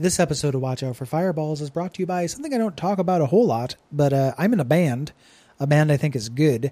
This episode of Watch Out for Fireballs is brought to you by something I don't talk about a whole lot, but uh, I'm in a band, a band I think is good.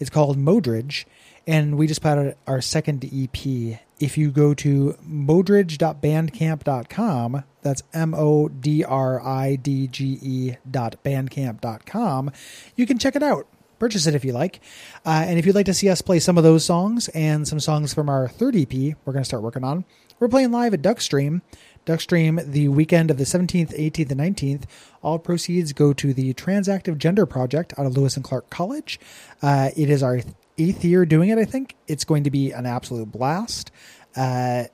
It's called Modridge, and we just put out our second EP. If you go to modridge.bandcamp.com, that's M O D R I D G E dot bandcamp.com, you can check it out. Purchase it if you like. Uh, and if you'd like to see us play some of those songs and some songs from our third EP, we're going to start working on, we're playing live at Duckstream. Duckstream the weekend of the 17th, 18th, and 19th. All proceeds go to the Transactive Gender Project out of Lewis and Clark College. Uh, it is our eighth year doing it, I think. It's going to be an absolute blast. Uh,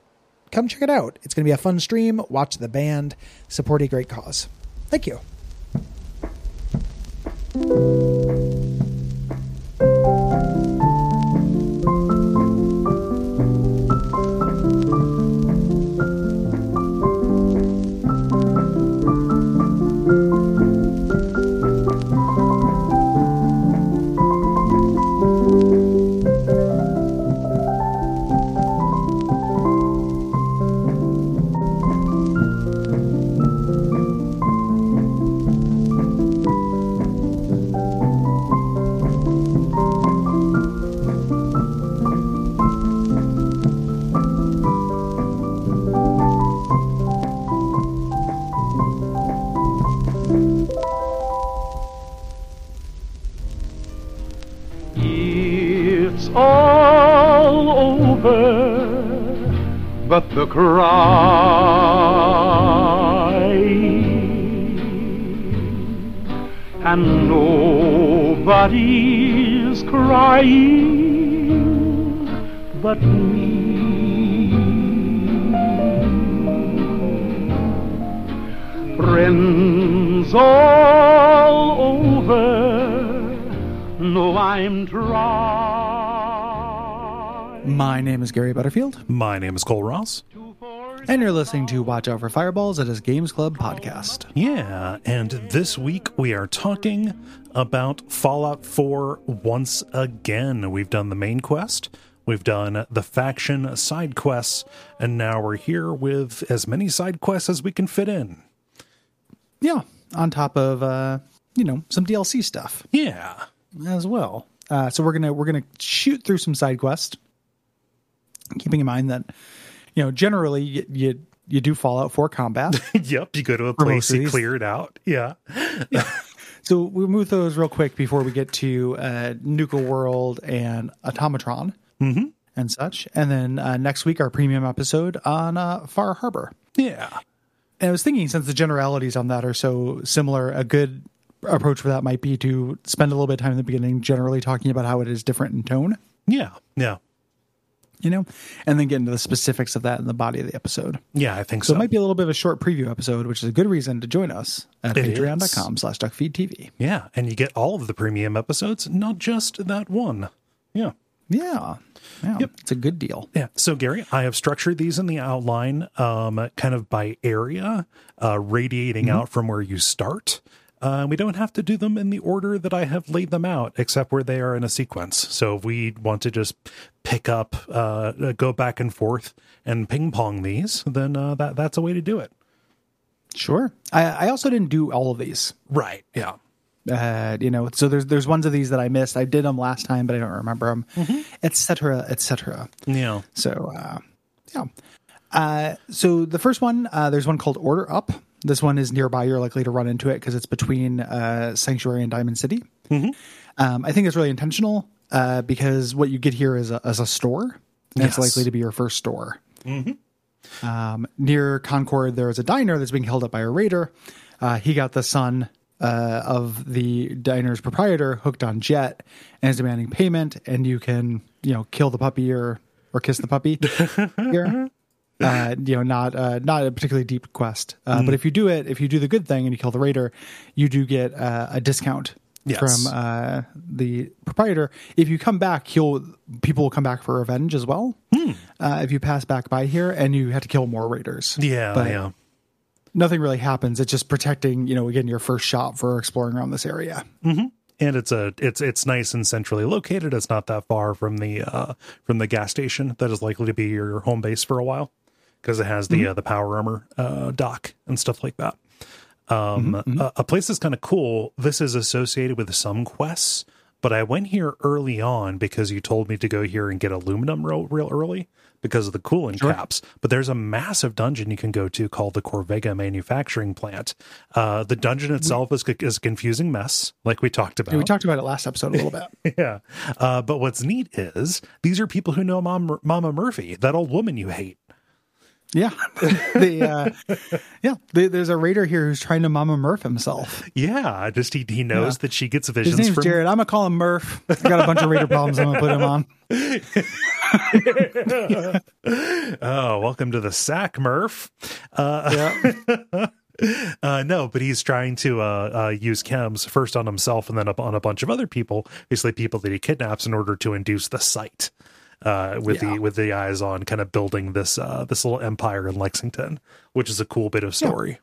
come check it out. It's going to be a fun stream. Watch the band, support a great cause. Thank you. It's but the cry, and nobody's crying but me. Friends all over know I'm trying. My name is Gary Butterfield, My name is Cole Ross. and you're listening to Watch Out for Fireballs at his Games Club podcast. Yeah, and this week we are talking about Fallout 4 once again. We've done the main quest, we've done the faction side quests, and now we're here with as many side quests as we can fit in. Yeah, on top of uh, you know some DLC stuff Yeah. as well. Uh, so we're gonna we're gonna shoot through some side quests, keeping in mind that you know generally you you, you do Fallout 4 combat. yep, you go to a place, you clear it out. Yeah. so we'll move those real quick before we get to uh, Nuka World and Automatron and such, and then uh, next week our premium episode on uh, Far Harbor. Yeah. And I was thinking, since the generalities on that are so similar, a good approach for that might be to spend a little bit of time in the beginning, generally talking about how it is different in tone, Yeah. Yeah. You know, and then get into the specifics of that in the body of the episode. Yeah, I think So so. it might be a little bit of a short preview episode, which is a good reason to join us at patreon.com slash duckfeedtv. yeah, and you get all of the premium episodes, not just that one. Yeah. Yeah. Yeah. It's a good deal. Yeah. So, Gary, I have structured these in the outline, um, kind of by area, uh, radiating out from where you start. Uh, we don't have to do them in the order that I have laid them out, except where they are in a sequence. So, if we want to just pick up, uh, go back and forth and ping pong these, then uh, that that's a way to do it. Sure. I, I also didn't do all of these. Right. Yeah. Uh, you know, so there's there's ones of these that I missed. I did them last time, but I don't remember them, et cetera, et cetera. Yeah. So, uh, yeah. Uh, so the first one, uh, there's one called Order Up. This one is nearby. You're likely to run into it because it's between uh, Sanctuary and Diamond City. Um, I think it's really intentional uh, because what you get here is a, is a store, and it's likely to be your first store. Um, near Concord, there is a diner that's being held up by a raider. Uh, he got the son uh, of the diner's proprietor hooked on Jet and is demanding payment. And you can, you know, kill the puppy or or kiss the puppy here. Uh, you know, not uh, not a particularly deep quest, uh, but if you do it, if you do the good thing and you kill the raider, you do get uh, a discount Yes. from uh, the proprietor. If you come back, he'll people will come back for revenge as well. Uh, if you pass back by here and you have to kill more raiders, Yeah. But yeah. nothing really happens. It's just protecting, you know, again your first shot for exploring around this area. and it's a it's it's nice and centrally located. It's not that far from the uh from the gas station that is likely to be your home base for a while. Because it has the uh, the power armor uh, dock and stuff like that. Um, A, a place that's kind of cool. This is associated with some quests, but I went here early on because you told me to go here and get aluminum real, real early because of the cooling caps. But there's a massive dungeon you can go to called the Corvega Manufacturing Plant. Uh, the dungeon itself is, is a confusing mess, like we talked about. we talked about it last episode a little bit. yeah. Uh, but what's neat is these are people who know Mom, Mama Murphy, that old woman you hate. Yeah, the uh, yeah. The, there's a raider here who's trying to Mama Murph himself. Yeah, just he he knows that she gets His visions name's from Jared. I'm gonna call him Murph. I got a bunch of raider problems. I'm gonna put him on. Oh, welcome to the sack, Murph. Uh, Yeah, uh, no, but he's trying to uh, uh, use chems first on himself and then up on a bunch of other people, basically people that he kidnaps in order to induce the sight. Uh, with Yeah. the with the eyes on, kind of building this uh, this little empire in Lexington, which is a cool bit of story.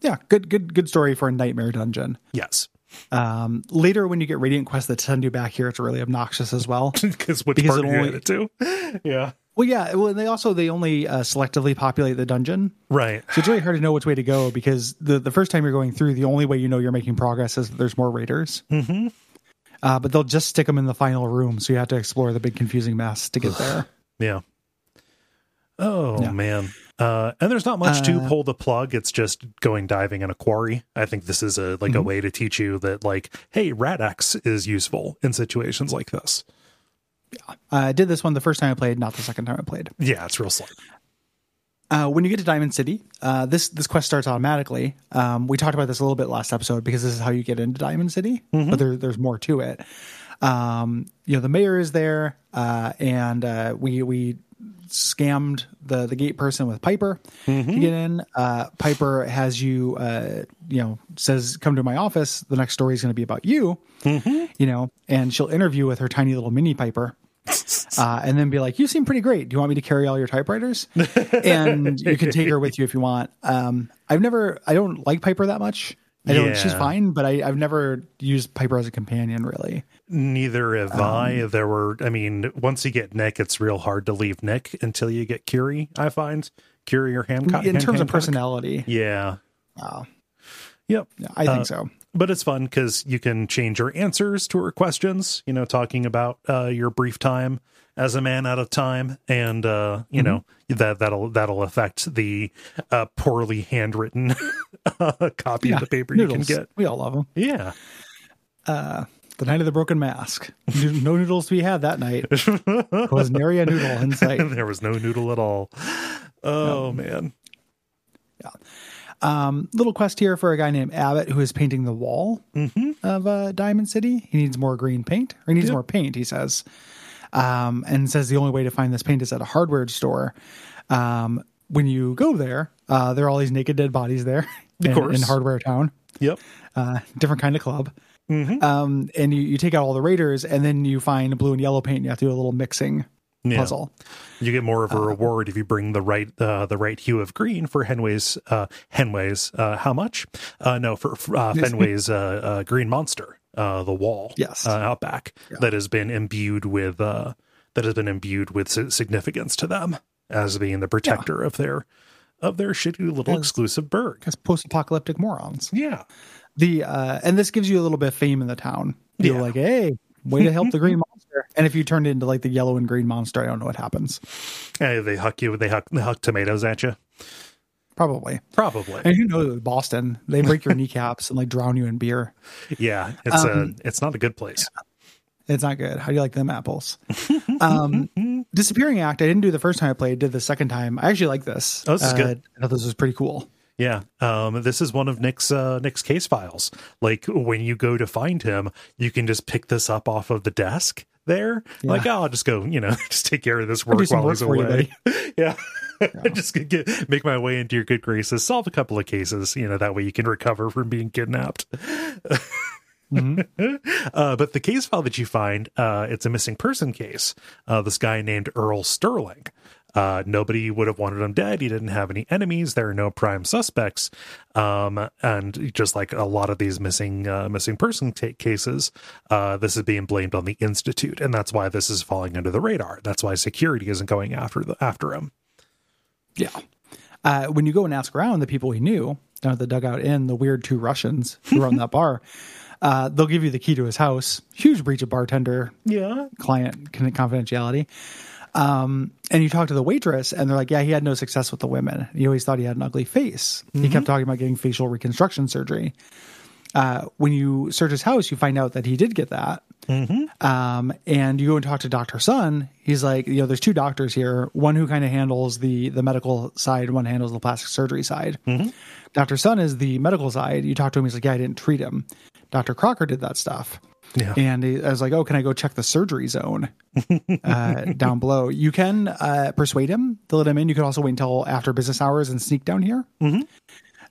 yeah. Good, good, good story for a nightmare dungeon. Yes, Um, later, when you get radiant quests that send you back here, it's really obnoxious as well. because which Because part it only- it too? yeah, well, yeah. Well, they also they only uh, selectively populate the dungeon, right. so it's really hard to know which way to go because the the first time you're going through, the only way you know you're making progress is that there's more raiders. Mm-hmm. Uh, but they'll just stick them in the final room, so you have to explore the big confusing mess to get there. Yeah. Oh Yeah. man. Uh, and there's not much to Uh, pull the plug. It's just going diving in a quarry. I think this is a like a Mhm. way to teach you that like, hey, Rad-X is useful in situations like this. Uh, I did this one the first time I played, not the second time I played. Yeah, it's real slick. Uh, when you get to Diamond City, uh, this this quest starts automatically. Um, we talked about this a little bit last episode because this is how you get into Diamond City, but there, there's more to it. Um, you know, the mayor is there, uh, and uh, we we scammed the the gate person with Piper to get in. Uh, Piper has you, uh, you know, says, "Come to my office. The next story is going to be about you." You know, and she'll interview with her tiny little mini Piper. Uh, and then be like, "You seem pretty great. Do you want me to carry all your typewriters?" and you can take her with you if you want. Um, I've never, I don't like Piper that much. I don't. She's fine, but I, I've never used Piper as a companion really. Neither have Um, I. There were, I mean, once you get Nick, it's real hard to leave Nick until you get Curie. I find Curie or Hancock. In terms of personality, Yeah. Oh. Yep. yeah, I think Uh, so. But it's fun because you can change your answers to her questions you know talking about uh, your brief time as a man out of time and uh you know that that'll that'll affect the uh poorly handwritten uh, copy of the paper noodles. you can get We all love them. yeah Uh, the night of the broken mask. No noodles to be had that night. Was nary a noodle in sight. there was no noodle at all oh man Um, little quest here for a guy named Abbott who is painting the wall of uh, Diamond City. He needs more green paint, or he needs more paint. He says, um, and says the only way to find this paint is at a hardware store. Um, when you go there, uh, there are all these naked dead bodies there in, in Hardware Town. yep Uh, different kind of club. Mhm. Um, and you, you take out all the raiders, and then you find blue and yellow paint. And you have to do a little mixing Yeah. puzzle. you get more of a reward if you bring the right uh, the right hue of green for Henway's uh Henway's uh how much uh no for for, uh, Fenway's uh, uh green monster uh the wall Yes. uh, out back that has been imbued with uh that has been imbued with significance to them as being the protector of their of their shitty little As- exclusive burg As post-apocalyptic morons. yeah the uh and this gives you a little bit of fame in the town you're Yeah. like hey way to help the green monster and if you turned into like the yellow and green monster i don't know what happens. Hey, they huck you they huck they huck tomatoes at you. Probably. Probably. And you know boston they break your kneecaps and like drown you in beer. Yeah it's Um, a it's not a good place. it's not good. How do you like them apples? Um disappearing act i didn't do the first time i played did the second time. I actually like this. Oh, this is Uh, good. i thought this was pretty cool. Yeah. Um, this is one of Nick's uh, Nick's case files. Like when you go to find him, you can just pick this up off of the desk there. Like, oh, I'll just go, you know, just take care of this work while work he's for you, away. yeah. just get, get make my way into your good graces, solve a couple of cases, you know, that way you can recover from being kidnapped. uh, but the case file that you find, uh, it's a missing person case. Uh, this guy named Earl Sterling. Uh, nobody would have wanted him dead. He didn't have any enemies. There are no prime suspects. Um, and just like a lot of these missing uh, missing person ta cases, uh, this is being blamed on the institute, and that's why this is falling under the radar. That's why security isn't going after the after him. Yeah. Uh, when you go and ask around the people he knew down at the dugout inn, the weird two Russians who run that bar, uh, they'll give you the key to his house. Huge breach of bartender Yeah. client confidentiality. Um, and you talk to the waitress, and they're like, "Yeah, he had no success with the women. He always thought he had an ugly face. He kept talking about getting facial reconstruction surgery. Uh, when you search his house, you find out that he did get that. Um, and you go and talk to Doctor Sun. He's like, you know, there's two doctors here. One who kind of handles the the medical side, one handles the plastic surgery side. Doctor Sun is the medical side. You talk to him, he's like, yeah, I didn't treat him. Doctor Crocker did that stuff. Yeah. And I was like, oh, can I go check the surgery zone uh, down below? You can uh, persuade him to let him in. You could also wait until after business hours and sneak down here.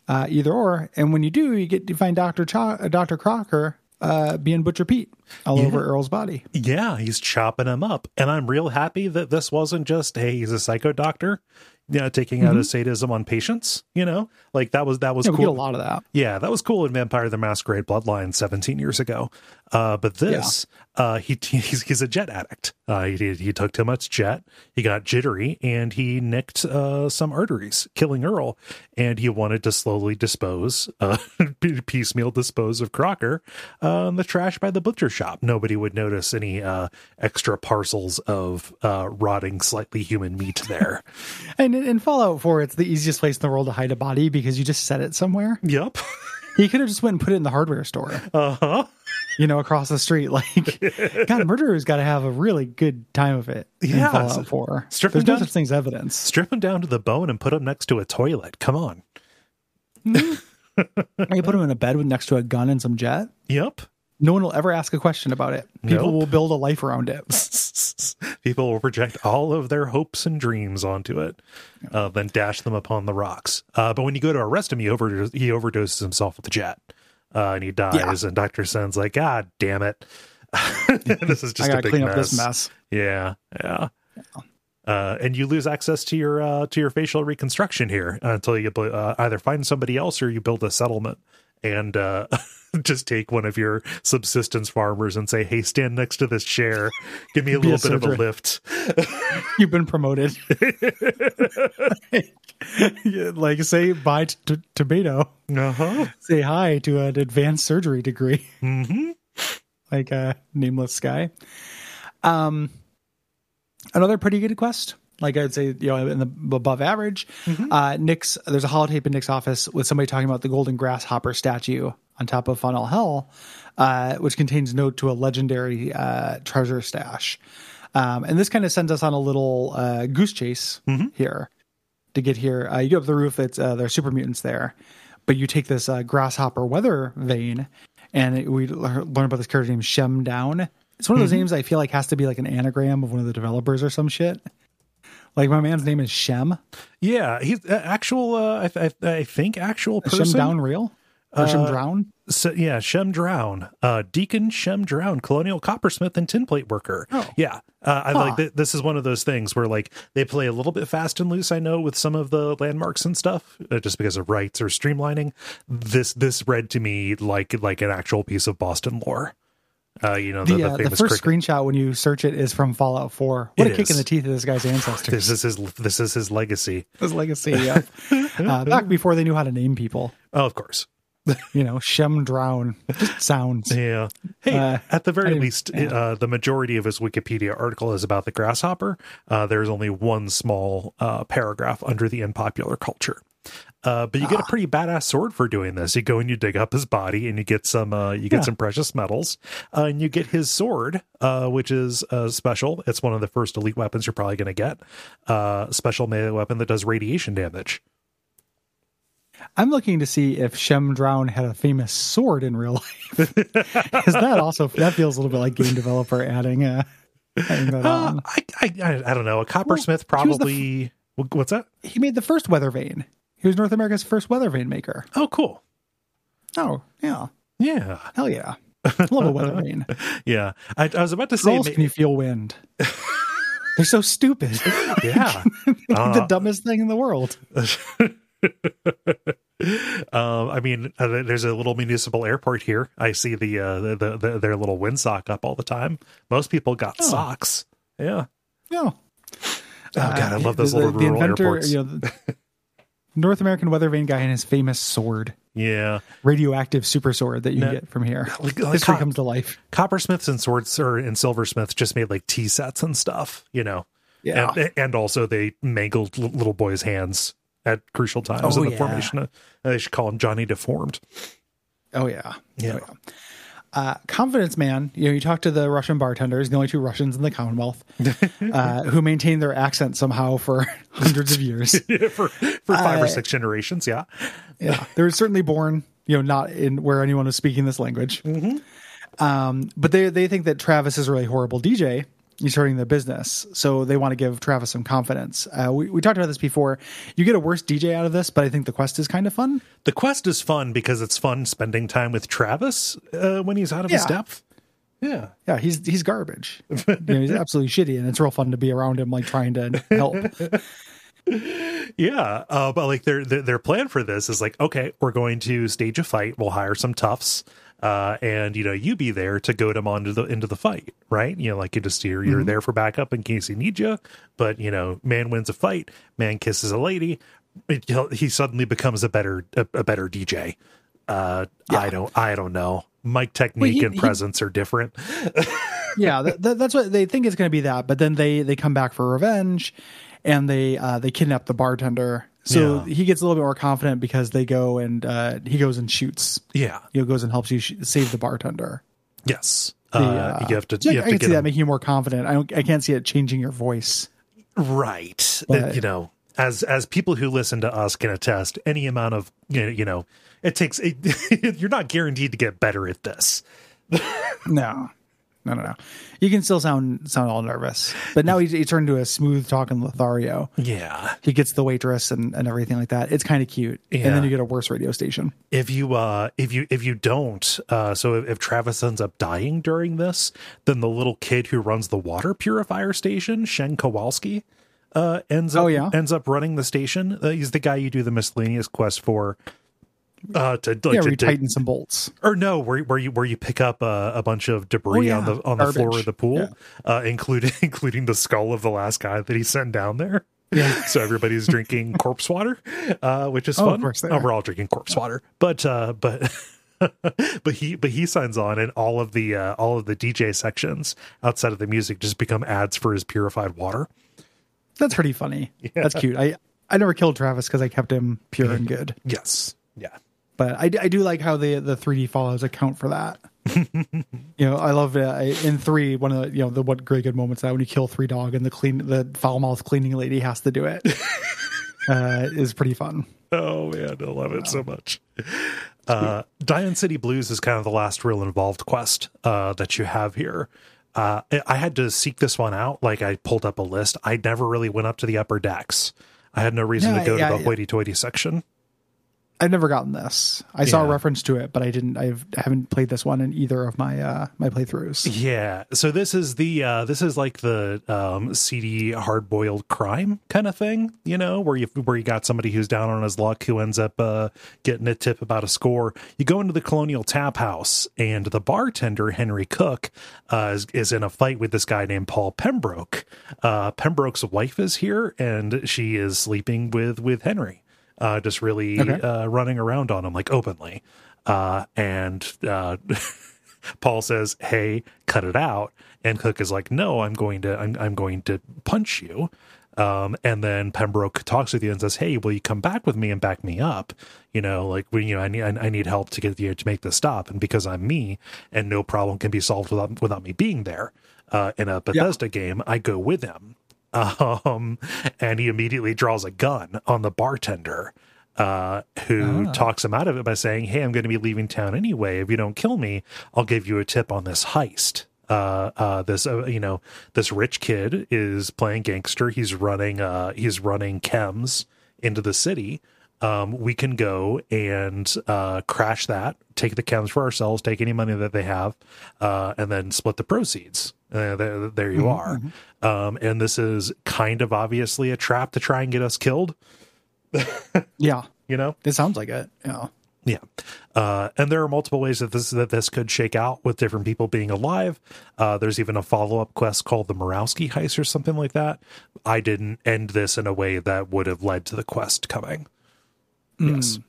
Uh, either or. And when you do, you get to find Cho- uh, Doctor Crocker uh, being Butcher Pete all over Earl's body. Yeah, he's chopping him up. And I'm real happy that this wasn't just, hey, he's a psycho doctor, you know, taking out his sadism on patients, you know? Like that was that was Yeah, get a lot of that. Yeah, that was cool in Vampire the Masquerade Bloodline 17 years ago. Uh, but this, uh, he he's, he's a jet addict. Uh, he he took too much jet. He got jittery and he nicked uh, some arteries, killing Earl. And he wanted to slowly dispose, uh, piecemeal dispose of Crocker uh, in the trash by the butcher shop. Nobody would notice any uh, extra parcels of uh, rotting, slightly human meat there. And in, Fallout 4, it's the easiest place in the world to hide a body because you just set it somewhere. yep. He could have just went and put it in the hardware store, Uh huh. you know, across the street. Like, God, murderers got to have a really good time of it in Yeah, Fallout 4. strip There's no down- such thing as evidence. Strip him down to the bone and put him next to a toilet. Come on. You put him in a bed with next to a gun and some jet. Yep. No one will ever ask a question about it. People Nope. will build a life around it. People will project all of their hopes and dreams onto it, uh, then dash them upon the rocks. Uh, but when you go to arrest him, he, he overdoses himself with the jet, uh, and he dies. And Doctor Sun's like, "God damn it, this is just I a got to big clean mess. up this mess. Yeah, yeah. Uh, and you lose access to your uh, to your facial reconstruction here until you uh, either find somebody else or you build a settlement and uh, just take one of your subsistence farmers and say, "Hey, stand next to this chair, give me a Be a little bit of a lift." You've been promoted. Like say bye to t- tomato. Uh huh. Say hi to an advanced surgery degree. Mm-hmm. like a nameless guy. Um, another pretty good quest. Like I'd say, you know, in the above average. Uh, Nick's there's a holotape in Nick's office with somebody talking about the golden grasshopper statue on top of Faneuil Hall, uh, which contains note to a legendary uh, treasure stash. Um, and this kind of sends us on a little uh, goose chase here to get here. Uh, you go up the roof. It's uh, there are super mutants there, but you take this uh, grasshopper weather vane, and it, we learn about this character named Shem Down. It's one of those names I feel like has to be like an anagram of one of the developers or some shit. Like my man's name is Shem. Yeah, he's uh, actual. Uh, I, th- I think actual person. Shem Down real? Or Shem Drown? So, yeah, Shem Drown, uh, Deacon Shem Drown, colonial coppersmith and tinplate worker. Oh. Yeah, uh, I Huh. like th- this is one of those things where like they play a little bit fast and loose. I know with some of the landmarks and stuff, uh, just because of rights or streamlining. This this read to me like like an actual piece of Boston lore. Uh, you know the, The, uh, the first cricket- screenshot when you search it is from Fallout 4. What It a kick in the teeth of this guy's ancestors. This is his this is his legacy. His legacy, yeah. uh, back before they knew how to name people. Oh, of course. You know, Shem Drown. Just sounds. Yeah. Hey, Uh, at the very least, yeah. uh, the majority of his Wikipedia article is about the grasshopper. Uh, there's only one small uh, paragraph under the unpopular culture. Uh, but you Ah. get a pretty badass sword for doing this. You go and you dig up his body, and you get some uh, you get Yeah. some precious metals, uh, and you get his sword, uh, which is uh, special. It's one of the first elite weapons you're probably going to get. Uh, special melee weapon that does radiation damage. I'm looking to see if Shem Drown had a famous sword in real life. Because that also that feels a little bit like game developer adding, uh, adding Uh. I, I I I don't know. A coppersmith he was the f- probably. What's that? He made the first weather vane. He was North America's first weather vane maker. Oh, cool. Oh, yeah. Yeah. Hell yeah. I love a weather vane. Yeah, I, I was about to say, Trolls, can you feel wind? They're so stupid. yeah. Uh, the dumbest thing in the world. um, I mean, uh, there's a little municipal airport here. I see the, uh, the, the, the their little windsock up all the time. Most people got Oh. socks. Yeah, Yeah. Oh god, I love those the, little the rural inventor, airports. You know, North American weather vane guy and his famous sword, yeah, radioactive super sword that you No. get from here. Like- like History cop- comes to life. coppersmiths and swords or and silversmiths just made like tea sets and stuff, you know. Yeah. and, and also they mangled little boys' hands at crucial times Oh, in the yeah. formation. Of, uh, they should call him Johnny Deformed. Oh yeah. Yeah. Oh, yeah. Uh, confidence man, you know, you talk to the Russian bartenders, the only two Russians in the Commonwealth, uh, who maintain their accent somehow for hundreds of years. for for five or Uh, six generations. Yeah, yeah, they were certainly born, you know, not in where anyone was speaking this language. Um, but they they think that Travis is a really horrible DJ. He's hurting the business, so they want to give Travis some confidence. Uh, we we talked about this before. You get a worse DJ out of this, but I think the quest is kind of fun. the quest is fun because it's fun spending time with Travis uh, when he's out of his depth. Yeah, Yeah, he's he's garbage. you know, he's absolutely shitty, and it's real fun to be around him, like trying to help. yeah. Uh, but like their, their their plan for this is like, okay, we're going to stage a fight. We'll hire some toughs. Uh, and you know, you be there to goad him onto the into the fight, right? You know, like you just you're, you're there for backup in case he needs you. But you know, man wins a fight, man kisses a lady, it- he suddenly becomes a better a, a better DJ. Uh, I don't I don't know. Mic technique he- and he- presence are different. yeah, that, that, that's what they think is going to be that. But then they they come back for revenge, and they uh, they kidnap the bartender. So Yeah. he gets a little bit more confident because they go and uh, he goes and shoots. Yeah. he goes and helps you sh- save the bartender. Yes. The, Uh, you have to. you have I to can get see that making you more confident. I don't, I can't see it changing your voice. right But- you know as as people who listen to us can attest any amount of you know, you know it takes it, you're not guaranteed to get better at this No, no, no, no. You can still sound sound all nervous, but now he, he turned to a smooth talking Lothario. yeah He gets the waitress and, and everything like that. It's kind of cute, and then you get a worse radio station. if you uh if you if you don't uh so if, if travis ends up dying during this then the little kid who runs the water purifier station Sheng Kawolski uh ends up Oh, yeah? ends up running the station uh, he's the guy you do the miscellaneous quest for uh to, like, yeah, to where you dig- tighten some bolts. or no, where where you where you pick up uh, a bunch of debris Oh, yeah. on the on the floor of the pool, uh, including including the skull of the last guy that he sent down there. Yeah. so everybody's drinking corpse water, uh, which is Oh, of fun. course they Oh, we're all drinking corpse water, but uh, but. but he but he signs on and all of the uh, all of the DJ sections outside of the music just become ads for his purified water. That's pretty funny. That's cute. I I never killed Travis because I kept him pure and good. Yes. Yeah. But I, I do like how the the 3D Fallouts account for that. you know, I love uh, in three one of the you know the what great good moments that when you kill three dog and the clean the foul mouth cleaning lady has to do it uh, is pretty fun. Oh man, I love it so much. Uh, Diamond City Blues is kind of the last real involved quest uh, that you have here. Uh, I- I had to seek this one out. Like I pulled up a list. I never really went up to the upper decks. I had no reason to go to the hoity-toity section. I've never gotten this. I saw a reference to it, but I didn't. I've, I haven't played this one in either of my uh, my playthroughs. Yeah. So this is the uh this is like the um seedy hard boiled crime kind of thing, you know, where you where you got somebody who's down on his luck who ends up uh getting a tip about a score. You go into the Colonial Tap House and the bartender Henry Cook uh is, is in a fight with this guy named Paul Pembroke. Uh Pembroke's wife is here and she is sleeping with with Henry. Uh just really Okay. uh running around on him like openly. Uh and uh Paul says, "Hey, cut it out." And Cook is like, "No, I'm going to I'm I'm going to punch you." Um, and then Pembroke talks with you and says, "Hey, will you come back with me and back me up? You know, like you know, I need I need help to get you to make this stop, and because I'm me, and no problem can be solved without without me being there. Uh, in a Bethesda game, I go with him, um, and he immediately draws a gun on the bartender." uh, who talks him out of it by saying, "Hey, I'm going to be leaving town anyway. If you don't kill me, I'll give you a tip on this heist." Uh, uh, this, uh, you know, this rich kid is playing gangster. He's running, uh, he's running chems into the city. Um, we can go and uh, crash that, take the chems for ourselves, take any money that they have, uh, and then split the proceeds. Uh, there, there you are. Um, and this is kind of obviously a trap to try and get us killed. Yeah, You know, it sounds like it. Yeah, Yeah, uh, and there are multiple ways that this that this could shake out with different people being alive. Uh, there's even a follow up quest called the Marowski heist or something like that. I didn't end this in a way that would have led to the quest coming. Yes.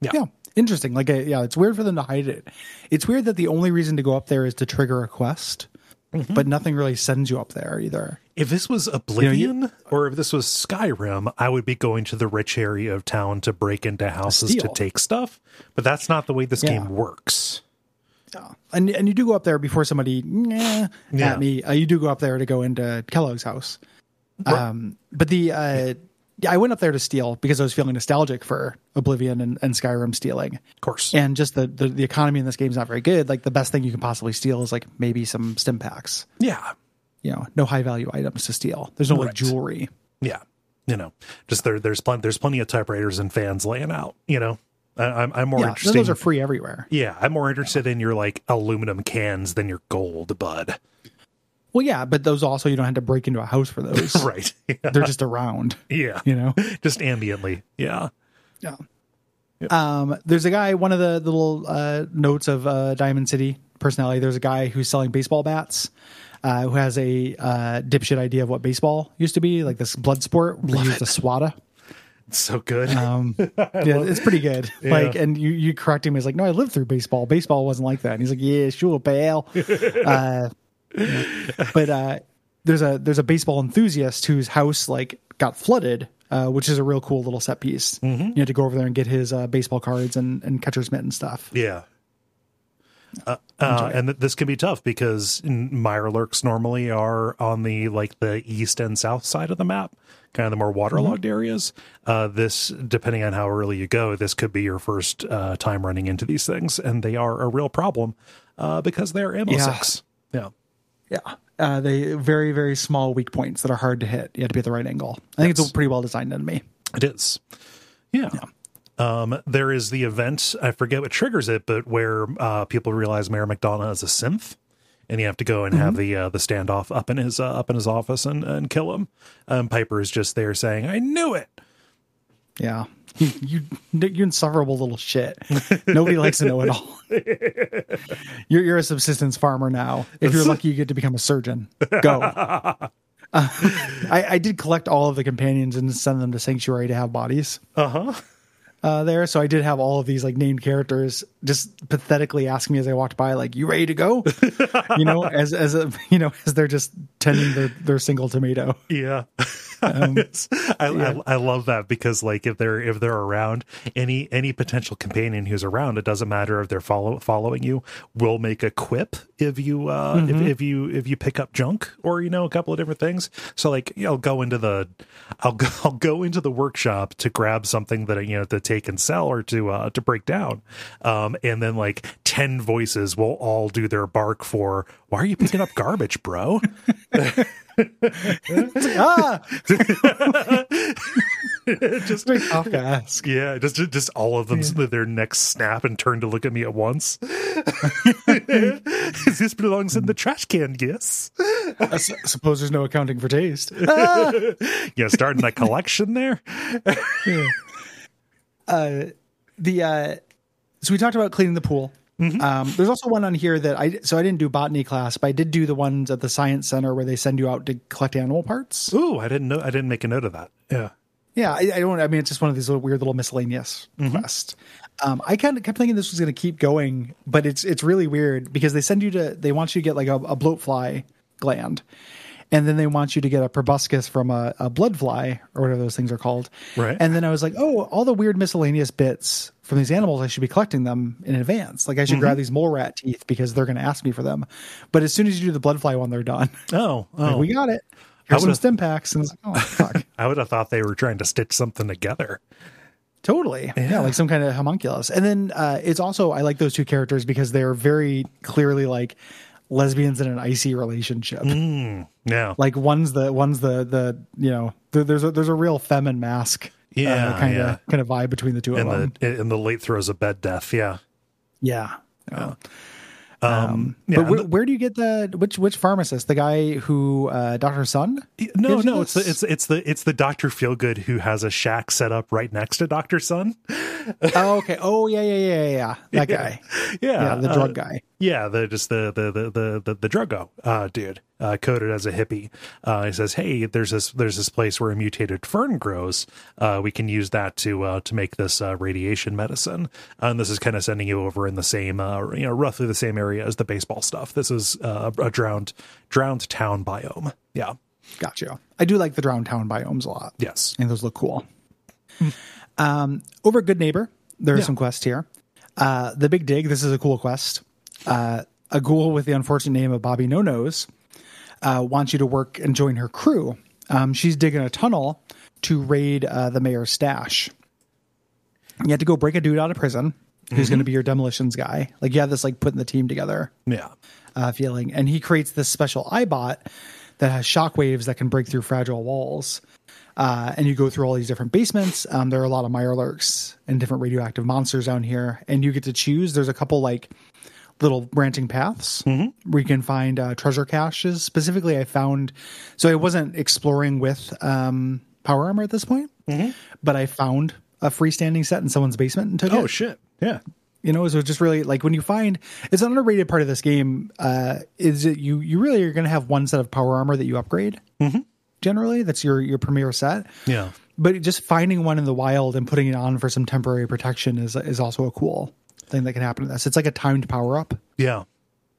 Yeah. Yeah, interesting. Like, uh, yeah, it's weird for them to hide it. It's weird that the only reason to go up there is to trigger a quest, Mm-hmm. but nothing really sends you up there either. If this was Oblivion or if this was Skyrim, I would be going to the rich area of town to break into houses to take stuff. But that's not the way this Yeah. game works. Yeah. And and you do go up there before somebody Yeah. at me. Uh, you do go up there to go into Kellogg's house. Um, but the uh, I went up there to steal because I was feeling nostalgic for Oblivion and, and Skyrim stealing. Of course. And just the, the the economy in this game is not very good. Like the best thing you can possibly steal is like maybe some stim packs. yeah. You know, no high value items to steal. There's no like jewelry. Yeah. You know, just there, there's plenty, there's plenty of typewriters and fans laying out, you know, I, I'm, I'm more Yeah, interested. those are free everywhere. yeah. I'm more interested in your like aluminum cans than your gold, bud. Well, yeah, but those also you don't have to break into a house for those. right. Yeah. They're just around. yeah. You know. Just ambiently. Yeah. Yeah. Um, there's a guy, one of the little uh, notes of uh, Diamond City personality. There's a guy who's selling baseball bats, uh, who has a uh, dipshit idea of what baseball used to be, like this blood sport where you use the swatter. It's so good. Um, yeah, it's pretty good. Like, and you you correct him. He's like, "No, I lived through baseball. Baseball wasn't like that." And he's like, "Yeah, sure, pal." uh, but uh, there's a there's a baseball enthusiast whose house like got flooded, uh, which is a real cool little set piece. You had to go over there and get his uh, baseball cards and and catcher's mitt and stuff. Yeah. Uh, uh, and th- this can be tough because Mirelurks normally are on the like the east and south side of the map, kind of the more waterlogged areas. Uh, this, depending on how early you go, this could be your first uh, time running into these things, and they are a real problem uh, because they're ammo Yeah. six. Yeah, Yeah. Uh, they very very small weak points that are hard to hit. You have to be at the right angle. I think it's a pretty well designed enemy. it is. Yeah. Um, there is the event, I forget what triggers it, but where uh, people realize Mayor McDonough is a synth. And you have to go and have the uh, the standoff up in his uh, up in his office and, and kill him. Um, Piper is just there saying, "I knew it." Yeah. You, you, insufferable little shit. Nobody likes to know it all. You're, you're a subsistence farmer now. If you're lucky, you get to become a surgeon. Go. Uh, I, I did collect all of the companions and send them to Sanctuary to have bodies Uh-huh. uh, there. So I did have all of these like named characters just pathetically ask me as I walked by, like, "You ready to go?" you know, as as a you know as they're just tending their their single tomato. Yeah. It's- I, I I love that because like if they're if they're around any any potential companion who's around, it doesn't matter if they're follow following you, will make a quip if you uh if, if you if you pick up junk or you know a couple of different things. So like I'll go into the I'll go I'll go into the workshop to grab something that you know to take and sell or to uh to break down. Um and then like 10 voices will all do their bark for why are you picking up garbage, bro? ah, just to ask. Yeah, just just, all of them their necks snap and turn to look at me at once. this belongs in the trash can, yes. I suppose there's no accounting for taste. Yeah, starting a collection there. the uh so we talked about cleaning the pool um there's also one on here that i so i didn't do botany class but i did do the ones at the science center where they send you out to collect animal parts Ooh, I didn't know. I didn't make a note of that. Yeah. yeah i, I don't i mean it's just one of these little weird little miscellaneous quests um i kind of kept thinking this was going to keep going but it's it's really weird because they send you to they want you to get like a, a bloat fly gland and then they want you to get a proboscis from a, a blood fly or whatever those things are called Right. and then i was like oh all the weird miscellaneous bits from these animals i should be collecting them in advance like i should grab these mole rat teeth because they're going to ask me for them but as soon as you do the blood fly one they're done Oh, Like, oh. we got it here's some would've- packs and it's like, oh fuck I would have thought they were trying to stitch something together. Totally. Yeah. like some kind of homunculus. And then uh, it's also, I like those two characters because they're very clearly like lesbians in an icy relationship. Mm, yeah. Like one's the, one's the, the, you know, th- there's a, there's a real feminine mask. Uh, yeah, kind of, kind of vibe between the two in of them. the in the late throes of bed death. Yeah. Yeah. Yeah. Um, but yeah, where, where do you get the which which pharmacist? The guy who uh, Doctor Sun? no, no, it's the, it's it's the it's the Doctor Feelgood who has a shack set up right next to Doctor Sun. oh, okay. Oh, yeah, yeah, yeah, yeah, yeah. That guy. Yeah, Yeah, the uh, drug guy. Yeah, the just the the the the the, the druggo uh, dude, uh, coded as a hippie. Uh, he says, "Hey, there's this there's this place where a mutated fern grows. Uh, we can use that to uh, to make this uh, radiation medicine." and this is kind of sending you over in the same, uh, you know, roughly the same area as the baseball stuff. This is uh, a drowned drowned town biome. Yeah. Gotcha. I do like the drowned town biomes a lot. Yes. and those look cool. Um, over Goodneighbor, there are Yeah. some quests here. Uh, the Big Dig, this is a cool quest. Uh, a ghoul with the unfortunate name of Bobby No Nose uh, wants you to work and join her crew. Um, she's digging a tunnel to raid uh, the mayor's stash. You have to go break a dude out of prison who's going to be your demolitions guy. Like you have this like putting the team together Yeah. uh, feeling. And he creates this special Eyebot that has shockwaves that can break through fragile walls. Uh, and you go through all these different basements. Um, there are a lot of Mirelurks and different radioactive monsters down here. And you get to choose. There's a couple like little branching paths where you can find uh, treasure caches. Specifically, I found, so I wasn't exploring with um, Power Armor at this point, but I found a freestanding set in someone's basement and took Oh it shit. Yeah. you know so it's just really like when you find it's an underrated part of this game uh is that you you really are going to have one set of power armor that you upgrade generally that's your your premier set Yeah. but just finding one in the wild and putting it on for some temporary protection is is also a cool thing that can happen to this it's like a timed power up Yeah.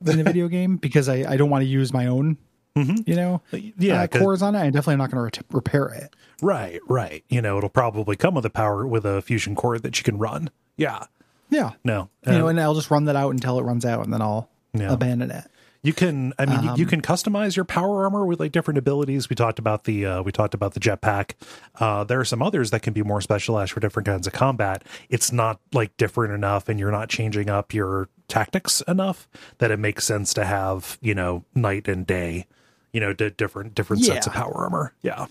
in the video game because i i don't want to use my own you know Yeah, uh, cores on it i definitely am not going to ret- repair it Right. Right. You know, it'll probably come with a power with a fusion core that you can run. Yeah. yeah No. you know Uh, and i'll just run that out until it runs out and then i'll abandon it You can, I mean, you- Um, you can customize your power armor with like different abilities. We talked about the, uh, we talked about the jetpack. Uh, there are some others that can be more specialized for different kinds of combat. It's not like different enough, and you're not changing up your tactics enough that it makes sense to have, you know, night and day, you know, di- different different sets of power armor. Yeah,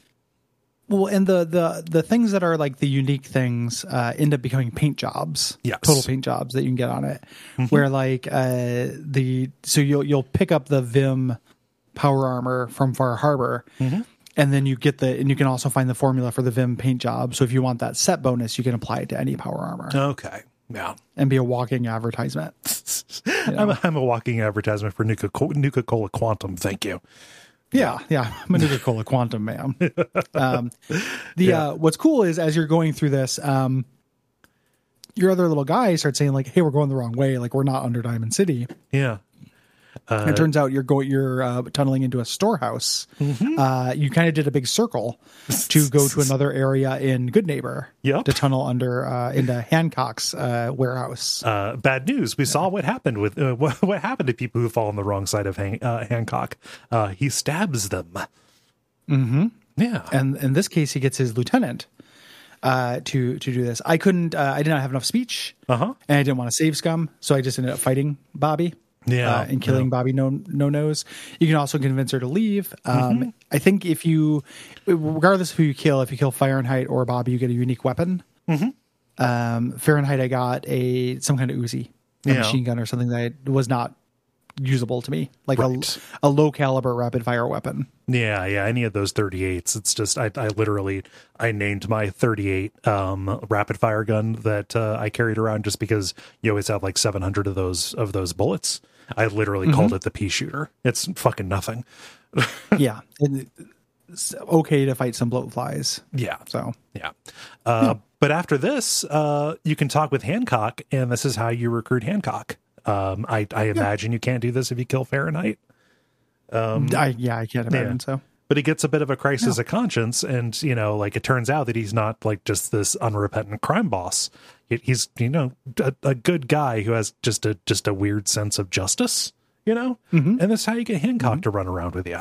Well, and the the the things that are like the unique things uh, end up becoming paint jobs. Yes. total paint jobs that you can get on it. Where like uh, the so you'll you'll pick up the Vim power armor from Far Harbor, and then you get the and you can also find the formula for the Vim paint job. So if you want that set bonus, you can apply it to any power armor okay, yeah. and be a walking advertisement. I'm, a, I'm a walking advertisement for Nuka Nuka Cola Quantum. Thank you. Yeah, yeah. I'm a Nuka Cola Quantum man. Um, the uh, what's cool is as you're going through this, um, your other little guy starts saying like, "Hey, we're going the wrong way. Like, we're not under Diamond City." Yeah. And it turns out you're going, you're uh, tunneling into a storehouse. Uh, you kind of did a big circle to go to another area in Goodneighbor. Yep. To tunnel under uh, into Hancock's uh, warehouse. uh, bad news. We saw what happened with uh, what, what happened to people who fall on the wrong side of Han- uh, Hancock. Uh, he stabs them. Mm-hmm. Yeah. and in this case, he gets his lieutenant uh, to to do this. I couldn't. Uh, I did not have enough speech. Uh-huh. and I didn't want to save Scum, so I just ended up fighting Bobby. Yeah, uh, and killing yeah. Bobby no no nose. You can also convince her to leave. Um, Mm-hmm. I think if you, regardless of who you kill, if you kill Fahrenheit or Bobby, you get a unique weapon. Mm-hmm. Um, Fahrenheit, I got a some kind of Uzi, a Yeah. machine gun or something that was not usable to me, like Right. a a low caliber rapid fire weapon. Yeah, yeah. Any of those 38s. It's just I, I literally I named my 38 um, rapid fire gun that uh, I carried around just because you always have like 700 of those of those bullets. I literally called it the pea shooter. It's fucking nothing. yeah, and it's okay to fight some bloat flies. Yeah. So Yeah. Uh, But after this, uh, you can talk with Hancock, and this is how you recruit Hancock. Um, I, I imagine you can't do this if you kill Fahrenheit, I yeah, I can't imagine yeah. so. but he gets a bit of a crisis of conscience, and you know, like it turns out that he's not like just this unrepentant crime boss. He- He's you know a, a good guy who has just a just a weird sense of justice. You know, and that's how you get Hancock to run around with you.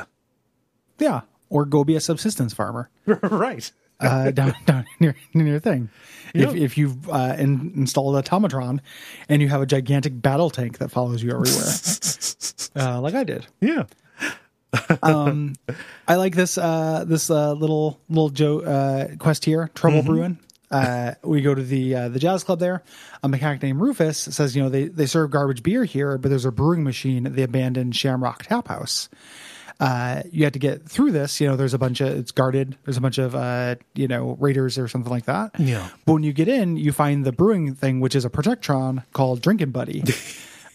Yeah, or go be a subsistence farmer. right. uh, down down near near your thing. If if you've uh, in, installed a automatron and you have a gigantic battle tank that follows you everywhere, uh, like I did. Yeah. Um, I like this uh, this uh, little little Joe uh, quest here, Trouble Brewing. Uh, we go to the uh, the jazz club there. A mechanic named Rufus says, you know, they they serve garbage beer here, but there's a brewing machine at the abandoned Shamrock Tap House. Uh, you have to get through this. You know, there's a bunch of it's guarded. There's a bunch of uh, you know raiders or something like that. Yeah. But when you get in, you find the brewing thing, which is a Protectron called Drinking Buddy.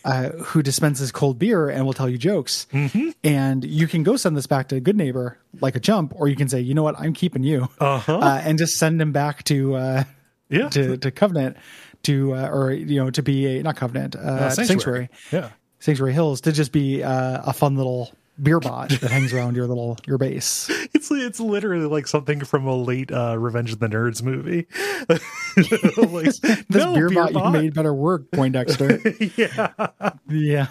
Uh, who dispenses cold beer and will tell you jokes. Mm-hmm. And you can go send this back to a Goodneighbor like a chump, or you can say, you know what, I'm keeping you, Uh-huh. uh, and just send him back to uh, Yeah. to, to Covenant to uh, or you know to be a not Covenant uh, Sanctuary. Sanctuary Yeah. Sanctuary Hills to just be uh, a fun little beer bot that hangs around your little your base. It's it's literally like something from a late uh, Revenge of the Nerds movie. like, This no, beer, bot, bot. you made better work, Poindexter. yeah. yeah,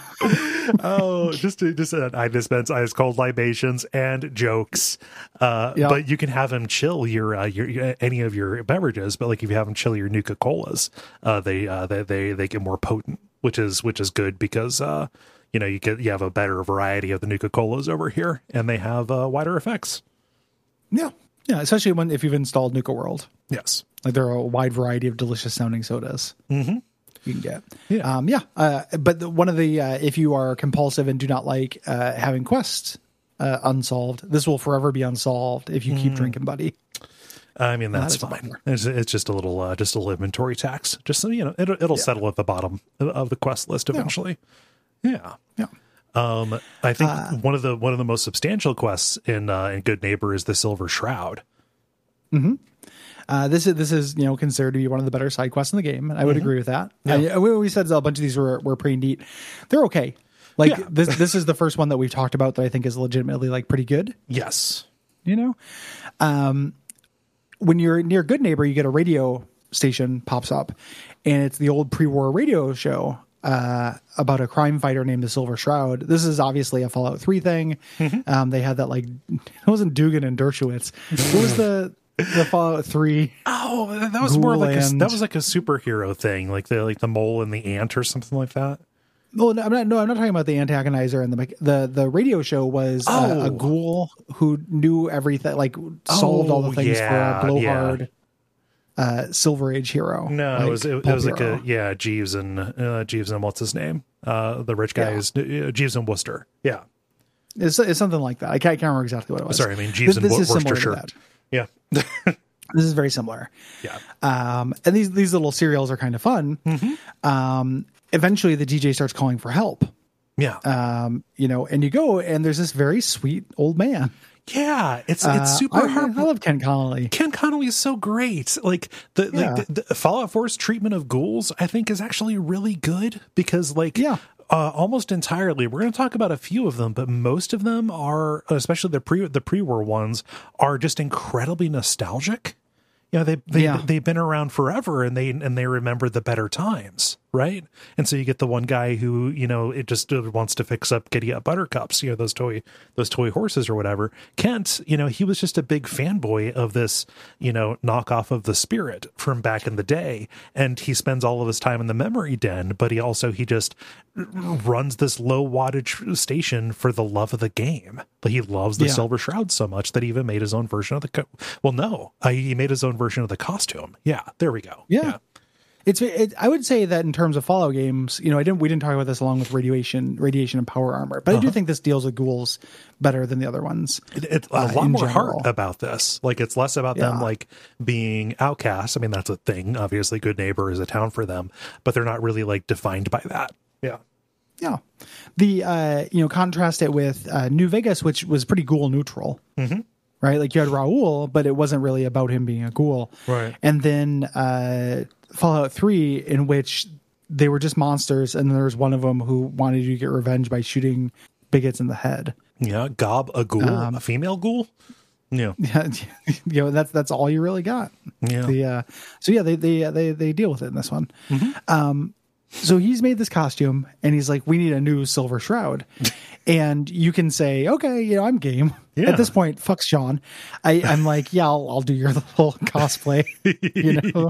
Oh, just to, just uh, I dispense ice cold libations and jokes. Uh, Yeah. but you can have him chill your uh, your your- any of your beverages. But like if you have him chill your Nuka Colas, uh, they uh, they they they get more potent, which is which is good because uh, you know you get you have a better variety of the Nuka Colas over here, and they have uh, wider effects. yeah, yeah. Especially when if you've installed Nuka World, Yes. like there are a wide variety of delicious sounding sodas. Mm-hmm. You can get, Yeah. um, yeah. Uh, but the, one of the uh, if you are compulsive and do not like uh, having quests uh, unsolved, this will forever be unsolved if you keep drinking, buddy. I mean that's fine. It's, it's just a little uh, just a little inventory tax. Just so you know, it'll it'll settle at the bottom of the quest list eventually. Yeah. Yeah. Yeah. Um, I think one of the one of the most substantial quests in uh, in Goodneighbor is the Silver Shroud. Mm-hmm. Uh, this is this is you know considered to be one of the better side quests in the game, and I would agree with that. I, we, we said a bunch of these were were pretty neat. They're okay. Like Yeah. this this is the first one that we've talked about that I think is legitimately like pretty good. Yes. You know, um, when you're near Goodneighbor, you get a radio station pops up, and it's the old pre-war radio show uh, about a crime fighter named the Silver Shroud. This is obviously a Fallout Three thing. Um, they had that like it wasn't Dugan and Dershowitz. What was the the Fallout Three? Oh, that was more like a, that was like a superhero thing, like the like the mole and the ant or something like that. Well, no, I'm not. No, I'm not talking about the antagonizer and the the the radio show was uh, Oh. a ghoul who knew everything, like solved all the Oh, things yeah, for a blowhard uh, Silver Age hero. No, like it was it, it was like a yeah Jeeves and uh, Jeeves and what's his name? Uh, the rich guy Yeah. is uh, Jeeves and Worcester. Yeah, It's, it's something like that. I can't, I can't remember exactly what it was. sorry, I mean Jeeves This, and this is Wor- similar to Worcestershire. Yeah, This is very similar. yeah. Um, and these these little serials are kind of fun. Mm-hmm. Um, eventually, the DJ starts calling for help. Yeah, Um, you know, and you go, and there's this very sweet old man. Yeah. It's Uh, it's super I, hard. I love Kent Connolly. Kent Connolly is so great. Like the Yeah. like the, the Fallout 4's treatment of ghouls, I think, is actually really good because like Yeah. uh, almost entirely we're going to talk about a few of them, but most of them are, especially the pre the pre war ones, are just incredibly nostalgic. You know, they they Yeah. they've been around forever, and they and they remember the better times, right? And so you get the one guy who you know it just uh, wants to fix up giddy up buttercups, you know those toy those toy horses or whatever. Kent, you know, he was just a big fanboy of this, you know, knockoff of the Spirit from back in the day, and he spends all of his time in the memory den, but he also he just runs this low wattage station for the love of the game. But he loves the Yeah. Silver Shroud so much that he even made his own version of the. Co- well, no, uh, he made his own version of the costume. Yeah, there we go. Yeah. It's it, I would say that in terms of Fallout games, you know, I didn't we didn't talk about this along with radiation, radiation and power armor, but I Uh-huh. do think this deals with ghouls better than the other ones. It- it's a Uh, lot more general. heart about this. Like it's less about them like being outcasts. I mean, that's a thing. Obviously, Goodneighbor is a town for them, but they're not really like defined by that. Yeah. Yeah, the uh, you know contrast it with uh, New Vegas, which was pretty ghoul neutral, mm-hmm. Right? Like you had Raul, but it wasn't really about him being a ghoul, Right. And then uh, Fallout Three, in which they were just monsters, and there was one of them who wanted you to get revenge by shooting bigots in the head. Yeah. Gob a ghoul, Um, a female ghoul. Yeah. Yeah, you know that's that's all you really got. Yeah. The uh, so yeah, they they they they deal with it in this one. Mm-hmm. Um, so he's made this costume, and he's like, "We need a new silver shroud," and you can say, okay, you know, I'm game. Yeah. At this point, fuck Sean. I, I'm like, yeah, I'll, I'll do your little cosplay, you know,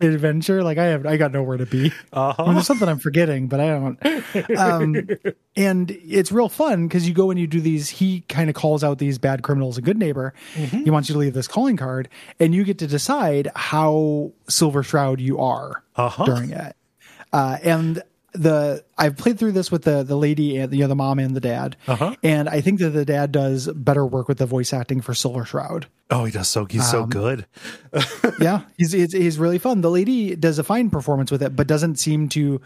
adventure. Like I have, I got nowhere to be. Uh-huh. I mean, there's something I'm forgetting, but I don't. Um, and it's real fun because you go and you do these. He kind of calls out these bad criminals a Goodneighbor. Mm-hmm. He wants you to leave this calling card, and you get to decide how Silver Shroud you are Uh-huh. during it. Uh, and the I've played through this with the the lady and the other mom and the dad, Uh-huh. and I think that the dad does better work with the voice acting for Silver Shroud. Oh, he does so he's Um, so good. yeah, he's, he's he's really fun. The lady does a fine performance with it, but doesn't seem to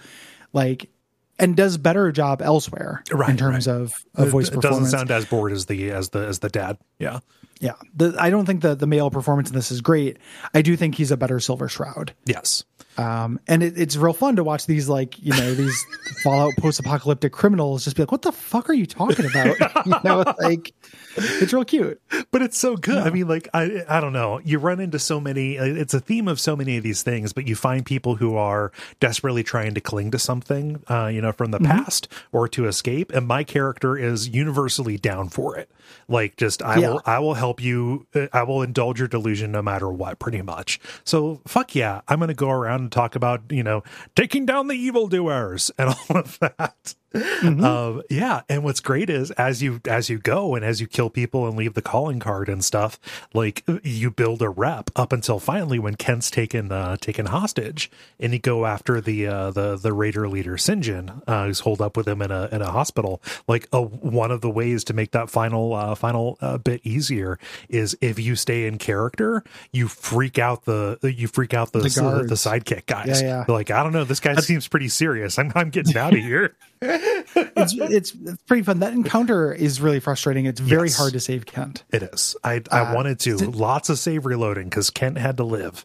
like and does better job elsewhere Right, in terms right. of, of voice it doesn't sound as bored as the as the as the dad. Yeah. yeah, the, I don't think the the male performance in this is great. I do think he's a better Silver Shroud. Yes. Um, and it, it's real fun to watch these like you know these Fallout post-apocalyptic criminals just be like, "What the fuck are you talking about?" you know, like it's real cute. but it's so good. I mean, like I I don't know. You run into so many. uh, It's a theme of so many of these things, but you find people who are desperately trying to cling to something, uh, you know, from the past or to escape. And my character is universally down for it. Like, just I Yeah. will I will help you. uh, I will indulge your delusion no matter what, pretty much. So fuck yeah, I'm gonna go around and talk about you know taking down the evildoers and all of that. Um, yeah, and what's great is as you as you go and as you kill people and leave the calling card and stuff, like you build a rep up until finally when Kent's taken uh, taken hostage, and you go after the uh, the the raider leader Sinjin, uh, who's holed up with him in a in a hospital. Like a, one of the ways to make that final uh, final uh, bit easier is if you stay in character, you freak out the you freak out the The the, the sidekick guys. Yeah, yeah. Like I don't know, this guy seems pretty serious. I'm I'm getting out of here. It's, it's it's pretty fun. That encounter is really frustrating. It's very Yes. hard to save Kent. It is. I I wanted to lots of save reloading because Kent had to live.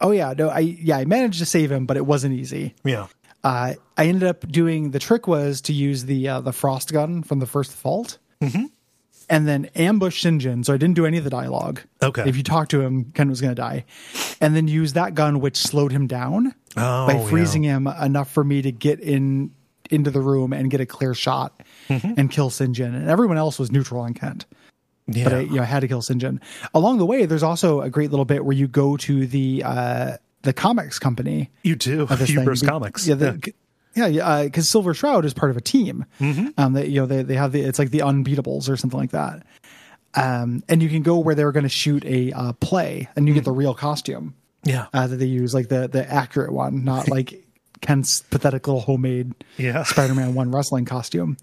Oh yeah, no, I yeah, I managed to save him, but it wasn't easy. Yeah. Uh, I ended up doing the trick was to use the uh, the frost gun from the first fault, Mm-hmm. and then ambush Sinjin. So I didn't do any of the dialogue. Okay. If you talk to him, Kent was going to die, and then use that gun, which slowed him down Oh, by freezing him enough for me to get in into the room and get a clear shot Mm-hmm. and kill Sinjin. And everyone else was neutral on Kent Yeah. but I, you know, I had to kill Sinjin. Along the way, there's also a great little bit where you go to the uh, the comics company. you do. Hubris Comics. Yeah, the, yeah, yeah, because Silver Shroud is part of a team. Um, they, you know, they they have the it's like the Unbeatables or something like that. Um, and you can go where they're going to shoot a uh, play, and you get the real costume yeah. uh, that they use, like the the accurate one, not like Kent's pathetic little homemade Yeah. Spider-Man one wrestling costume.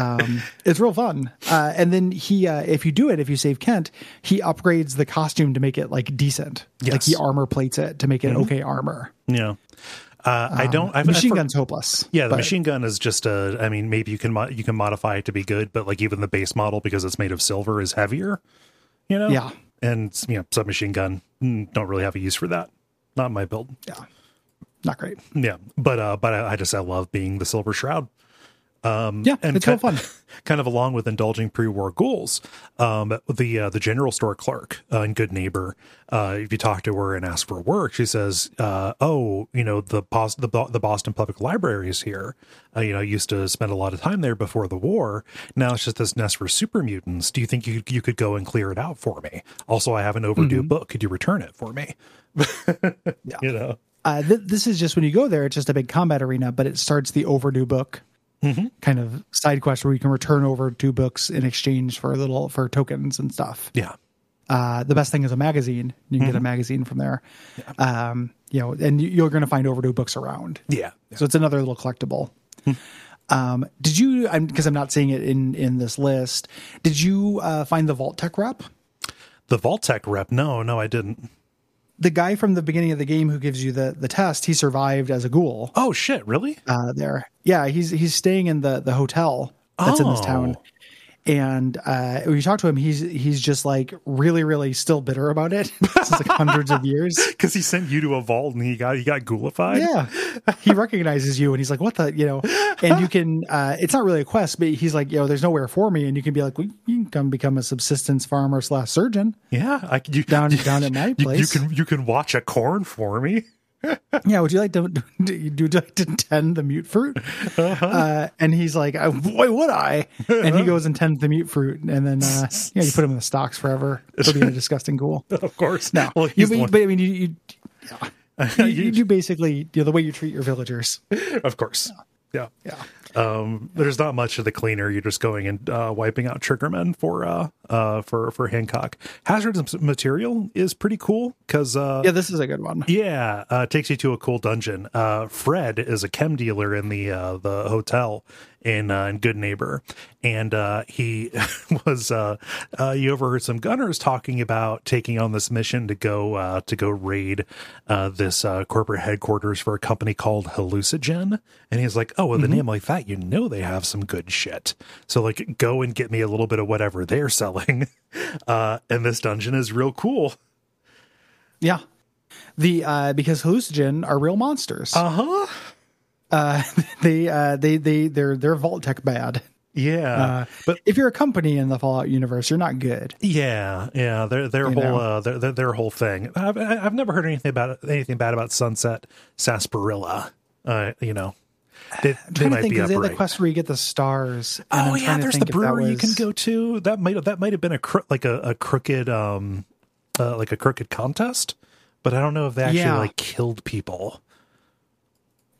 um, it's real fun. Uh, and then he, uh, if you do it, if you save Kent, he upgrades the costume to make it like decent. Like Yes. he armor plates it to make it okay armor. Yeah. Uh, I don't. I've, Machine I've, gun's hopeless. Yeah, the but- machine gun is just a. I mean, maybe you can mo- you can modify it to be good, but like even the base model because it's made of silver is heavier. You know. Yeah. And you know, submachine gun mm, don't really have a use for that. Not my build. Yeah, not great. Yeah, but uh, but I, I just I love being the silver shroud. Yeah, and it's kind, fun. kind of along with indulging pre-war ghouls, Um, the uh, the general store clerk uh, in Goodneighbor, uh, if you talk to her and ask for work, she says, uh, "Oh, you know the Bos- the, Bo- the Boston Public Library is here. Uh, you know, I used to spend a lot of time there before the war. Now it's just this nest for super mutants. Do you think you you could go and clear it out for me? Also, I have an overdue book. Could you return it for me? You know." Uh, th- this is just when you go there, it's just a big combat arena, but it starts the overdue book Mm-hmm. kind of side quest where you can return over two books in exchange for little for tokens and stuff. Yeah. Uh, the best thing is a magazine. You can get Mm-hmm. a magazine from there. Um, you know, and you- you're going to find overdue books around. Yeah. So it's another little collectible. um, did you? I'm because I'm not seeing it in in this list. Did you uh, find the Vault-Tec rep? The Vault-Tec rep? No, no, I didn't. The guy from the beginning of the game who gives you the the test, he survived as a ghoul. Oh shit! Really? uh, there. Yeah, he's he's staying in the the hotel that's in this Oh. town. And uh, when you talk to him, he's he's just like really, really still bitter about it. Since like hundreds of years. Because he sent you to a vault and he got he got ghoulified. Yeah, he recognizes you, and he's like, "What the?" You know. And you can. Uh, it's not really a quest, but he's like, "You know, there's nowhere for me," and you can be like, well, "You can come become a subsistence farmer slash surgeon Yeah, I can. you, down down at my you, you can you can watch a corn for me. Yeah, would you like to do you do like to tend the mutfruit? Uh-huh. Uh, and he's like, "Uh, why would I? And he goes and tends the mutfruit, and then uh, yeah, you put him in the stocks forever for being a disgusting ghoul. of course. No, well, you, but, but I mean, you you, you, you do basically you know, the way you treat your villagers. of course. Yeah. Yeah. Um, there's not much of the cleaner. You're just going and uh, wiping out triggermen for uh, uh, for for Hancock. Hazardous material is pretty cool because uh, Yeah, this is a good one. Yeah, uh, takes you to a cool dungeon. Uh, Fred is a chem dealer in the uh, the hotel in uh, in Goodneighbor, and uh, he was uh, uh, you overheard some gunners talking about taking on this mission to go uh, to go raid uh, this uh, corporate headquarters for a company called Hallucigen, and he's like, oh, with a name like that, you know they have some good shit. So like, go and get me a little bit of whatever they're selling. Uh, and this dungeon is real cool. Yeah, the uh, because Hallucigen are real monsters. Uh huh. Uh, they uh, they they they're they're Vault-Tec bad. Yeah, Uh, but if you're a company in the Fallout universe, you're not good. Yeah, yeah, their their You whole uh, their, their their whole thing. I've I've never heard anything about anything bad about Sunset Sarsaparilla. Uh, you know, they, they I'm trying to might think be because the upright. quest where you get the stars. and Oh I'm yeah, there's the think if that brewery you can go to. That might that might have been a cro- like a, a crooked um uh, like a crooked contest, but I don't know if they actually Yeah. like killed people.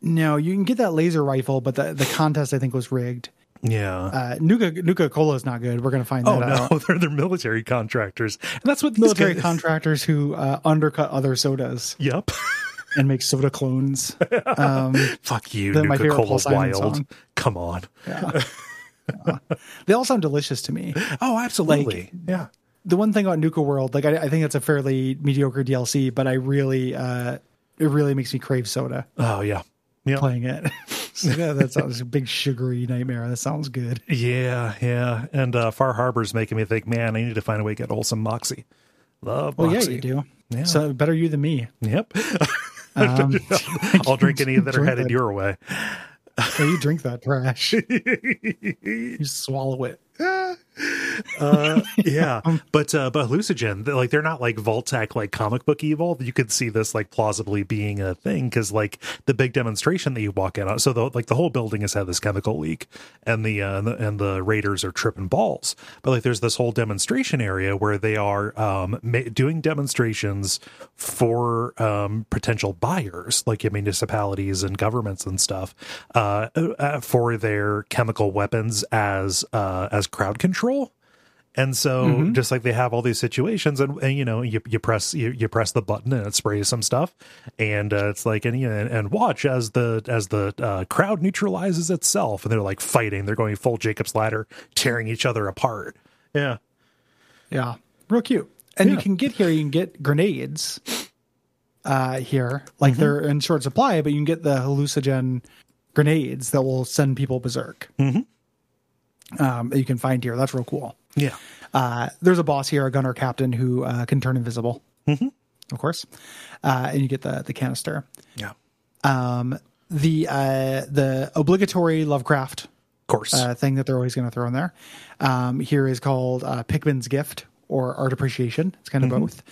No, you can get that laser rifle, but the the contest I think was rigged. Yeah. Uh, Nuka Nuka Cola is not good. We're gonna find oh that out. no, they're they're military contractors, and that's what these Military guys- contractors who uh, undercut other sodas Yep. and make soda clones. Um, Fuck you, Nuka Cola Wild. song. Come on. yeah. Yeah. They all sound delicious to me. Oh, absolutely. yeah. the one thing about Nuka World, like I, I think it's a fairly mediocre DLC, but I really, uh, it really makes me crave soda Oh yeah. Yeah. playing it. So, yeah, that sounds a big sugary nightmare. That sounds good. Yeah, yeah. And uh, Far Harbor's making me think, man, I need to find a way to get wholesome Moxie. Love Well, yeah, you do. Yeah. So better you than me. Yep. Um, I'll drink any that are headed that. your way. so you drink that trash. you swallow it. Uh, yeah, but uh, but Hallucigen, they're, like they're not like Vault-Tec like comic book evil. You could see this like plausibly being a thing because like the big demonstration that you walk in on. So the, like the whole building has had this chemical leak, and the, uh, and the and the raiders are tripping balls. But like there's this whole demonstration area where they are um, ma- doing demonstrations for um, potential buyers, like in municipalities and governments and stuff, uh, uh, for their chemical weapons as uh, as crowd control. And so, just like they have all these situations, and, and you know, you, you press you, you press the button and it sprays some stuff, and uh, it's like and, you know, and watch as the as the uh, crowd neutralizes itself, and they're like fighting, they're going full Jacob's ladder, tearing each other apart. Yeah, Yeah, real cute. And you can get here. You can get grenades uh, here, like they're in short supply, but you can get the hallucinogen grenades that will send people berserk. Mm-hmm. Um, that you can find here. That's real cool. yeah, Uh, there's a boss here, a gunner captain who uh, can turn invisible, mm-hmm. of course, uh, and you get the the canister. yeah. Um, the uh, the obligatory Lovecraft course, uh, thing that they're always going to throw in there. Um, here is called uh, Pikmin's Gift or Art Appreciation. It's kind of both.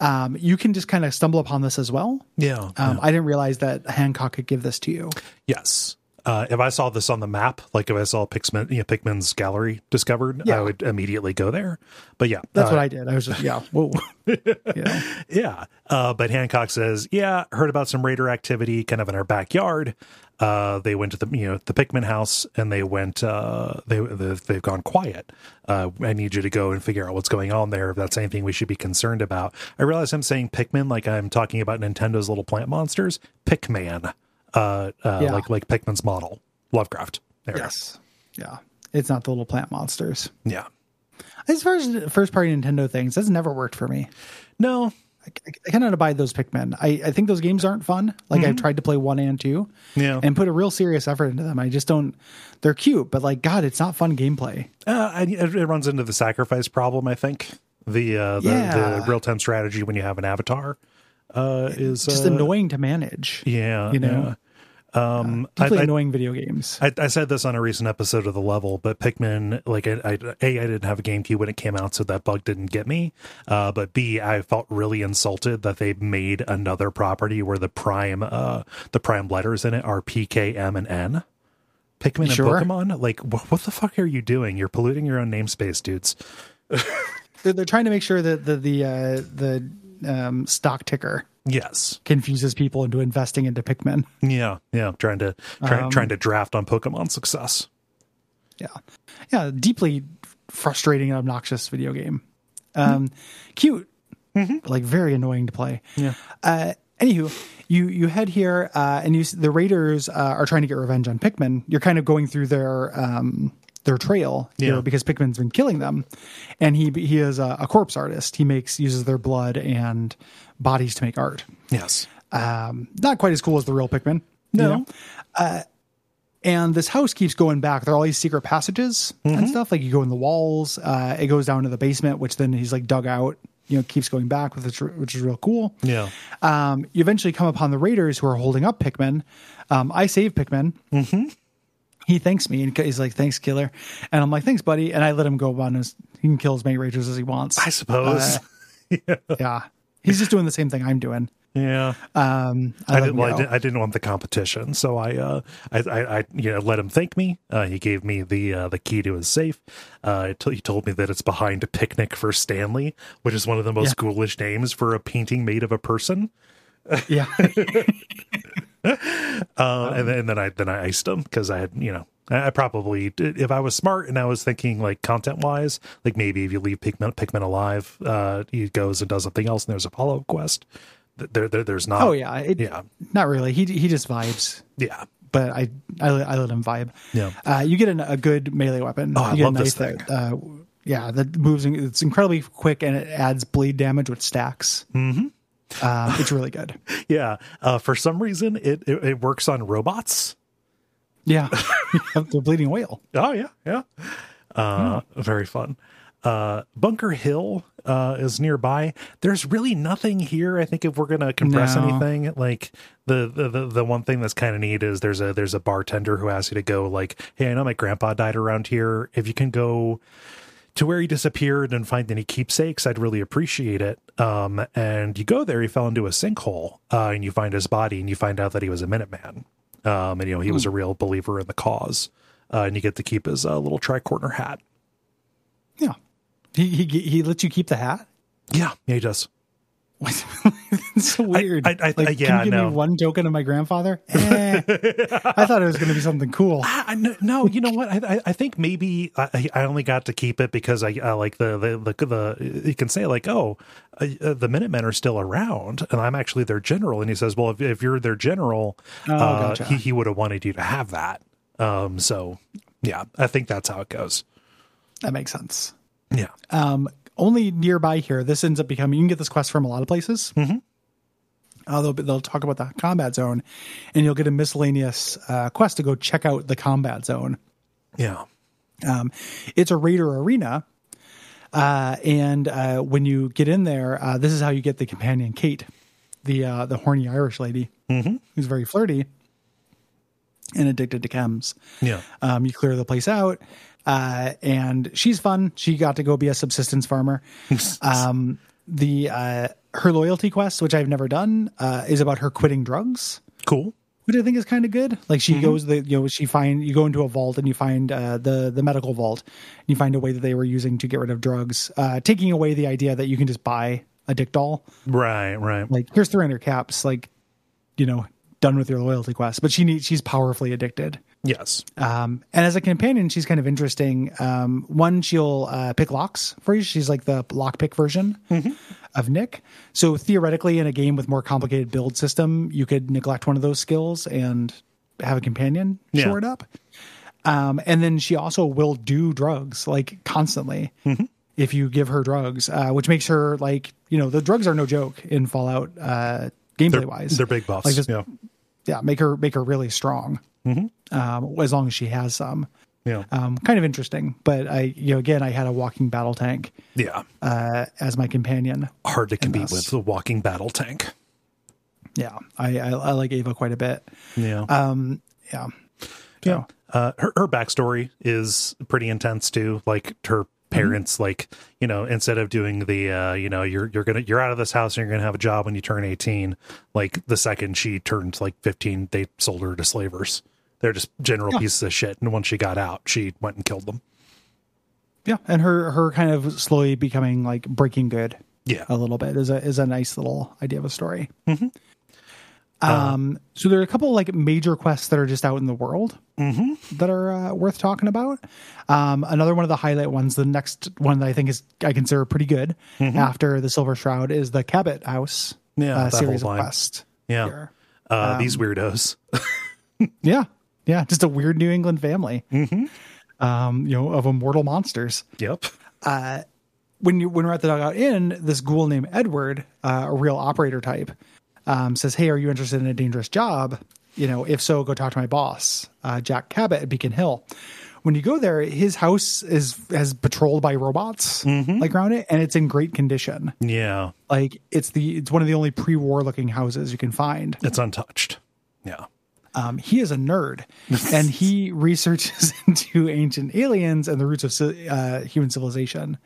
Um, you can just kind of stumble upon this as well. yeah, Um, I didn't realize that Hancock could give this to you. yes. Uh, if I saw this on the map, like if I saw Pikmin, you know, Pikmin's gallery discovered, Yeah. I would immediately go there. But yeah, That's uh, what I did. I was just, yeah, whoa. know? Yeah. Uh, but Hancock says, yeah, heard about some raider activity kind of in our backyard. Uh, they went to the, you know, the Pikmin house and they went, uh, they, they've, they've gone quiet. Uh, I need you to go and figure out what's going on there. If that's anything we should be concerned about. I realize I'm saying Pikmin like I'm talking about Nintendo's little plant monsters. Pikman, uh, uh, Yeah. like, like Pikmin's model. Lovecraft. There. Yes. Yeah. It's not the little plant monsters. Yeah. As far as first party Nintendo things, that's never worked for me. No. I, I, cannot abide those Pikmin. I, I think those games aren't fun. Like I've tried to play one and two Yeah. and put a real serious effort into them. I just don't, they're cute, but like, God, it's not fun gameplay. Uh, I, it it runs into the sacrifice problem. I think the uh, the, Yeah. the real time strategy when you have an avatar uh, is Just uh, annoying to manage. Yeah, you know? yeah. Um, I, I- annoying video games. I, I said this on a recent episode of the level, but Pikmin, like, I, I, a, I didn't have a GameCube when it came out, so that bug didn't get me. Uh, but B, I felt really insulted that they made another property where the prime, uh, the prime letters in it are P, K, M, and N. Pikmin Sure. and Pokemon, like, wh- what the fuck are you doing? You're polluting your own namespace, dudes. they're, they're trying to make sure that the the uh, the um, stock ticker Yes, confuses people into investing into Pikmin. yeah, yeah. Trying to try, Um, trying to draft on Pokemon success. Yeah, yeah, deeply frustrating and obnoxious video game. Um, cute, like very annoying to play. Yeah. Uh, anywho, you you head here, uh, and you the raiders uh, are trying to get revenge on Pikmin. You're kind of going through their um their trail here Yeah. because Pikmin's been killing them, and he he is a, a corpse artist. He makes uses their blood and bodies to make art. Yes. Um, not quite as cool as the real Pikmin. you No. know? Uh, and this house keeps going back. There are all these secret passages Mm-hmm. and stuff. Like you go in the walls. Uh, it goes down to the basement, which then he's like dug out. You know, keeps going back, with which, which is real cool. Yeah. Um, you eventually come upon the raiders who are holding up Pikmin. Um, I save Pikmin. Mm-hmm. He thanks me and he's like, "Thanks, killer," and I'm like, "Thanks, buddy." And I let him go on his. He can kill as many ragers as he wants. I suppose. yeah, he's just doing the same thing I'm doing. yeah. Um, I I, didn't. Well, I, did, I didn't want the competition, so I, uh, I, I, I, you know, let him thank me. Uh, he gave me the uh, the key to his safe. Uh, he he told me that it's behind a picnic for Stanley, which is one of the most Yeah. ghoulish names for a painting made of a person. yeah. Uh, and then, and then I then I iced him because I had you know I I probably if I was smart and I was thinking like content wise, like maybe if you leave Pikmin Pikmin alive, uh, he goes and does something else, and there's a follow up quest. There, there, there's not. Oh yeah, it, yeah, Not really. He he just vibes, yeah. but I I, let- I let him vibe. Yeah. Uh, you get an, a good melee weapon. Oh, I you get love this knife that uh, yeah that moves. It's incredibly quick and it adds bleed damage which stacks. Mm-hmm. Um, it's really good. Yeah. Uh, for some reason, it, it it works on robots. Yeah, the bleeding whale. Oh yeah, yeah. Uh, Very fun. Uh, Bunker Hill uh, is nearby. There's really nothing here. I think if we're gonna compress No. anything, like the, the the the one thing that's kind of neat is there's a there's a bartender who asks you to go like, hey, I know my grandpa died around here. If you can go to where he disappeared and find any keepsakes, I'd really appreciate it. Um, and you go there, he fell into a sinkhole, uh, and you find his body, and you find out that he was a Minuteman. Um, and you know he was a real believer in the cause. Uh, and you get to keep his uh, little tricorner hat. Yeah, he he he lets you keep the hat. Yeah, yeah, he does. It's weird. I- I- like, yeah, can you give no. me one token of my grandfather? Eh. I thought it was going to be something cool. I, I- no, you know what? I, I- I think maybe I, I only got to keep it because I, I like the, the the the you can say like, oh, uh, uh, the Minutemen are still around, and I'm actually their general. And he says, well, if, if you're their general, Oh, uh, gotcha. he he would have wanted you to have that. Um, so yeah, I think that's how it goes. That makes sense. Yeah, um, only nearby here. This ends up becoming. You can get this quest from a lot of places. Mm-hmm. Uh, they'll, they'll talk about the combat zone, and you'll get a miscellaneous uh, quest to go check out the combat zone. yeah, Um, it's a raider arena, uh, and uh, when you get in there, uh, this is how you get the companion Cait, the uh, the horny Irish lady who's very flirty and addicted to chems. yeah. Um, you clear the place out, uh, and she's fun. She got to go be a subsistence farmer. um, the uh, her loyalty quest, which I've never done, uh, is about her quitting drugs, Cool. which I think is kind of good. Like she goes, the you know, she find you go into a vault and you find uh, the the medical vault, and you find a way that they were using to get rid of drugs, uh, taking away the idea that you can just buy a dick doll. Right, right. Like here's 300 caps, like you know, done with your loyalty quest. But she needs she's powerfully addicted. Yes. Um, and as a companion, she's kind of interesting. Um, one, she'll uh, pick locks for you. She's like the lockpick version of Nick. So theoretically, in a game with more complicated build system, you could neglect one of those skills and have a companion Yeah. shore it up. Um, and then she also will do drugs like constantly if you give her drugs, uh, which makes her like you know the drugs are no joke in Fallout uh, gameplay They're, wise. they're big buffs. Like just yeah, yeah, make her make her really strong. Um, as long as she has some. yeah, Um, kind of interesting, but I, you know, again, I had a walking battle tank yeah. uh, as my companion. Hard to compete with the walking battle tank. Yeah, I, I I like Ava quite a bit. Yeah. Um, yeah, Yeah. Uh, her, her backstory is pretty intense too. Like her parents, like, you know, instead of doing the, uh, you know, you're, you're going to, you're out of this house and you're going to have a job when you turn 18. Like the second she turned like 15, they sold her to slavers. They're just general Yeah. pieces of shit. And once she got out, she went and killed them. yeah, and her her kind of slowly becoming like breaking good Yeah. a little bit is a is a nice little idea of a story. Um, so there are a couple like major quests that are just out in the world that are uh, worth talking about. Um, another one of the highlight ones, the next one that I think is I consider pretty good after the Silver Shroud is the Cabot House. Yeah, uh, series of quests. Yeah. Uh, these weirdos. Yeah, yeah, just a weird New England family. Um, you know, of immortal monsters. yep. Uh, when you when we're at the dugout inn, this ghoul named Edward, uh, a real operator type, um, says, "Hey, are you interested in a dangerous job? You know, if so, go talk to my boss, uh, Jack Cabot at Beacon Hill." When you go there, his house is has patrolled by robots like around it, and it's in great condition. Yeah. Like it's the it's one of the only pre-war looking houses you can find. It's untouched. Yeah. Um, he is a nerd, and he researches into ancient aliens and the roots of uh, human civilization.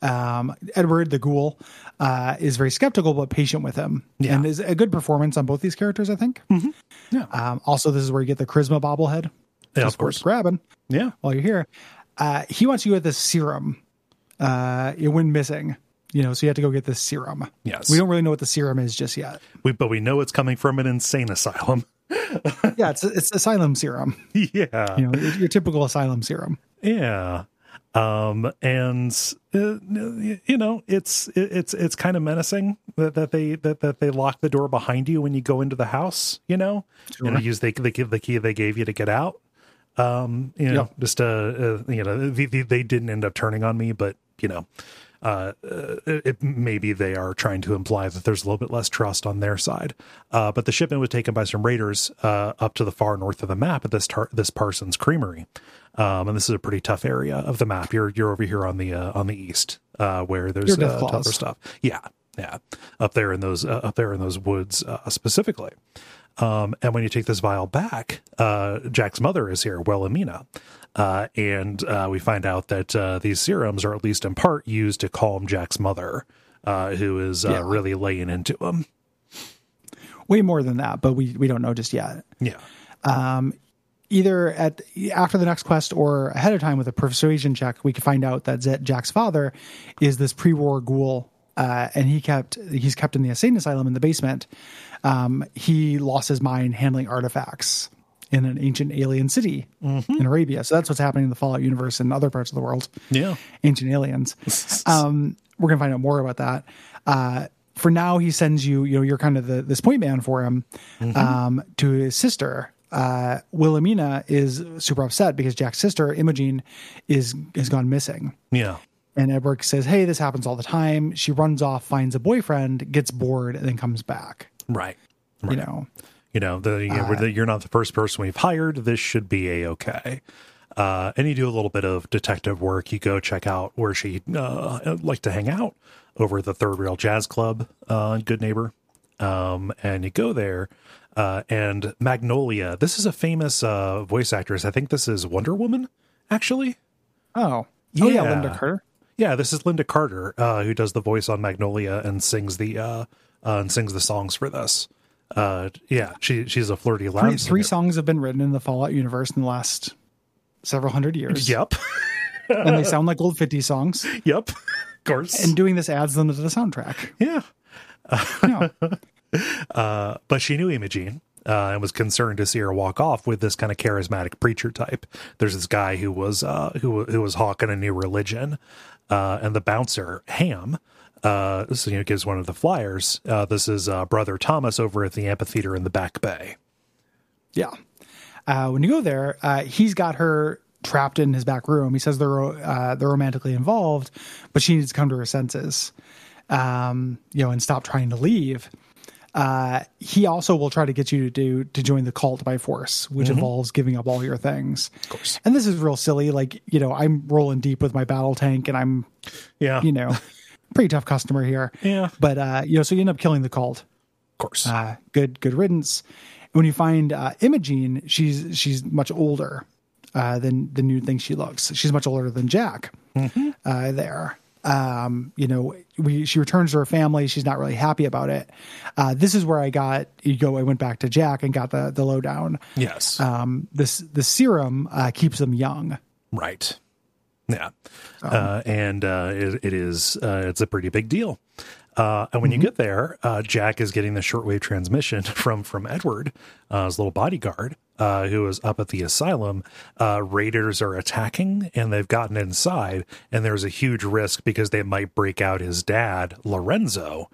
Um, Edward the Ghoul uh, is very skeptical but patient with him, Yeah. and is a good performance on both these characters. I think. Yeah. Um, also, this is where you get the charisma bobblehead. Yeah, of course. grabbing Yeah. while you're here. Uh, he wants you get this serum. Uh, it went missing, you know, so you have to go get this serum. Yes. we don't really know what the serum is just yet. We, but we know it's coming from an insane asylum. yeah, it's it's asylum serum. yeah. You know, your typical asylum serum. Yeah. Um, and uh, you know, it's it's it's kind of menacing that, that they that, that they lock the door behind you when you go into the house. You know, and they use they they give the key they gave you to get out. Um, you know, Yeah. just uh, uh, you know, they, they, they didn't end up turning on me, but you know, uh, uh, it, maybe they are trying to imply that there's a little bit less trust on their side. Uh, but the shipment was taken by some raiders uh, up to the far north of the map at this tar- this Parsons Creamery, um, and this is a pretty tough area of the map. You're you're over here on the uh, on the east, uh, where there's uh, tougher stuff. Yeah, yeah, up there in those uh, up there in those woods uh, specifically. Um, and when you take this vial back, uh, Jack's mother is here, Wilhelmina. Uh, and uh, we find out that uh, these serums are at least in part used to calm Jack's mother, uh, who is uh, Yeah. really laying into him. Way more than that, but we we don't know just yet. Yeah. Either at after the next quest or ahead of time with a persuasion check, we can find out that Jack's father is this pre-war ghoul, uh, and he kept he's kept in the insane asylum in the basement. Um, he lost his mind handling artifacts in an ancient alien city in Arabia. So that's what's happening in the Fallout universe and other parts of the world. Yeah. ancient aliens. Um, we're gonna find out more about that. Uh, for now, he sends you. You know, you're kind of the this point man for him um, to his sister. Uh, Wilhelmina is super upset because Jack's sister Imogene is has gone missing. Yeah. And Edward says, "Hey, this happens all the time." She runs off, finds a boyfriend, gets bored, and then comes back. Right. You know, You know, the, you know, the- you're not the first person we've hired. This should be a okay. Uh, and you do a little bit of detective work. You go check out where she uh, like to hang out over the Third Rail Jazz Club, uh, Goodneighbor. Um, and you go there, uh, and Magnolia. This is a famous uh, voice actress. I think this is Wonder Woman, actually. oh, oh yeah, Yeah. Lynda Carter. Yeah, this is Lynda Carter, uh, who does the voice on Magnolia and sings the uh, uh, and sings the songs for this. Uh, yeah, she she's a flirty loud Three, three songs have been written in the Fallout universe in the last several hundred years. Yep, and they sound like old 50 songs. yep, of course. And doing this adds them to the soundtrack. yeah, Yeah. uh, but she knew Imogene. Uh, and was concerned to see her walk off with this kind of charismatic preacher type. There's this guy who was uh, who who was hawking a new religion, uh, and the bouncer Ham, uh, so, you know, gives one of the flyers. Uh, this is uh, brother Thomas over at the amphitheater in the Back Bay. Yeah. When you go there, he's got her trapped in his back room. He says they're they're romantically involved, but she needs to come to her senses, um, you know, and stop trying to leave. Uh, he also will try to get you to do to join the cult by force, which involves giving up all your things. Of course. And this is real silly. Like you know, I'm rolling deep with my battle tank, and I'm Yeah, you know pretty tough customer here. Yeah. But uh, you know, so you end up killing the cult. Of course. uh, good good riddance. And When you find uh, Imogene, she's she's much older uh, than than you think she looks. She's much older than Jack. Uh, there, um, you know, we she returns to her family. She's not really happy about it. Uh, this is where I got you go. I went back to Jack and got the the lowdown. yes. Um, this the serum uh, keeps them young. Right. Yeah. Uh, and uh, it, it is, uh, it's a pretty big deal. Uh, and when you get there, uh, Jack is getting the shortwave transmission from from Edward, uh, his little bodyguard, uh, who is up at the asylum. Uh, raiders are attacking, and they've gotten inside, and there's a huge risk because they might break out his dad, Lorenzo.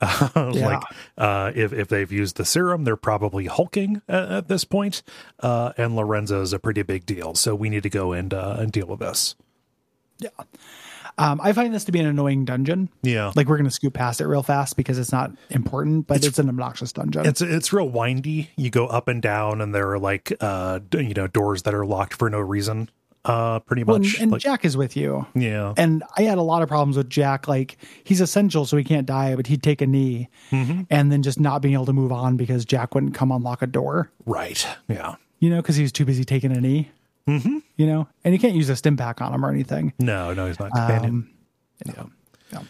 like uh, if if they've used the serum, they're probably hulking at, at this point, uh, and Lorenzo is a pretty big deal. So we need to go and uh, and deal with this. Um, I find this to be an annoying dungeon. Yeah. like we're gonna scoop past it real fast because it's not important, but it's, an obnoxious dungeon. It's it's real windy. You go up and down, and there are like uh you know doors that are locked for no reason. Uh, pretty Well, and, much. and like, Jack is with you. yeah, And I had a lot of problems with Jack. Like he's essential, so he can't die, but he'd take a knee, Mm-hmm. and then just not being able to move on because Jack wouldn't come unlock a door. right. Yeah. You know, because he was too busy taking a knee. Mm-hmm. You know, and you can't use a Stimpak on him or anything. No, no, he's not companion. Um, Yeah.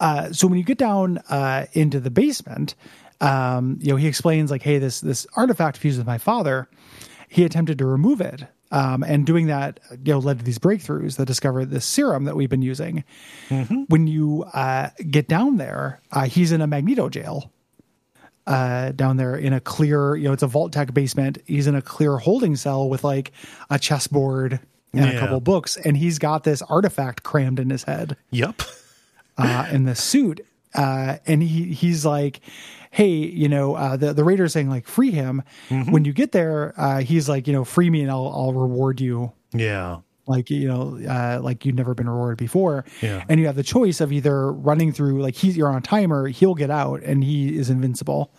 Uh, so when you get down uh, into the basement, um, you know, he explains like, "Hey, this this artifact fused with my father. He attempted to remove it, um, and doing that, you know, led to these breakthroughs that discovered this serum that we've been using. When you uh, get down there, uh, he's in a magneto jail." Uh, down there in a clear, you know, it's a Vault-Tec basement. He's in a clear holding cell with like a chessboard and a couple books, and he's got this artifact crammed in his head Yep. uh, in the suit, uh, and he he's like, "Hey, you know, uh, the the Raider's saying like free him. When you get there, uh, he's like, you know, free me and I'll I'll reward you." Yeah. Like you know, uh, like you've never been rewarded before, Yeah. and you have the choice of either running through, like he's you're on a timer, he'll get out and he is invincible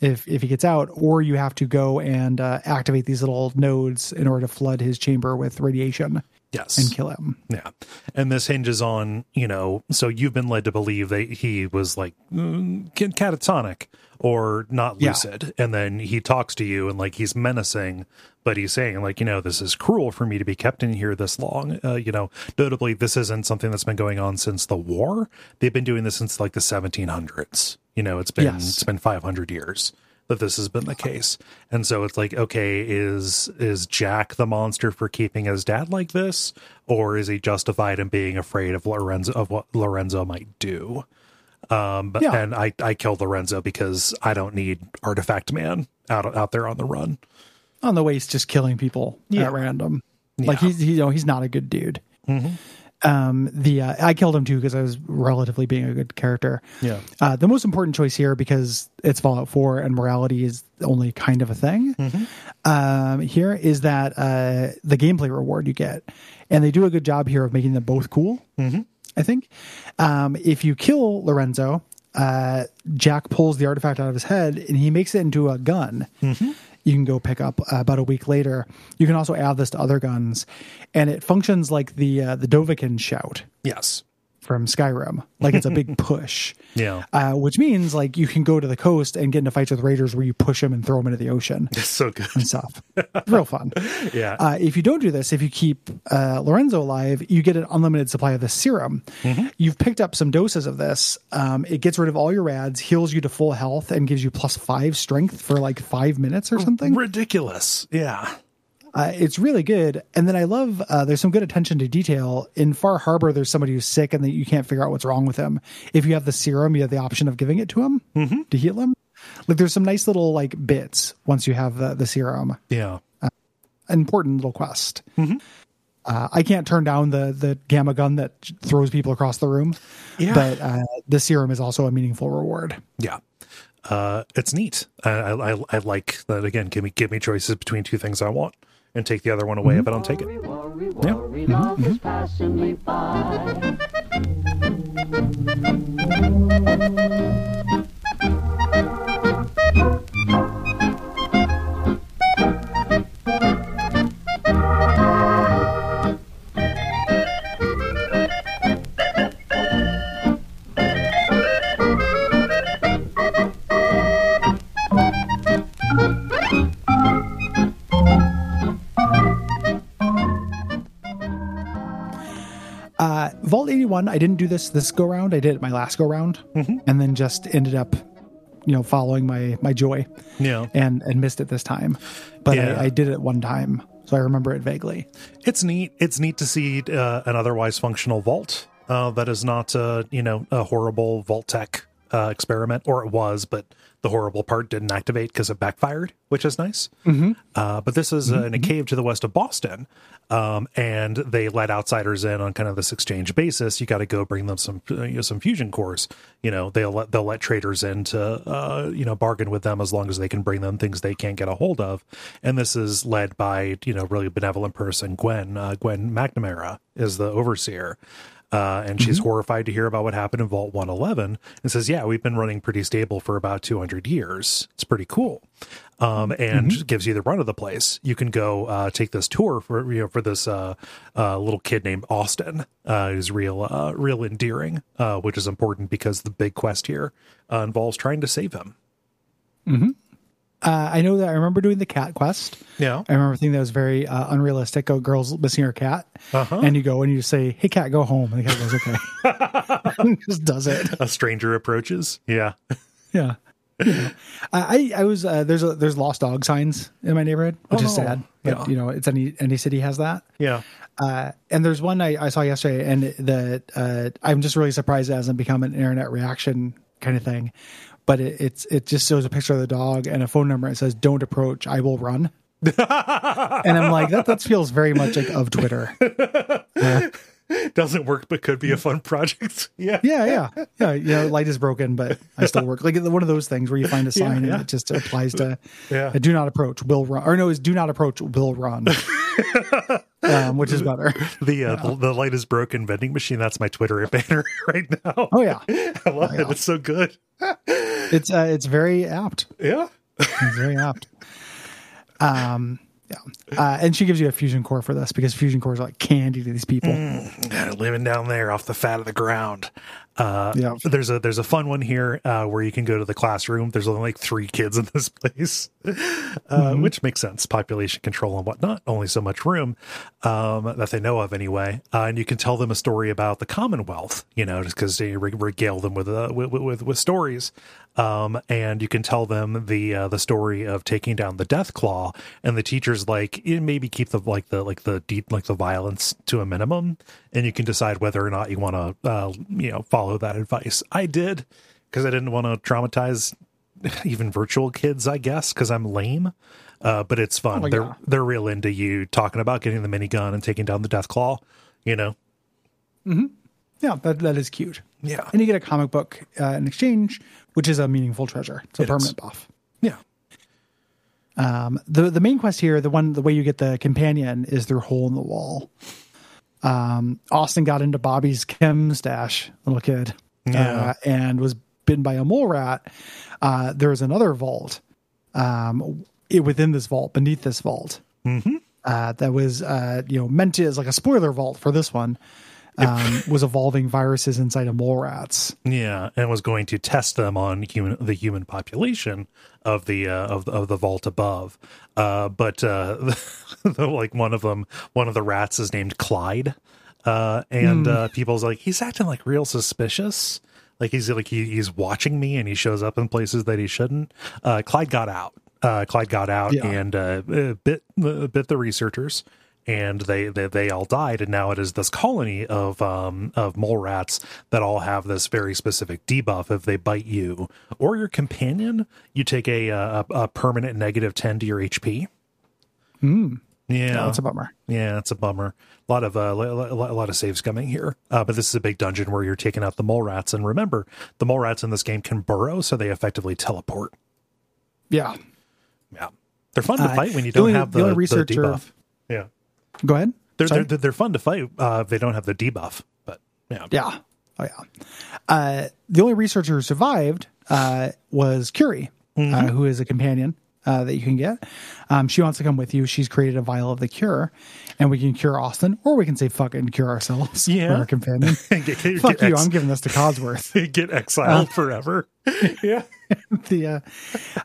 if if he gets out, or you have to go and uh, activate these little nodes in order to flood his chamber with radiation Yes. and kill him. Yeah. And this hinges on, you know, so you've been led to believe that he was like mm, catatonic or not Yeah. lucid. And then he talks to you and like he's menacing, but he's saying, like, you know, this is cruel for me to be kept in here this long. Uh, you know, notably, this isn't something that's been going on since the war. They've been doing this since like the 1700s. You know, it's been, Yes. it's been 500 years that this has been the case. And so it's like, okay, is is Jack the monster for keeping his dad like this, or is he justified in being afraid of Lorenzo of what Lorenzo might do? Um, but, Yeah. and I I killed Lorenzo because I don't need Artifact Man out out there on the run. On the waist just killing people Yeah. at random. Like he's he, you know he's not a good dude. Um, the uh, I killed him too because I was relatively being a good character. Yeah. Uh, the most important choice here because it's Fallout 4 and morality is only kind of a thing. Um, here is that uh, the gameplay reward you get, and they do a good job here of making them both cool. I think um, if you kill Lorenzo, uh, Jack pulls the artifact out of his head and he makes it into a gun. You can go pick up uh, about a week later. You can also add this to other guns, and it functions like the uh, the Dovahkiin shout Yes. From Skyrim. Like it's a big push. Yeah. Uh, which means like you can go to the coast and get into fights with raiders where you push them and throw them into the ocean It's so good. and stuff. Real fun. Yeah. Uh, if you don't do this, if you keep uh, Lorenzo alive, you get an unlimited supply of the serum. You've picked up some doses of this. Um, it gets rid of all your rads, heals you to full health, and gives you plus five strength for like five minutes or something. Ridiculous. Yeah. Uh, it's really good. And then I love uh, there's some good attention to detail. In Far Harbor, there's somebody who's sick and that you can't figure out what's wrong with him. If you have the serum, you have the option of giving it to him to heal him. Like there's some nice little like bits once you have the, the serum. Yeah. An important little quest. Uh, I can't turn down the the gamma gun that throws people across the room, Yeah. but uh, the serum is also a meaningful reward. Yeah. Uh, it's neat. I, I- I like that. Again, give me, give me choices between two things I want and take the other one away if I don't take it. Worry, worry, love is mm-hmm. Mm-hmm. passing me by. Vault 81, I didn't do this this go round. I did it my last go round, and then just ended up, you know, following my my joy Yeah. and and missed it this time. But Yeah. I, I did it one time, so I remember it vaguely. It's neat. It's neat to see uh, an otherwise functional vault uh, that is not, uh, you know, a horrible Vault-Tec uh, experiment, or it was, but the horrible part didn't activate because it backfired, which is nice. Mm-hmm. Uh, but this is uh, in a cave to the west of Boston, um, and they let outsiders in on kind of this exchange basis. You got to go bring them some, uh, you know, some fusion cores. You know, they'll let they'll let traders in to, uh, you know, bargain with them as long as they can bring them things they can't get a hold of. And this is led by you know really benevolent person Gwen uh, Gwen McNamara is the overseer. Uh, and she's horrified to hear about what happened in Vault 111 and says, Yeah, we've been running pretty stable for about 200 years. It's pretty cool. Um, and gives you the run of the place. You can go uh, take this tour for you know for this uh, uh, little kid named Austin, uh, who's real uh, real endearing, uh, which is important because the big quest here uh, involves trying to save him. Uh, I know that I remember doing the cat quest. Yeah. I remember thinking that was very uh, unrealistic. A girl's missing her cat, Uh-huh. and you go and you say, "Hey, cat, go home," and the cat goes, "Okay," just does it. A stranger approaches. Yeah. Yeah. Know. I I was uh, there's a there's lost dog signs in my neighborhood, which is Oh, sad. But yeah. you know, it's any any city has that. Yeah. Uh, and there's one I, I saw yesterday, and that uh, I'm just really surprised it hasn't become an internet reaction kind of thing. But it, it's it just shows a picture of the dog and a phone number. It says, "Don't approach, I will run." and I'm like, that that feels very much like of Twitter. Doesn't work, but could be a fun project. Yeah. Yeah, yeah, yeah. You know, light is broken, but I still work. Like one of those things where you find a sign yeah. and it just applies to Yeah. uh, do not approach, will run. Or no, is do not approach, will run. um, which is better. The, uh, the the light is broken vending machine. That's my Twitter banner right now. Oh yeah, I love it. It's so good. It's uh, it's very apt. Yeah. It's very apt. Um, yeah, uh, and she gives you a fusion core for this because fusion cores are like candy to these people. Uh, living down there off the fat of the ground. Uh, Yeah. There's a there's a fun one here uh, where you can go to the classroom. There's only like three kids in this place, uh, which makes sense. Population control and whatnot. Only so much room um, that they know of anyway. Uh, and you can tell them a story about the Commonwealth. You know, just because they re- regale them with, uh, with with with stories. Um, and you can tell them the uh, the story of taking down the Death Claw, and the teachers like maybe keep the like the like the deep like the violence to a minimum, and you can decide whether or not you want to uh, you know follow that advice. I did because I didn't want to traumatize even virtual kids, I guess, because I'm lame. Uh, but it's fun. Oh, they're yeah. they're real into you talking about getting the minigun and taking down the Death Claw. You know, Hmm. Yeah, that that is cute. yeah, And you get a comic book uh, in exchange, which is a meaningful treasure. It's a It is. permanent buff. yeah. Um, the the main quest here, the one the way you get the companion is through hole in the wall. Um, Austin got into Bobby's chem stash, little kid, Yeah. uh, and was bitten by a mole rat. Uh, there is another vault um, it, within this vault, beneath this vault, mm-hmm. uh, that was uh, you know meant to as like a spoiler vault for this one. Um, was evolving viruses inside of mole rats. Yeah, and was going to test them on human the human population of the uh, of of the vault above. Uh, but uh, like one of them, one of the rats is named Clyde, uh, and uh, people's like he's acting like real suspicious. Like he's like he, he's watching me, and he shows up in places that he shouldn't. Uh, Clyde got out. Uh, Clyde got out Yeah. and uh, bit uh, bit the researchers and they, they they all died. And now it is this colony of um of mole rats that all have this very specific debuff. If they bite you or your companion you take a a, a permanent negative 10 to your hp Hmm. yeah. That's a bummer. yeah it's a bummer. A lot of uh, a lot of saves coming here. Uh, but this is a big dungeon where you're taking out the mole rats. And remember the mole rats in this game can burrow so they effectively teleport. Yeah. yeah. They're fun to Uh, fight when you don't only- have the the, the debuff. Yeah Go ahead. they're, they're they're fun to fight uh, if they don't have the debuff but yeah Yeah. Oh yeah. Uh, the only researcher who survived uh, was Curie, uh, who is a companion uh, that you can get. Um, she wants to come with you. She's created a vial of the cure, and we can cure Austin, or we can say fuck it and cure ourselves. Yeah. our companion. get, get, Fuck get you! ex- I'm giving this to Codsworth. get exiled forever. yeah. the uh,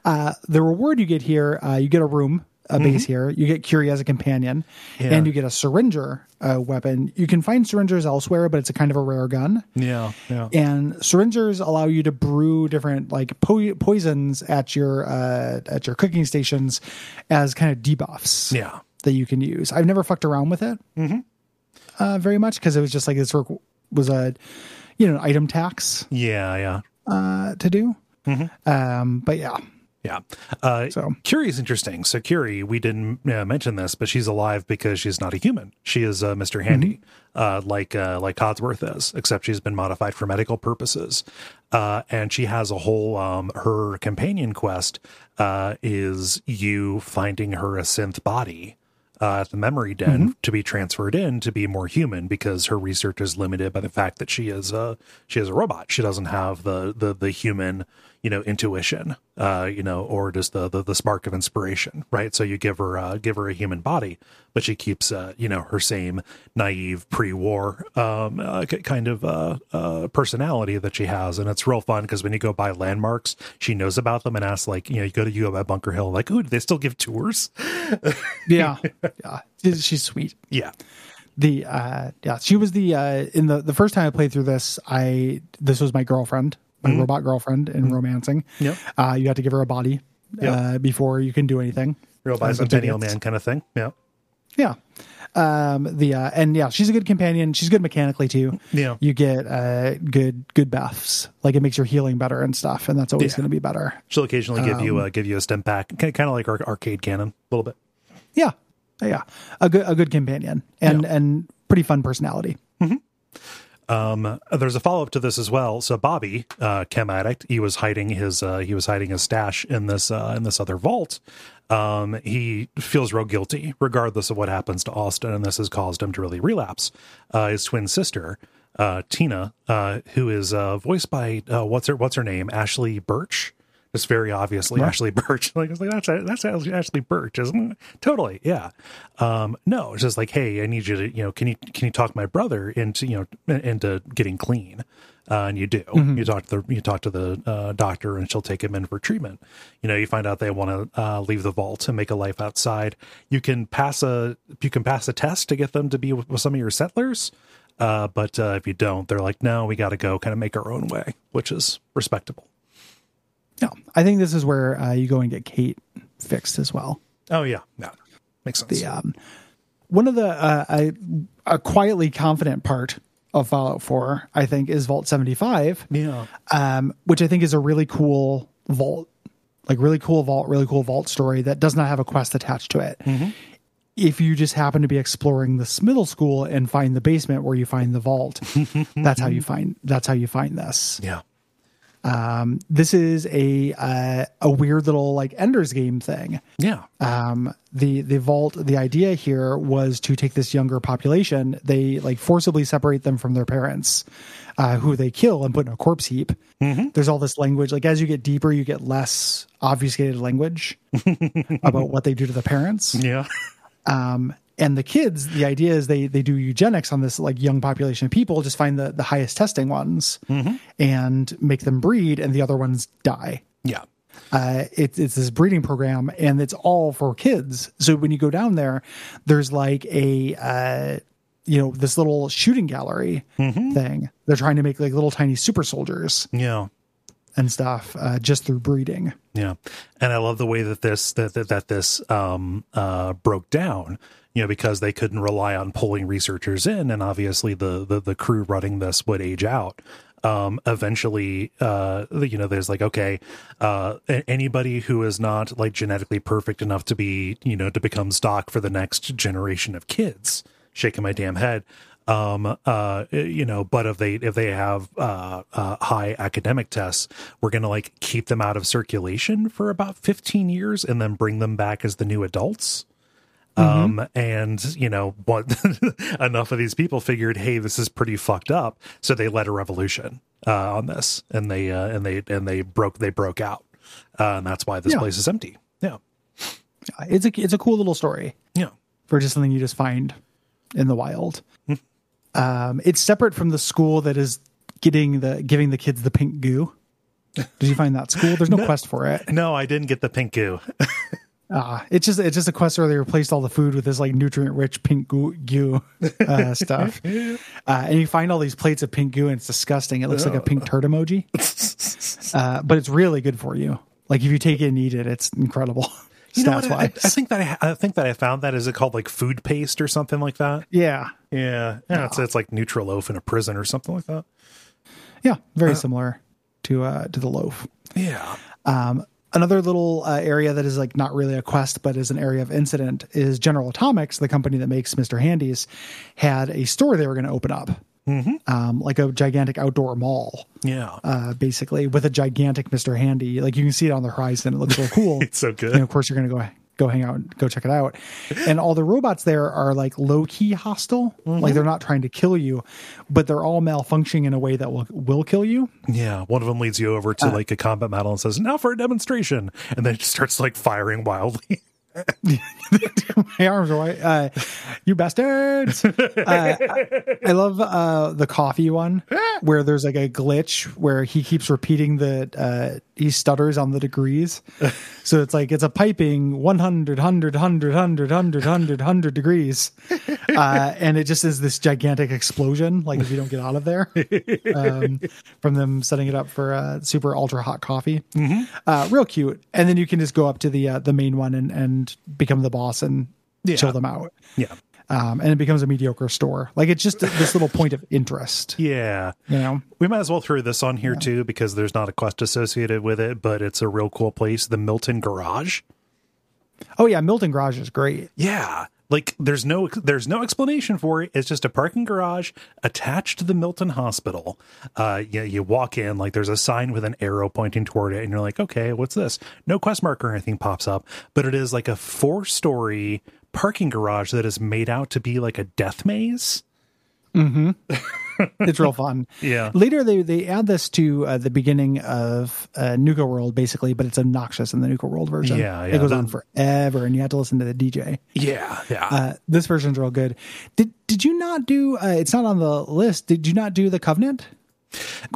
uh, the reward you get here, uh, you get a room a base here. You get Curie as a companion, Yeah. and you get a syringer uh, weapon. You can find syringers elsewhere, but it's a kind of a rare gun. Yeah, yeah. And syringers allow you to brew different like po- poisons at your uh, at your cooking stations as kind of debuffs. Yeah. that you can use. I've never fucked around with it uh, very much because it was just like this work was a you know item tax Yeah, yeah. uh, to do. Um, but yeah, Yeah. Uh, So- Curie is interesting. So Curie, we didn't uh, mention this, but she's alive because she's not a human. She is uh, Mr. Handy, uh, like uh, like Codsworth is, except she's been modified for medical purposes. Uh, and she has a whole um, her companion quest uh, is you finding her a synth body uh, at the memory den to be transferred in to be more human because her research is limited by the fact that she is a she is a robot. She doesn't have the the the human you know intuition uh you know or just the the, the spark of inspiration right so you give her uh give her a human body but she keeps uh you know her same naive pre-war um uh, kind of uh uh personality that she has and it's real fun because when you go by landmarks she knows about them and asks like you know you go to you go by bunker hill like ooh do they still give tours yeah, yeah. She's sweet. yeah The uh, yeah, she was the uh, in the the first time I played through this. I this was my girlfriend, my robot girlfriend in romancing. Yep. Uh, you have to give her a body Yep. uh, before you can do anything. real Uh, bicentennial man kind of thing yeah Yeah. Um the uh and yeah, she's a good companion. She's good mechanically too. Yeah. You get uh good good buffs. Like it makes your healing better and stuff, and that's always Yeah. gonna be better. she'll occasionally give you Um, uh give you a Stimpak kind of like our Arcade Gannon a little bit Yeah. Yeah. A good a good companion. And Yeah. and pretty fun personality. Um, there's a follow up to this as well. So Bobby, uh, chem addict, he was hiding his uh, he was hiding his stash in this uh, in this other vault. Um, he feels real guilty, regardless of what happens to Austin, and this has caused him to really relapse. Uh, his twin sister, uh, Tina, uh, who is uh, voiced by uh, what's her what's her name, Ashly Burch. Just very obviously Ashly Burch. Like it's like that's that's Ashly Burch, isn't it? Totally, yeah. Um, no, it's just like, hey, I need you to, you know, can you can you talk my brother into, you know, into getting clean? Uh, and you do. You talk to the you talk to the uh, doctor, and she'll take him in for treatment. You know, you find out they want to uh, leave the vault and make a life outside. You can pass a you can pass a test to get them to be with, with some of your settlers. Uh, but uh, if you don't, they're like, no, we got to go, kind of make our own way, which is respectable. Yeah. I think this is where uh, you go and get Cait fixed as well. Oh yeah, yeah, makes sense. The um one of the uh I, a quietly confident part of Fallout 4, I think, is Vault 75. yeah, um, which I think is a really cool vault, like really cool vault, really cool vault story that does not have a quest attached to it. If you just happen to be exploring this middle school and find the basement where you find the vault, that's how you find that's how you find this. yeah, Um, this is a uh, a weird little like Ender's Game thing. yeah. Um, the the vault the idea here was to take this younger population they like forcibly separate them from their parents uh, who they kill and put in a corpse heap there's all this language like as you get deeper you get less obfuscated language about what they do to the parents yeah. um, and the kids the idea is they they do eugenics on this like young population of people just find the the highest testing ones and make them breed and the other ones die Yeah. uh, it's it's this breeding program and it's all for kids. So when you go down there, there's like a uh, you know this little shooting gallery thing. They're trying to make like little tiny super soldiers Yeah. and stuff uh, just through breeding. Yeah. And I love the way that this that that, that this um uh broke down, you know, because they couldn't rely on pulling researchers in and obviously the the, the crew running this would age out. Um eventually uh you know there's like okay uh anybody who is not like genetically perfect enough to be, you know, to become stock for the next generation of kids. Shaking my damn head um uh you know but if they if they have uh, uh high academic tests we're gonna like keep them out of circulation for about 15 years and then bring them back as the new adults um and you know what enough of these people figured hey this is pretty fucked up so they led a revolution uh on this and they uh and they and they broke they broke out uh and that's why this Yeah. place is empty yeah It's a it's a cool little story yeah for just something you just find in the wild. um, it's separate from the school that is getting the giving the kids the pink goo. Did you find that school? There's no, quest for it. no i didn't get the pink goo Uh, it's just it's just a quest where they replaced all the food with this like nutrient rich pink goo, goo uh, stuff, uh, and you find all these plates of pink goo, and it's disgusting. It looks like a pink turd emoji, uh, but it's really good for you. Like if you take it and eat it, it's incredible. You know what? I, I think that I, I think that I found that is it called like food paste or something like that. yeah, Yeah, yeah. It's it's like neutral loaf in a prison or something like that. yeah, very similar to uh, to the loaf. Yeah. Um, another little uh, area that is like not really a quest, but is an area of incident is General Atomics, the company that makes Mr. Handy's, had a store they were going to open up, um, like a gigantic outdoor mall, Yeah. uh, basically with a gigantic Mr. Handy. Like you can see it on the horizon. It looks real cool. It's so good. And of course, you're going to go go hang out and go check it out. And all the robots there are like low key hostile. Mm-hmm. Like they're not trying to kill you, but they're all malfunctioning in a way that will will kill you. Yeah, one of them leads you over to uh, like a combat battle and says, "Now for a demonstration," and then it starts like firing wildly. my arms are white. Uh, you bastards. Uh, I, I love uh, the coffee one where there's like a glitch where he keeps repeating the, uh, he stutters on the degrees. So it's like, it's a piping 100, 100, 100, 100, 100, 100, 100 degrees. Uh, and it just is this gigantic explosion, like if you don't get out of there um, from them setting it up for uh, super ultra hot coffee. Uh, real cute. And then you can just go up to the uh, the main one and, and become the boss and Yeah. chill them out. Yeah, Um, and it becomes a mediocre store. Like it's just this little point of interest. yeah. You know, We might as well throw this on here too because there's not a quest associated with it, but it's a real cool place. The Milton Garage. oh yeah, Milton Garage is great. Yeah. Like there's no there's no explanation for it. It's just a parking garage attached to the Milton Hospital. Uh yeah, you walk in, like there's a sign with an arrow pointing toward it, and you're like, okay, what's this? No quest marker or anything pops up, but it is like a four story parking garage that is made out to be like a death maze. It's real fun. Yeah. Later, they they add this to uh, the beginning of uh, Nuka World, basically, but it's obnoxious in the Nuka World version. Yeah, yeah. It goes on forever, and you have to listen to the DJ. Yeah, yeah. Uh, this version's real good. Did did you not do? Uh, it's not on the list. Did you not do the Covenant?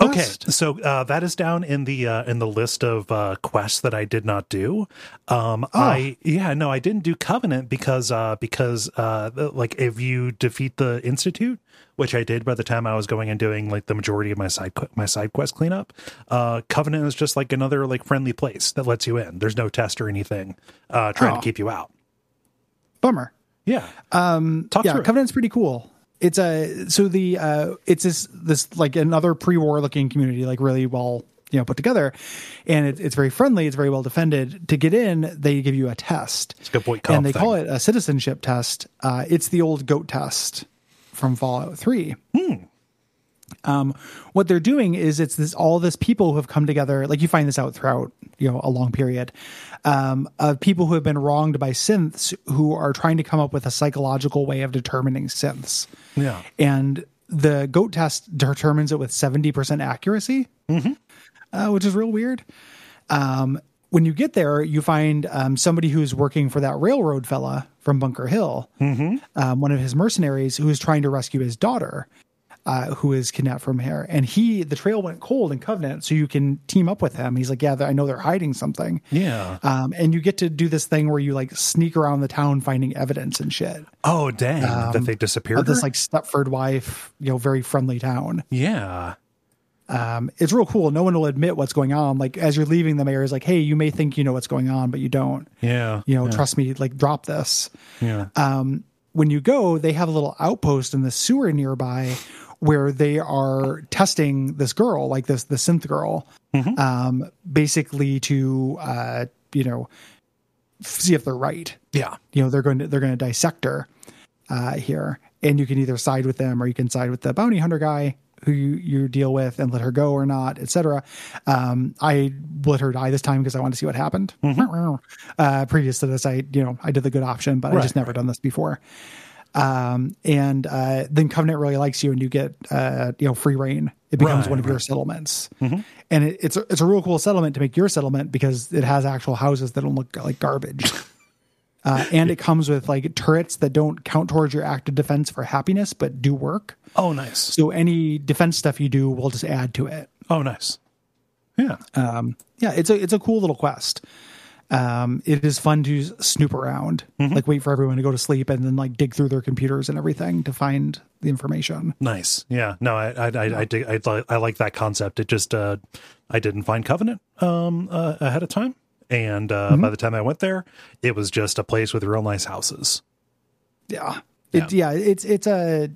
Okay, so uh, that is down in the uh, in the list of uh, quests that I did not do. Um, Oh. I yeah no, I didn't do Covenant because uh, because uh, like if you defeat the Institute, which I did by the time I was going and doing like the majority of my side my side quest cleanup, uh, Covenant is just like another like friendly place that lets you in. There's no test or anything uh, trying Oh. to keep you out. Bummer. Yeah, um, talk yeah, through it. Covenant's pretty cool. It's a so the uh it's this this like another pre-war looking community, like really well you know put together, and it, it's very friendly. It's very well defended. To get in, they give you a test. It's a good boy and they thing. call it a citizenship test. Uh, it's the old goat test from Fallout Three. Um, what they're doing is it's this all this people who have come together. Like you find this out throughout you know a long period um, of people who have been wronged by synths who are trying to come up with a psychological way of determining synths. Yeah. and the goat test determines it with seventy percent accuracy, uh, which is real weird. Um, when you get there, you find um, somebody who's working for that railroad fella from Bunker Hill, um, one of his mercenaries who is trying to rescue his daughter, uh, who is kidnapped from here. And he, the trail went cold in Covenant, so you can team up with him. He's like, yeah, I know they're hiding something. Yeah. Um, and you get to do this thing where you like sneak around the town finding evidence and shit Oh dang! that they disappeared. this like Stepford wife, you know, very friendly town. yeah. Um, it's real cool. No one will admit what's going on. Like as you're leaving, the mayor is like, "Hey, you may think you know what's going on, but you don't. Yeah. You know, yeah. trust me. Like, drop this." Yeah. Um, when you go, they have a little outpost in the sewer nearby where they are testing this girl, like this the synth girl, um, basically to uh, you know see if they're right. yeah. You know, they're going to they're going to dissect her uh, here, and you can either side with them or you can side with the bounty hunter guy who you, you deal with and let her go or not, etc. Um, I let her die this time because I wanted to see what happened. Uh, previous to this, I you know I did the good option, but I just never done this before. Um, and uh, then Covenant really likes you, and you get uh, you know free reign. It becomes Right, one of your right. settlements, and it, it's a, it's a real cool settlement to make your settlement because it has actual houses that don't look like garbage. Uh, and it comes with like turrets that don't count towards your active defense for happiness, but do work. Oh, nice. So any defense stuff you do will just add to it. Oh, nice. Yeah. Um, yeah, it's a it's a cool little quest. Um, it is fun to snoop around, like wait for everyone to go to sleep, and then like dig through their computers and everything to find the information. Nice. Yeah. No, I I I I, dig, I, I like that concept. It just uh I didn't find Covenant um uh, ahead of time, and uh by the time I went there, it was just a place with real nice houses. Yeah. It, yeah. It's it's a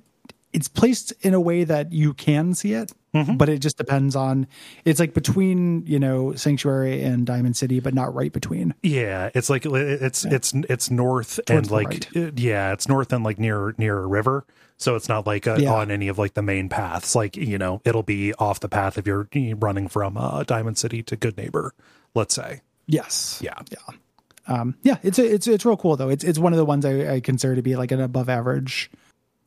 it's placed in a way that you can see it, but it just depends on. It's like between you know Sanctuary and Diamond City, but not right between. Yeah, it's like it's it's it's north and like right. uh, yeah, it's north and like near near a river. So it's not like uh Yeah. on any of like the main paths. Like you know, it'll be off the path if you're running from uh, Diamond City to Goodneighbor. Let's say. Yes. Yeah. Yeah. Um, yeah. It's it's it's real cool though. It's it's one of the ones I, I consider to be like an above average,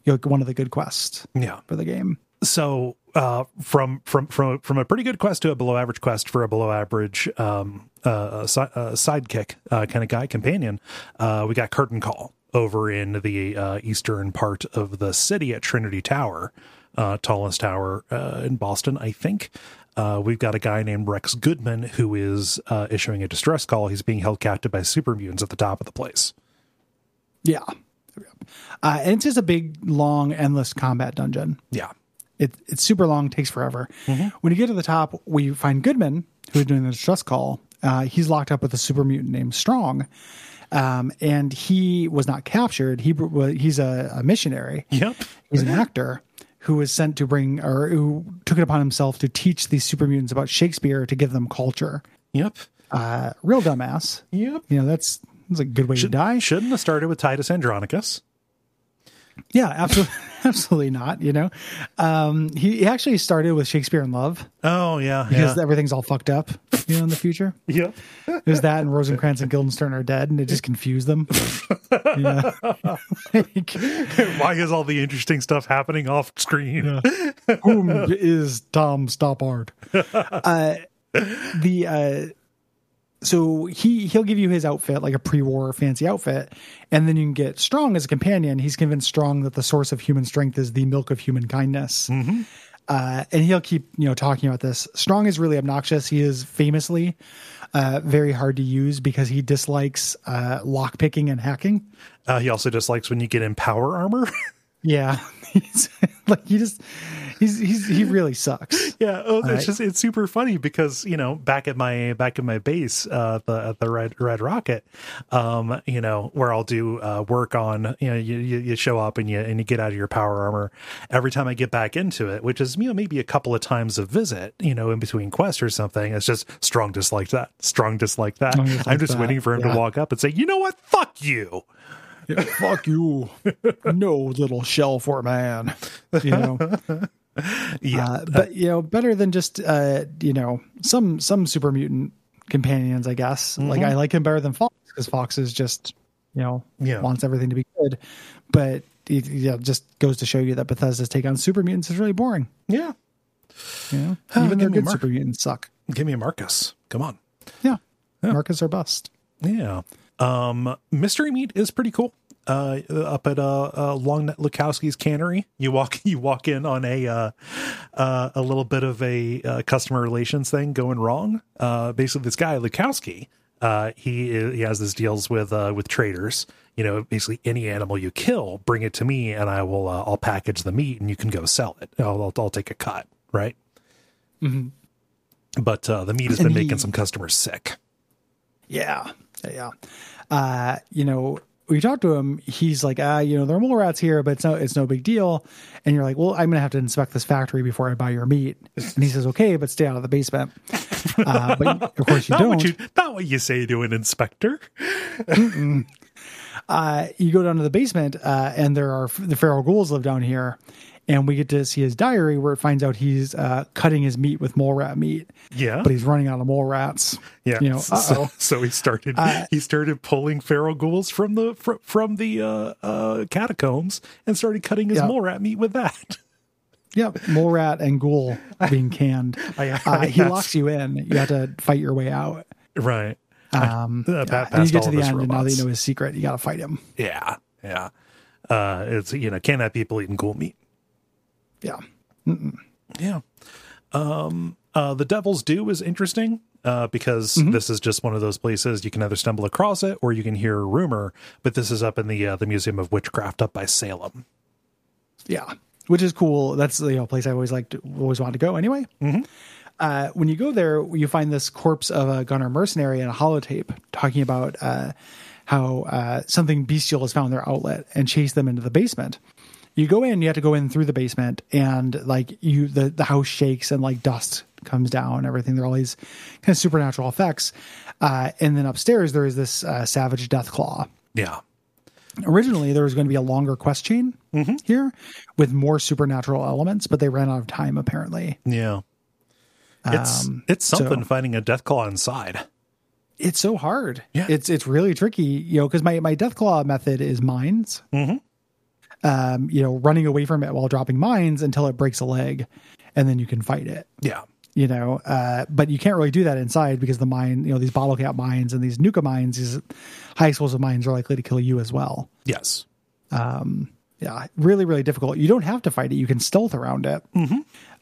you know, one of the good quests Yeah. for the game. so uh from from from from a pretty good quest to a below average quest for a below average um uh, si- uh sidekick uh kind of guy companion uh we got curtain call over in the uh eastern part of the city at trinity tower uh tallest tower uh in boston i think uh, we've got a guy named Rex Goodman who is uh, issuing a distress call. He's being held captive by super mutants at the top of the place. Yeah. Uh, and it's just a big, long, endless combat dungeon. Yeah. It, it's super long, takes forever. Mm-hmm. When you get to the top, we find Goodman, who's doing the distress call. Uh, he's locked up with a super mutant named Strong. Um, and he was not captured. He he's a, a missionary. Yep. He's an actor who was sent to bring or who took it upon himself to teach these super mutants about Shakespeare to give them culture. Yep. Uh, real dumbass. Yep. You know, that's, that's a good way to die. Shouldn't have started with Titus Andronicus. Yeah, absolutely, absolutely not. You know, um, he, he actually started with Shakespeare in Love Oh yeah, because yeah. everything's all fucked up. You know, in the future, Yep. there's that, and Rosencrantz and Guildenstern are dead, and it just confused them. yeah, Like, Why is all the interesting stuff happening off screen? whom is Tom Stoppard? Uh, the uh, so he he'll give you his outfit like a pre-war fancy outfit, and then you can get Strong as a companion. He's convinced Strong that the source of human strength is the milk of human kindness. Uh, and he'll keep you know talking about this. Strong is really obnoxious. He is famously uh, very hard to use because he dislikes uh, lock picking and hacking. Uh, he also dislikes when you get in power armor. Yeah, like he just he's he's he really sucks. yeah, oh, it's right. just it's super funny because you know back at my back at my base, uh, the at the Red Red Rocket, um, you know where I'll do uh, work on you know you, you you show up and you and you get out of your power armor. Every time I get back into it, which is you know maybe a couple of times a visit, you know in between quests or something, it's just strong dislike that, strong dislike that. Strong dislike I'm just that, waiting for him yeah. to walk up and say, you know what, fuck you. Fuck you, no little shell for a man. You know, Yeah, uh, but you know, better than just uh, you know some some super mutant companions. I guess like I like him better than Fawkes because Fawkes is just you know Yeah. wants everything to be good, but it yeah, just goes to show you that Bethesda's take on super mutants is really boring. yeah. You know, Oh, even their good Mark. super mutants suck. Give me a Marcus. Come on. Yeah, Marcus or bust. Yeah. Um, mystery meat is pretty cool. Uh, up at uh, uh Long Lukowski's cannery, you walk you walk in on a uh, uh a little bit of a uh, customer relations thing going wrong. Uh, basically, this guy Lukowski, uh, he he has this deals with uh with traders. You know, basically any animal you kill, bring it to me, and I will uh, I'll package the meat, and you can go sell it. I'll I'll, I'll take a cut, right? But uh, the meat has been And he- making some customers sick. Yeah, yeah. Uh, you know, you talk to him, he's like, ah, you know, there are mole rats here, but it's no, it's no big deal. And you're like, well, I'm gonna have to inspect this factory before I buy your meat. And he says, okay, but stay out of the basement. Uh, but of course you Not don't. what you not what you say to an inspector. uh, you go down to the basement, uh, and there are the feral ghouls live down here. And we get to see his diary where it finds out he's uh, cutting his meat with mole rat meat, Yeah. but he's running out of mole rats. Yeah. You know, so, so he started Uh, he started pulling feral ghouls from the fr- from the uh, uh, catacombs and started cutting his Yeah. mole rat meat with that. Yep, mole rat and ghoul being canned. I- uh, I- he locks you in. You have to fight your way out. right. Um, Uh, yeah, and you get to the end, and now that you know his secret, you got to fight him. Yeah. Yeah. Uh, it's you know can't have people eating ghoul meat. Yeah, Yeah. Um, uh, the Devil's Due is interesting. uh, because Mm-hmm. this is just one of those places you can either stumble across it or you can hear a rumor. But this is up in the uh, the Museum of Witchcraft up by Salem. Yeah, which is cool. That's you know a place I always liked, always wanted to go. Anyway, uh, when you go there, you find this corpse of a gunner mercenary and a holotape talking about uh, how uh, something bestial has found their outlet and chased them into the basement. You go in, you have to go in through the basement, and like you, the the house shakes and like dust comes down, and everything. There are all these kind of supernatural effects, uh, and then upstairs there is this uh, savage death claw Yeah. originally there was going to be a longer quest chain here with more supernatural elements, but they ran out of time apparently. Yeah. It's Um, it's something so- finding a death claw inside. It's so hard. Yeah. It's it's really tricky, you know, because my my death claw method is mines. Mhm. Um, you know, running away from it while dropping mines until it breaks a leg, and then you can fight it. Yeah. You know, uh, but you can't really do that inside because the mine, you know, these bottle cap mines and these nuka mines, these high explosive mines are likely to kill you as well. Yes. Um, yeah, really, really difficult. You don't have to fight it; you can stealth around it.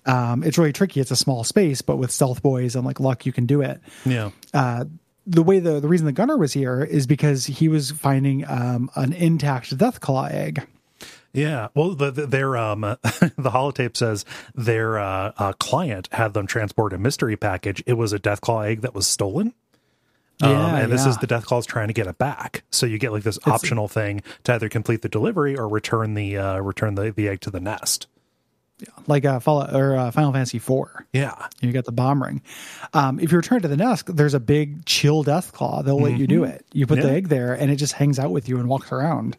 Um, it's really tricky. It's a small space, but with stealth boys and like luck, you can do it. Yeah. Uh, The way the the reason the gunner was here is because he was finding um, an intact death claw egg. Yeah. Well, the, the, their um the holotape says their uh, uh, client had them transport a mystery package. It was a Deathclaw egg that was stolen. Um, Yeah, and this yeah. is the Deathclaw's trying to get it back. So you get like this optional thing to either complete the delivery or return the uh, return the, the egg to the nest. like uh, Fallout or uh, Final Fantasy Four. Yeah. You got the bomb ring. Um, if you return to the nest, there's a big chill death claw. They'll let you do it. You put the egg there, and it just hangs out with you and walks around.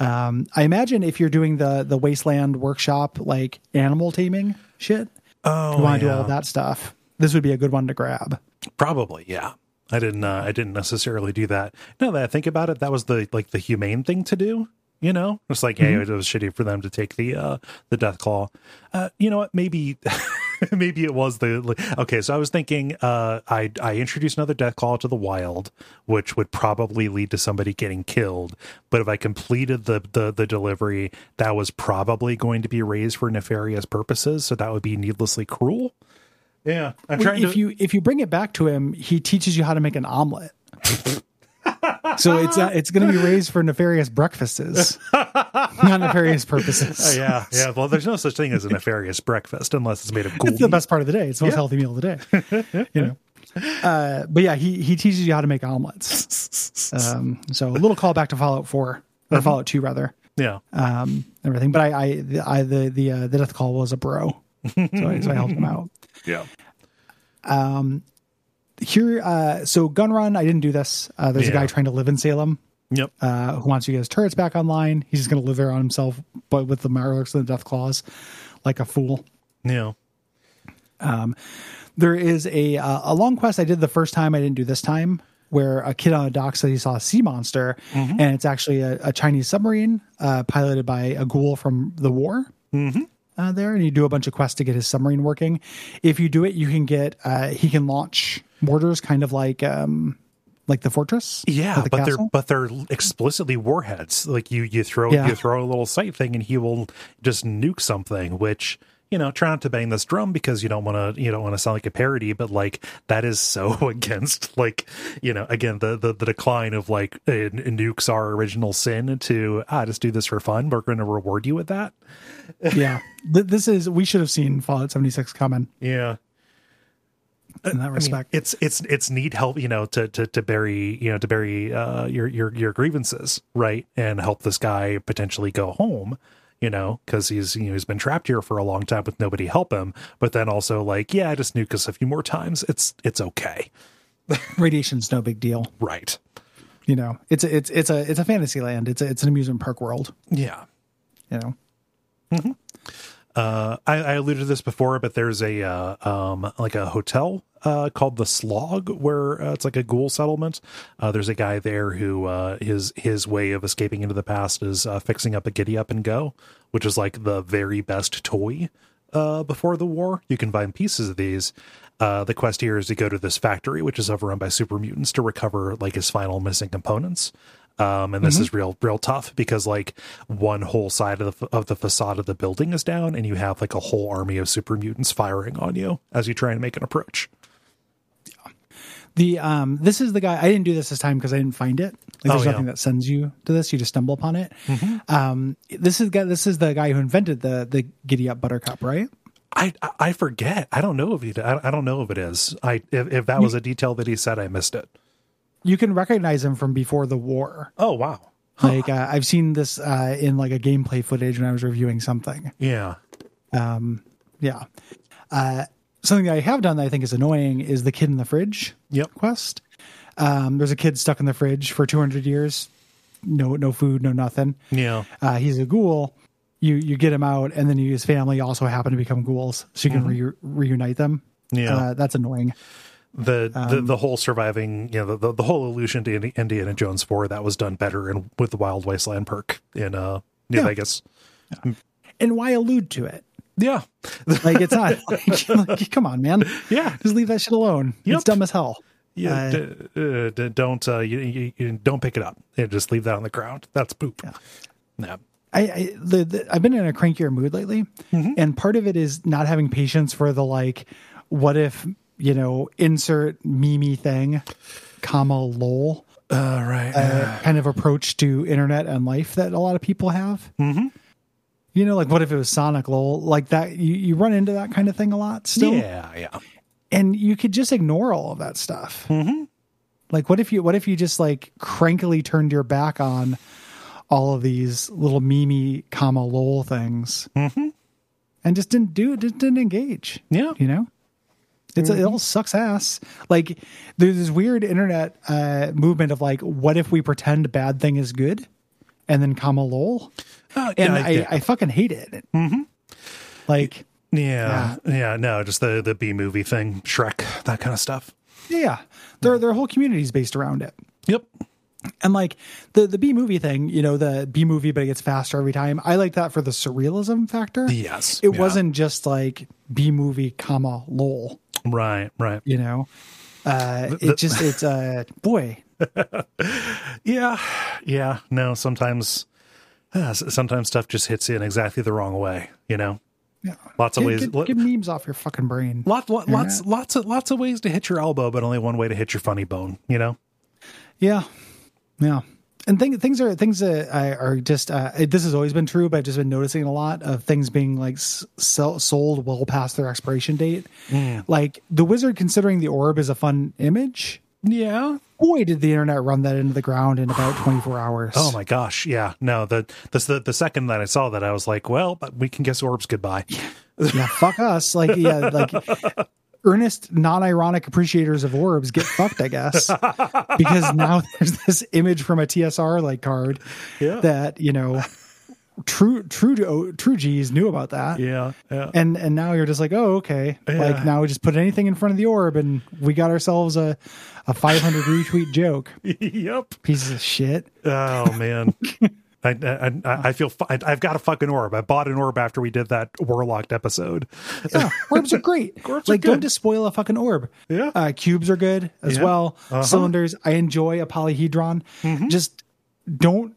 Um, I imagine if you're doing the the wasteland workshop like animal taming shit, Oh, you want to do all that stuff. This would be a good one to grab. Probably, yeah. I didn't. Uh, I didn't necessarily do that. Now that I think about it, that was the like the humane thing to do. You know, it's like, hey, it was shitty for them to take the uh the death claw. Uh, you know what? Maybe, maybe it was the okay. So I was thinking, uh, I I introduced another death claw to the wild, which would probably lead to somebody getting killed. But if I completed the the the delivery, that was probably going to be raised for nefarious purposes. So that would be needlessly cruel. Yeah, I'm trying if to. you if you bring it back to him, he teaches you how to make an omelet. so it's uh, it's going to be raised for nefarious breakfasts, not nefarious purposes. yeah, yeah. Well, there's no such thing as a nefarious breakfast unless it's made of gold. It's the best part of the day. It's the most healthy meal of the day. you know. Uh, but yeah, he he teaches you how to make omelets. Um, so a little call back to Fallout Four or Fallout Two rather, Yeah, um, everything. But I I the, I the the uh, the death call was a bro, so I, so I helped him out. yeah, Here, uh, so gun run. I didn't do this. Uh, there's a guy trying to live in Salem. yep. uh, who wants to get his turrets back online. He's just going to live there on himself, but with the Mirelurks and the Death Claws, like a fool. Yeah, Um, There is a uh, a long quest I did the first time. I didn't do this time. Where a kid on a dock said he saw a sea monster, and it's actually a, a Chinese submarine uh, piloted by a ghoul from the war. Mm-hmm. Uh, there, and you do a bunch of quests to get his submarine working. If you do it, you can get uh, he can launch mortars, kind of like um, like the fortress. yeah. the But castle. they're but they're explicitly warheads. Like you you throw Yeah. you throw a little sight thing and he will just nuke something. Which you know, try not to bang this drum because you don't want to you don't want to sound like a parody. But like that is so against like you know again the the, the decline of like uh, nukes our original sin to ah just do this for fun. We're going to reward you with that. yeah, this is we should have seen Fallout seventy six coming Yeah. In that I mean, respect. it's it's it's need help, you know, to to to bury, you know, to bury uh, your your your grievances, right, and help this guy potentially go home, you know, because he's you know he's been trapped here for a long time with nobody help him. But then also like, yeah, just nuke us a few more times. It's it's okay, radiation's no big deal. right? You know, it's a, it's it's a it's a fantasy land. It's a, it's an amusement park world. Yeah. You know, Uh, I, I alluded to this before, but there's a uh, um like a hotel uh called the Slog where uh, it's like a ghoul settlement. Uh, there's a guy there who uh his his way of escaping into the past is uh, fixing up a giddy up and go, which is like the very best toy uh before the war. You can find pieces of these. Uh, the quest here is to go to this factory, which is overrun by super mutants, to recover like his final missing components. Um, and this is real, real tough because like one whole side of the of the facade of the building is down, and you have like a whole army of super mutants firing on you as you try and make an approach. The um, this is the guy. I didn't do this this time because I didn't find it. Like, there's Oh, yeah. Mm-hmm. nothing that sends you to this. You just stumble upon it. Um, this is. This is the guy who invented the the Giddy Up Buttercup, right? I I- forget. I don't know if he. I, I don't know if it is. I if, if that was a detail that he said, I missed it. You can recognize him from before the war. Oh wow. Like uh, I've seen this uh, in like a gameplay footage when I was reviewing something. Yeah. Um. Yeah. Uh, something that I have done that I think is annoying is the kid in the fridge Yep. quest. Um, there's a kid stuck in the fridge for 200 years, no no food, no nothing. Yeah. Uh, he's a ghoul. You you get him out, and then you, his family also happen to become ghouls, so you can re- reunite them. Yeah. uh, that's annoying. The, the the whole surviving, you know, the, the, the whole allusion to Indiana Jones four that was done better in with the Wild Wasteland perk in uh New Yeah. Vegas. And why allude to it? Yeah. Like it's not. like, like, come on, man. Yeah. just leave that shit alone. Yep. It's dumb as hell. Yeah, Uh, d- uh, d- don't uh, you, you, you don't pick it up. Yeah, just leave that on the ground. That's poop. Yeah. I, I the, the I've been in a crankier mood lately, and part of it is not having patience for the like, what if you know insert meme thing, comma lol Uh, right. uh, kind of approach to internet and life that a lot of people have. Mm-hmm. You know, like what if it was Sonic lol like that? You you run into that kind of thing a lot still, yeah, yeah. and you could just ignore all of that stuff. Mm-hmm. Like what if you what if you just like crankily turned your back on all of these little mimi comma lol things Mm-hmm. and just didn't do it, just didn't engage. Yeah. You know? It's it all sucks ass. Like there's this weird internet uh movement of like, what if we pretend bad thing is good? And then comma lol. Uh, And yeah, I, yeah. I fucking hate it. Mm-hmm. Like, yeah, yeah, no, just the the B movie thing, Shrek, that kind of stuff. yeah. Their their whole community is based around it. Yep. And like the the B movie thing, you know, the B movie, but it gets faster every time. I like that for the surrealism factor. Yes, it yeah. wasn't just like B movie, comma lol. Right, right. You know, uh, it just it's uh boy. Yeah, yeah. No, sometimes, uh, sometimes stuff just hits you in exactly the wrong way. You know, Yeah. lots of Get, ways. get, lo- get memes off your fucking brain. lot, lot, lots, lots of lots of ways to hit your elbow, but only one way to hit your funny bone. You know. Yeah, yeah. And thing, things are things that I, are just uh, this has always been true, but I've just been noticing a lot of things being like sell, sold well past their expiration date. Mm. Like the wizard, considering the orb is a fun image. Yeah. Boy, did the internet run that into the ground in about twenty four hours. Oh my gosh. Yeah. No. The the the, the second that I saw that, I was like, well, but we can guess orbs goodbye. yeah, fuck us. Like yeah, like earnest, non-ironic appreciators of orbs get fucked, I guess, because now there's this image from a TSR like card Yeah. that you know, true true true G's knew about that. Yeah. Yeah. And and now you're just like, oh, okay. Yeah. Like now we just put anything in front of the orb, and we got ourselves a a 500 retweet joke. yep. Pieces of shit. Oh man. I, I I feel I, I've got a fucking orb. I bought an orb after we did that Warlocked episode. Yeah, orbs are great. Orbs are like, don't good. just spoil a fucking orb. Yeah. Uh, cubes are good as Yeah. well. Uh-huh. Cylinders. I enjoy a polyhedron. Mm-hmm. Just don't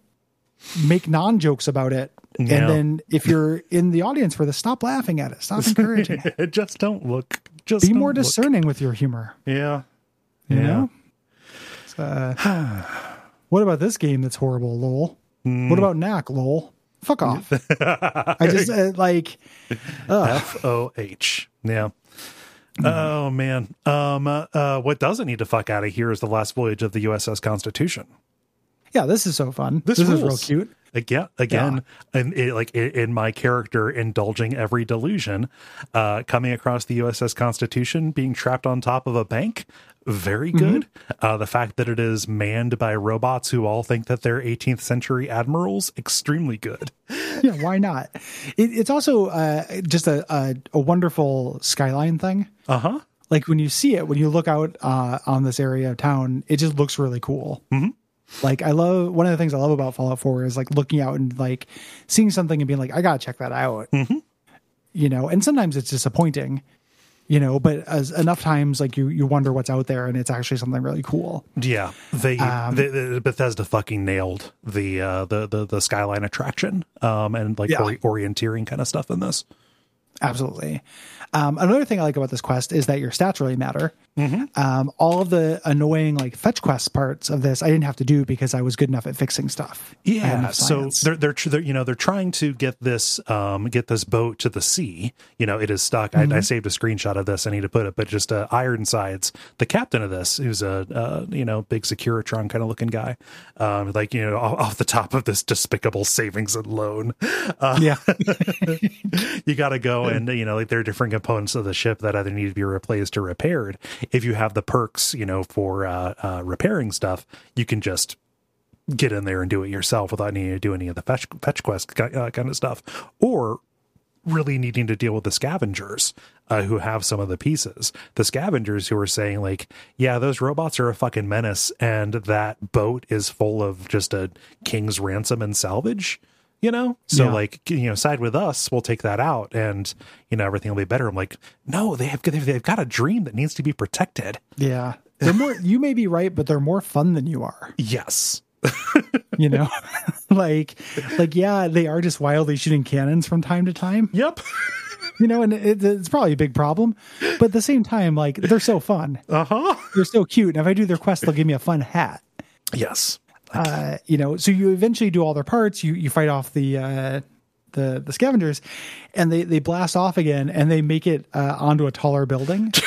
make non jokes about it. And then if you're in the audience for this, stop laughing at it. Stop encouraging it. Just don't look. Just Be more look. discerning with your humor. Yeah. You Yeah. know? Uh, what about this game that's horrible, lol? Hmm. What about Knack, lol? Fuck off. I just uh, like, F O H. Yeah. Oh man. Um. Uh, uh. What doesn't need to fuck out of here is the last voyage of the USS Constitution. Yeah, this is so fun. This This, is real cute. Again, again, and it, like in, my character indulging every delusion, uh, coming across the USS Constitution being trapped on top of a bank, very good. Uh, the fact that it is manned by robots who all think that they're 18th century admirals, extremely good. yeah, why not? It, it's also uh, just a, a a wonderful skyline thing. Uh huh. Like when you see it, when you look out uh, on this area of town, it just looks really cool. Mm-hmm. Like I love one of the things I love about Fallout Four is like looking out and like seeing something and being like, I gotta check that out. Mm-hmm. You know, and sometimes it's disappointing. You know, but as enough times like you you wonder what's out there and it's actually something really cool. Yeah, they, they, they Bethesda fucking nailed the uh the the, the skyline attraction um and like Yeah. ori- orienteering kind of stuff in this. Absolutely. Um, another thing I like about this quest is that your stats really matter. Mm-hmm. Um, all of the annoying like fetch quest parts of this I didn't have to do because I was good enough at fixing stuff. Yeah, so they're, they're they're you know they're trying to get this um get this boat to the sea. You know, it is stuck. I, I saved a screenshot of this. I need to put it, but just uh, Ironsides, the captain of this, who's a uh, you know big Securitron kind of looking guy, um, like you know off, off the top of this despicable savings and loan. Uh, yeah, you got to go and you know like there are different components of the ship that either need to be replaced or repaired if you have the perks you know for uh, uh repairing stuff you can just get in there and do it yourself without needing to do any of the fetch fetch quest uh, kind of stuff or really needing to deal with the scavengers uh, who have some of the pieces. The scavengers who are saying like, yeah, those robots are a fucking menace, and that boat is full of just a king's ransom and salvage. You know, so Yeah. like you know, side with us, we'll take that out, and you know everything will be better. I'm like, no, they have they've, they've got a dream that needs to be protected. yeah. They're more. You may be right, but they're more fun than you are. Yes, You know, like, like yeah, they are just wildly shooting cannons from time to time. yep, You know, and it, it's probably a big problem, but at the same time, like they're so fun. uh huh, They're so cute. And if I do their quest, they'll give me a fun hat. yes, uh, you know, so you eventually do all their parts. You you fight off the uh, the the scavengers, and they they blast off again, and they make it uh, onto a taller building.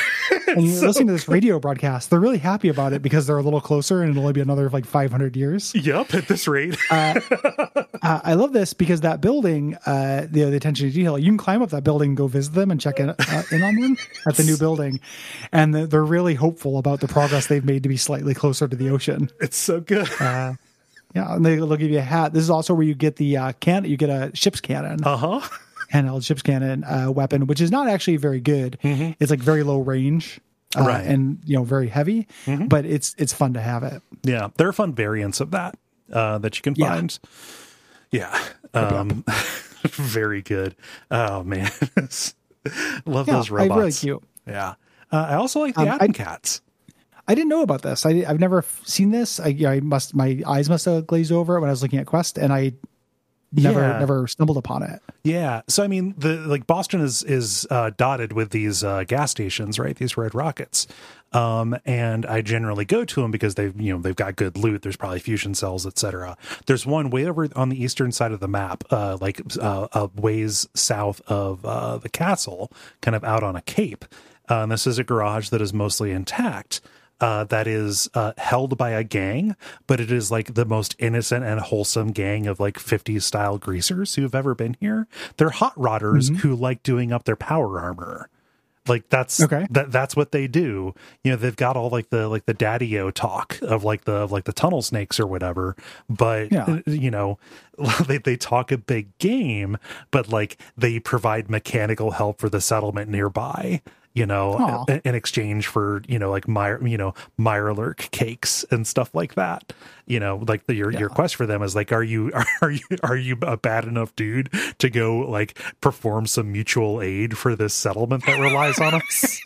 and you're listening to this radio broadcast. They're really happy about it because they're a little closer, and it'll only be another like 500 years. yep. At this rate, Uh, I love this because that building, uh, the, the attention to detail, you can climb up that building, and go visit them, and check in, uh, in on them at the new building, and they're- really hopeful about the progress they've made to be slightly closer to the ocean. it's so good. Yeah, and they, they'll give you a hat. This is also where you get the uh, can. You get a ship's cannon, Uh huh. handheld ship's cannon uh, weapon, which is not actually very good. It's like very low range, uh, Right. and you know very heavy, but it's it's fun to have it. Yeah, there are fun variants of that uh, that you can Yeah. find. Yeah, um, very good. Oh man, love Yeah, those robots. really cute. Yeah, uh, I also like the Um, I- Cats. I didn't know about this. I, I've never seen this. I, I must my eyes must have glazed over when I was looking at Quest, and I never Yeah. never stumbled upon it. Yeah, so I mean, the like Boston is is uh, dotted with these uh, gas stations, right? These red rockets, um, and I generally go to them because they've you know they've got good loot. There's probably fusion cells, etc. There's one way over on the eastern side of the map, uh, like uh, a ways south of uh, the castle, kind of out on a cape. Uh, and this is a garage that is mostly intact uh, that is uh, held by a gang, but it is like the most innocent and wholesome gang of like 50s style greasers who've ever been here. They're hot rodders who like doing up their power armor. Like that's Okay. that that's what they do. You know, they've got all like the like the daddy-o talk of like the of like the tunnel snakes or whatever, but Yeah. you know, they they talk a big game, but like they provide mechanical help for the settlement nearby you know, in, in exchange for you know like my you know Mirelurk cakes and stuff like that. You know, like the, your your quest for them is like, are you are you are you a bad enough dude to go like perform some mutual aid for this settlement that relies on us?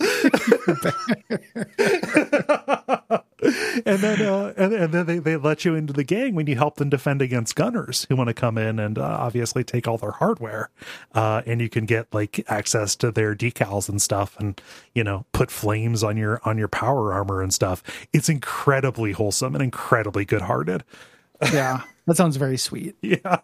and then uh, and, and then they, they let you into the gang when you help them defend against gunners who want to come in and uh, obviously take all their hardware uh, and you can get like access to their decals and stuff and you know put flames on your on your power armor and stuff. It's incredibly wholesome and incredibly good hearted Yeah, that sounds very sweet. yeah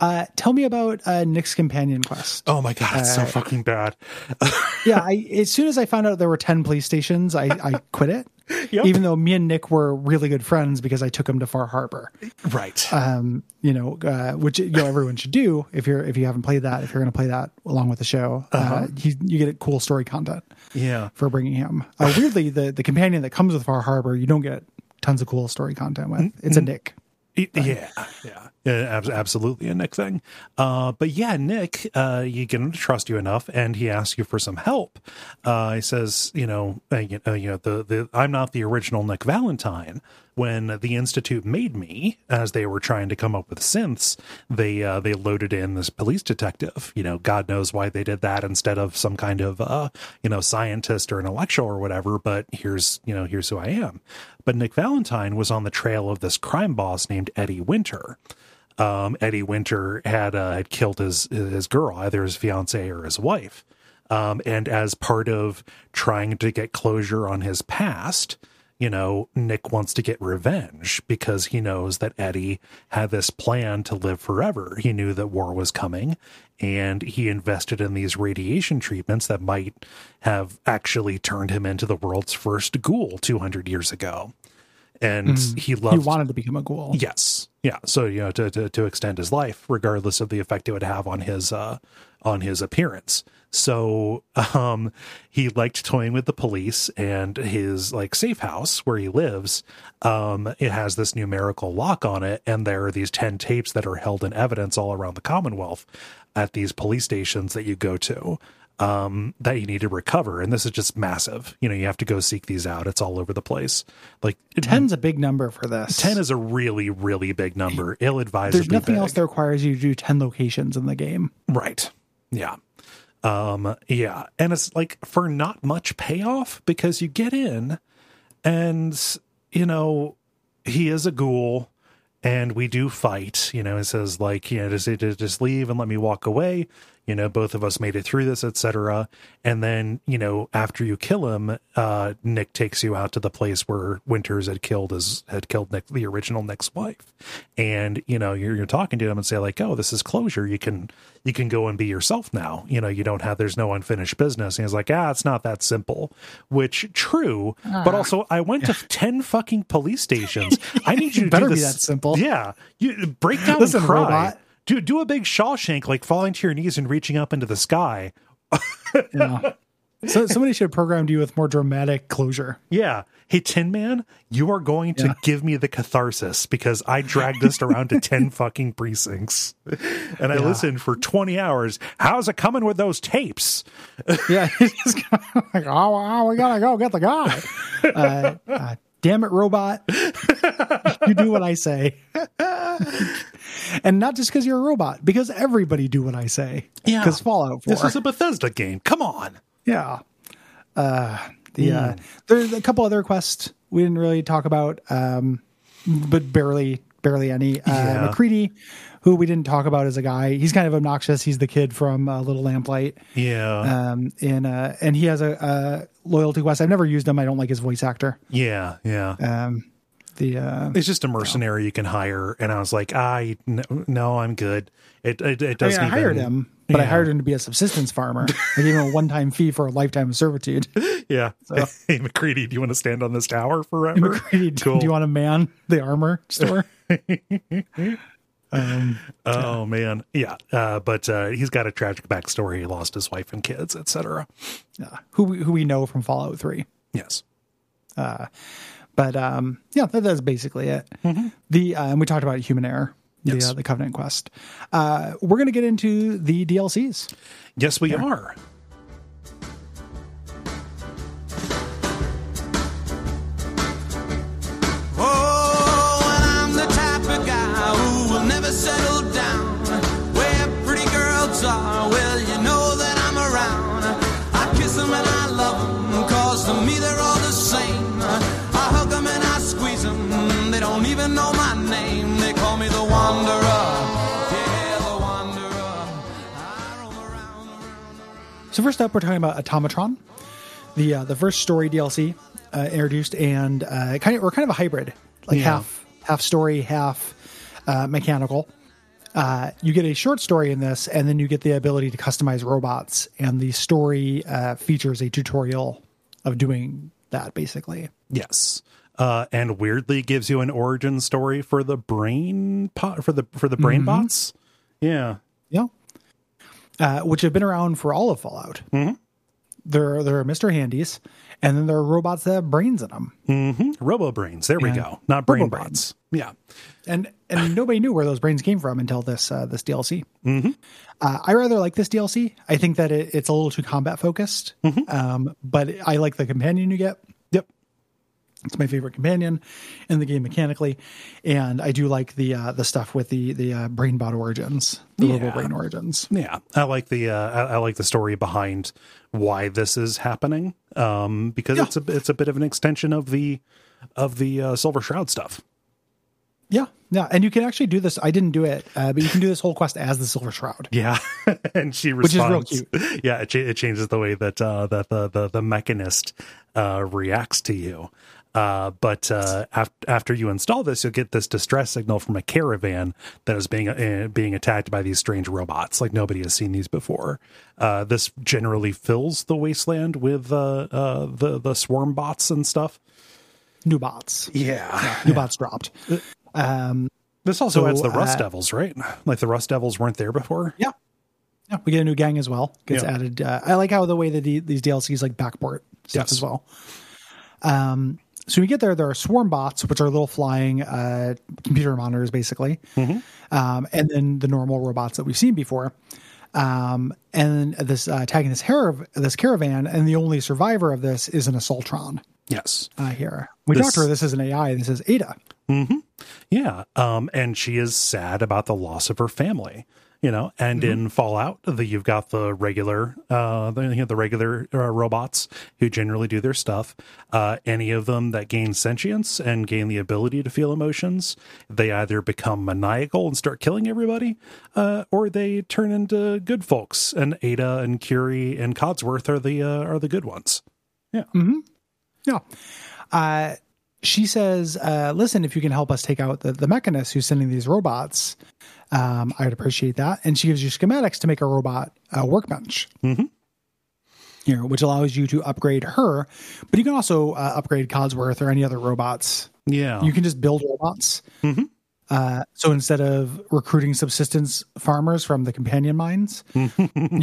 Uh, tell me about uh, Nick's companion quest. oh my god it's so fucking bad yeah, I, as soon as I found out there were 10 police stations, I, I quit it. Yep. Even though me and Nick were really good friends because I took him to Far Harbor. right Um, you know, uh, which you know everyone should do if you're if you haven't played that, if you're going to play that along with the show, uh you, you get cool story content yeah for bringing him. Uh, weirdly, the the companion that comes with Far Harbor, you don't get tons of cool story content with. It's a Nick. It- yeah, yeah, yeah, absolutely a Nick thing. Uh, but yeah, Nick, uh, you get him to trust you enough, and he asks you for some help. Uh, he says, you know, uh, you, uh, you know, the the I'm not the original Nick Valentine. When the Institute made me, as they were trying to come up with synths, they uh, they loaded in this police detective. You know, God knows why they did that instead of some kind of uh, you know scientist or intellectual or whatever. But here's you know here's who I am. But Nick Valentine was on the trail of this crime boss named Eddie Winter. Um, Eddie Winter had uh, had killed his his girl, either his fiance or his wife. Um, and as part of trying to get closure on his past, you know, Nick wants to get revenge because he knows that Eddie had this plan to live forever. He knew that war was coming and he invested in these radiation treatments that might have actually turned him into the world's first ghoul 200 years ago. And he loved He wanted to become a ghoul. Yes. Yeah. So you know to, to to extend his life, regardless of the effect it would have on his uh on his appearance. So um he liked toying with the police and his like safe house where he lives, um, it has this numerical lock on it, and there are these 10 tapes that are held in evidence all around the Commonwealth at these police stations that you go to um, that you need to recover. And this is just massive. You know, you have to go seek these out. It's all over the place. Like Ten's a big number for this. 10 is a really, really big number. Ill advised. There's nothing else that requires you to do 10 locations in the game. Right. Yeah. Um, yeah. And it's like for not much payoff because you get in and, you know, he is a ghoul and we do fight. You know, it says like, you know, just, just leave and let me walk away. You know, both of us made it through this, etc. And then, you know, after you kill him, uh, Nick takes you out to the place where Winters had killed his had killed Nick, the original Nick's wife. And you know, you're, you're talking to him and say like, "Oh, this is closure. You can you can go and be yourself now. You know, you don't have there's no unfinished business." And he's like, "Ah, it's not that simple." Which true, but also I went to ten fucking police stations. I need you to Better do be that simple. Yeah, you break down Listen, and cry. robot. Do do a big Shawshank, like falling to your knees and reaching up into the sky. Yeah. so somebody should have programmed you with more dramatic closure. Yeah. Hey, Tin Man, you are going to Yeah. give me the catharsis because I dragged this around to 10 fucking precincts. And I Yeah. listened for 20 hours. How's it coming with those tapes? Yeah. he's kind of like, oh, oh, we gotta go get the guy. Uh, uh, damn it, robot. you do what I say. And not just because you're a robot, because everybody do what I say. Yeah. Because Fallout 4. This is a Bethesda game. Come on. Yeah. Uh, the uh, Hmm. there's a couple other quests we didn't really talk about, um, but barely, barely any. Uh, Yeah. MacCready, who we didn't talk about as a guy, he's kind of obnoxious. He's the kid from uh, Little Lamplight, Yeah. um, and uh, and he has a, a loyalty quest. I've never used him. I don't like his voice actor. yeah. Yeah. Um, the uh, it's just a mercenary you can hire. And I was like, I, no, no I'm good. It, it, it doesn't I hired even- him, but I hired him to be a subsistence farmer. I gave him a one-time fee for a lifetime of servitude. Yeah. Hey, MacCready, do you want to stand on this tower forever? MacCready, do- Cool. do you want to man the armor store? um, Oh man, yeah. Uh, but uh, he's got a tragic backstory. He lost his wife and kids, etc. who who we know from Fallout Three. Yes. But um, yeah, that, that's basically it. The uh, and we talked about human error, the uh, the Covenant quest. Uh, we're going to get into the DLCs. Yes, we are. So first up, we're talking about Automatron, the uh, the first story DLC uh, introduced, and uh, kind of we're kind of a hybrid, like Yeah. half half story, half uh, mechanical. Uh, you get a short story in this, and then you get the ability to customize robots, and the story uh, features a tutorial of doing that, basically. Yes. Uh, and weirdly gives you an origin story for the brain pot for the for the brain bots. Yeah. Yeah. Uh, which have been around for all of Fallout. Mm-hmm. There, there are Mr. Handies, and then there are robots that have brains in them. Robo brains. There we go. Not brain bots. Yeah. and and nobody knew where those brains came from until this uh, this DLC. Mm-hmm. Uh, I rather like this DLC. I think that it, it's a little too combat focused, um, but I like the companion you get. It's my favorite companion in the game mechanically, and I do like the uh, the stuff with the the uh, brainbot origins, the Yeah. Robo Brain origins. Yeah, I like the uh, I, I like the story behind why this is happening. Um, because Yeah. it's a it's a bit of an extension of the of the uh, Silver Shroud stuff. Yeah, yeah, and you can actually do this. I didn't do it, uh, but you can do this whole quest as the Silver Shroud. Yeah, and she Which is real responds. Yeah, it, cha- it changes the way that uh, that the the the mechanist uh, reacts to you. Uh, but uh, af- after you install this, you'll get this distress signal from a caravan that is being uh, being attacked by these strange robots. Like nobody has seen these before. Uh, this generally fills the wasteland with uh, uh, the the swarm bots and stuff. New bots, Yeah, new bots dropped. Um, this also So, adds the Rust Devils, right? Like the Rust Devils weren't there before. yeah, yeah, we get a new gang as well. Gets Yeah. added. Uh, I like how the way that the, these DLCs like backport stuff Yes. as well. Um, so we get there. There are swarm bots, which are little flying uh, computer monitors, basically, um, and then the normal robots that we've seen before. Um, and this uh, tagging this this caravan, and the only survivor of this is an Assaultron Yes. uh, here. We This- talked to her. This is an AI. This is Ada. Yeah. Um, and she is sad about the loss of her family. You know, and in Fallout, the, you've got the regular, uh, the, you know, the regular uh, robots who generally do their stuff. Uh, any of them that gain sentience and gain the ability to feel emotions, they either become maniacal and start killing everybody, uh, or they turn into good folks. And Ada and Curie and Codsworth are the uh, are the good ones. Yeah. mm-hmm. Yeah. Uh, she says, uh, listen, if you can help us take out the, the mechanist who's sending these robots, um, I would appreciate that. And she gives you schematics to make a robot uh, workbench. Mm-hmm. Which allows you to upgrade her, but you can also uh, upgrade Codsworth or any other robots. Yeah. You can just build robots. Uh, so instead of recruiting subsistence farmers from the companion mines, you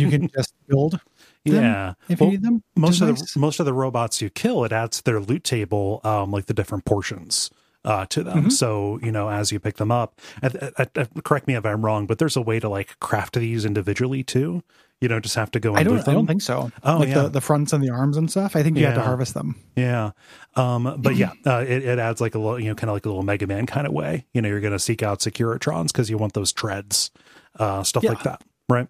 can just build. Yeah, if you need them, Most of nice. the most of the robots you kill, it adds to their loot table, um, like the different portions uh, to Mm-hmm. them. So you know, as you pick them up, I, I, I, correct me if I'm wrong, but there's a way to like craft these individually too. You don't just have to go and I don't. I don't think so. Oh, like yeah. the, the fronts and the arms and stuff. I think you have to harvest them. Yeah. Um, but yeah, uh, it, it adds like a little, you know, kind of like a little Mega Man kind of way. You know, you're going to seek out Securitrons because you want those treads, uh, stuff like that. Right.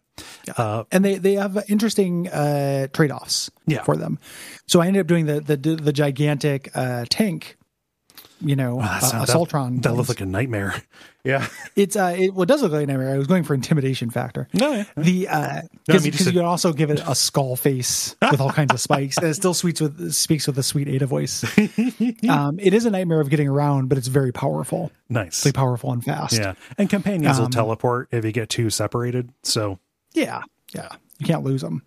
Uh, and they they have interesting uh, trade offs Yeah. for them. So I ended up doing the the the gigantic uh, tank. You know, uh, that sound- Assaultron. That, that looks like a nightmare. Yeah. it's uh, it, well, it does look like a nightmare. I was going for intimidation factor. No, yeah. The uh, No, I because mean, you a- can also give it a skull face with all kinds of spikes, and it still speaks with speaks with a sweet Ada voice. um, it is a nightmare of getting around, but it's very powerful. Nice. It's powerful and fast. Yeah. And companions will Um, teleport if you get too separated. So Yeah, yeah, you can't lose them.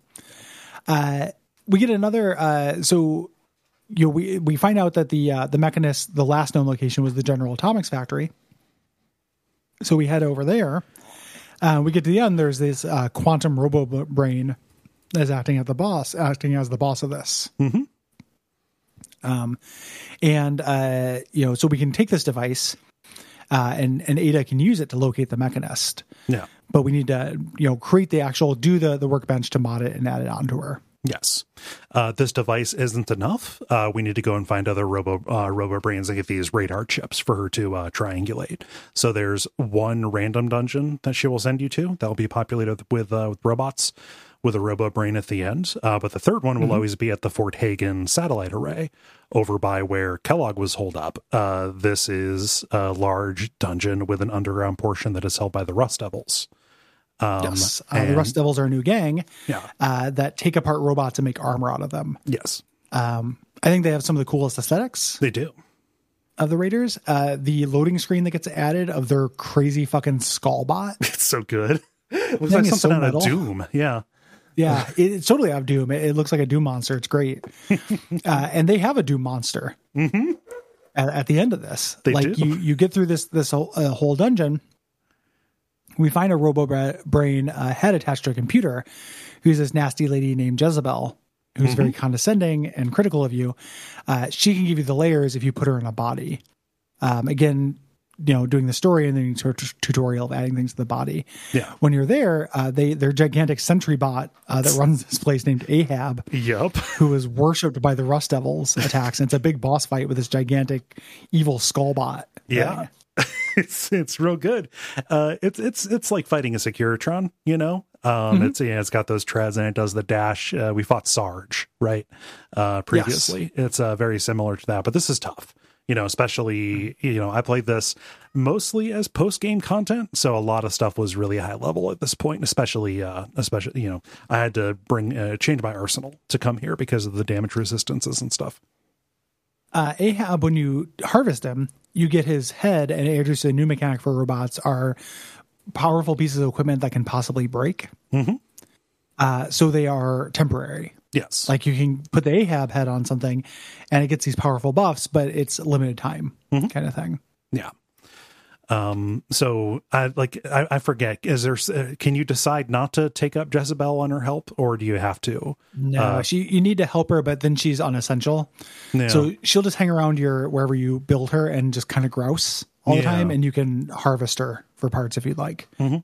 Uh, we get another. Uh, so you know, we we find out that the uh, the mechanist, the last known location was the General Atomics factory. So we head over there. Uh, we get to the end. There's this uh, quantum robo brain that's acting as the boss, acting as the boss of this. Mm-hmm. Um, and uh, you know, so we can take this device, uh, and and Ada can use it to locate the mechanist yeah. but we need to you know create the actual do the the workbench to mod it and add it onto her Yes. Uh, this device isn't enough. Uh, we need to go and find other robo uh, robo brains and get these radar chips for her to uh, triangulate. So there's one random dungeon that she will send you to that will be populated with uh, with robots with a robo brain at the end. Uh, but the third one will always be at the Fort Hagen satellite array over by where Kellogg was holed up. Uh, this is a large dungeon with an underground portion that is held by the Rust Devils. Um, yes uh, the rust devils are a new gang Yeah. uh, that take apart robots and make armor out of them Yes, um, i think they have some of the coolest aesthetics they do. of the raiders uh, the loading screen that gets added of their crazy fucking skull bot It's so good. It looks like something so out of. Doom. Yeah. yeah it, it's totally out of doom it, it looks like a doom monster it's great uh, and they have a doom monster at, at the end of this They like do. you you get through this this whole, uh, whole dungeon we find a robo brain uh, head attached to a computer who's this nasty lady named jezebel who's very condescending and critical of you. Uh, she can give you the layers if you put her in a body. Um, again you know doing the story and then sort of tutorial of adding things to the body. Yeah. when you're there uh, they their gigantic sentry bot uh, that runs this place named ahab Yep. who is worshipped by the rust devils attacks. And it's a big boss fight with this gigantic evil skull bot. Yeah. it's it's real good. Uh it's it's it's like fighting a Securitron, you know? Um it's yeah, it's got those treads and it does the dash. Uh, we fought Sarge, right? Uh previously. It's uh very similar to that, but this is tough. You know, especially you know, I played this mostly as post game content, so a lot of stuff was really high level at this point. Especially, uh, especially you know, I had to bring uh, change my arsenal to come here because of the damage resistances and stuff. uh, Ahab, when you harvest him, you get his head, and it introduces a new mechanic for robots are powerful pieces of equipment that can possibly break. Mm-hmm. Uh, so they are temporary. Yes, Like you can put the Ahab head on something, and it gets these powerful buffs, but it's limited time kind of thing. Yeah. Um. So I like I, I forget. Is there? Uh, can you decide not to take up Jezebel on her help, or do you have to? No, Uh, she you need to help her, but then she's unessential. Yeah. So she'll just hang around your wherever you build her and just kind of grouse all the time, and you can harvest her for parts if you'd like. uh,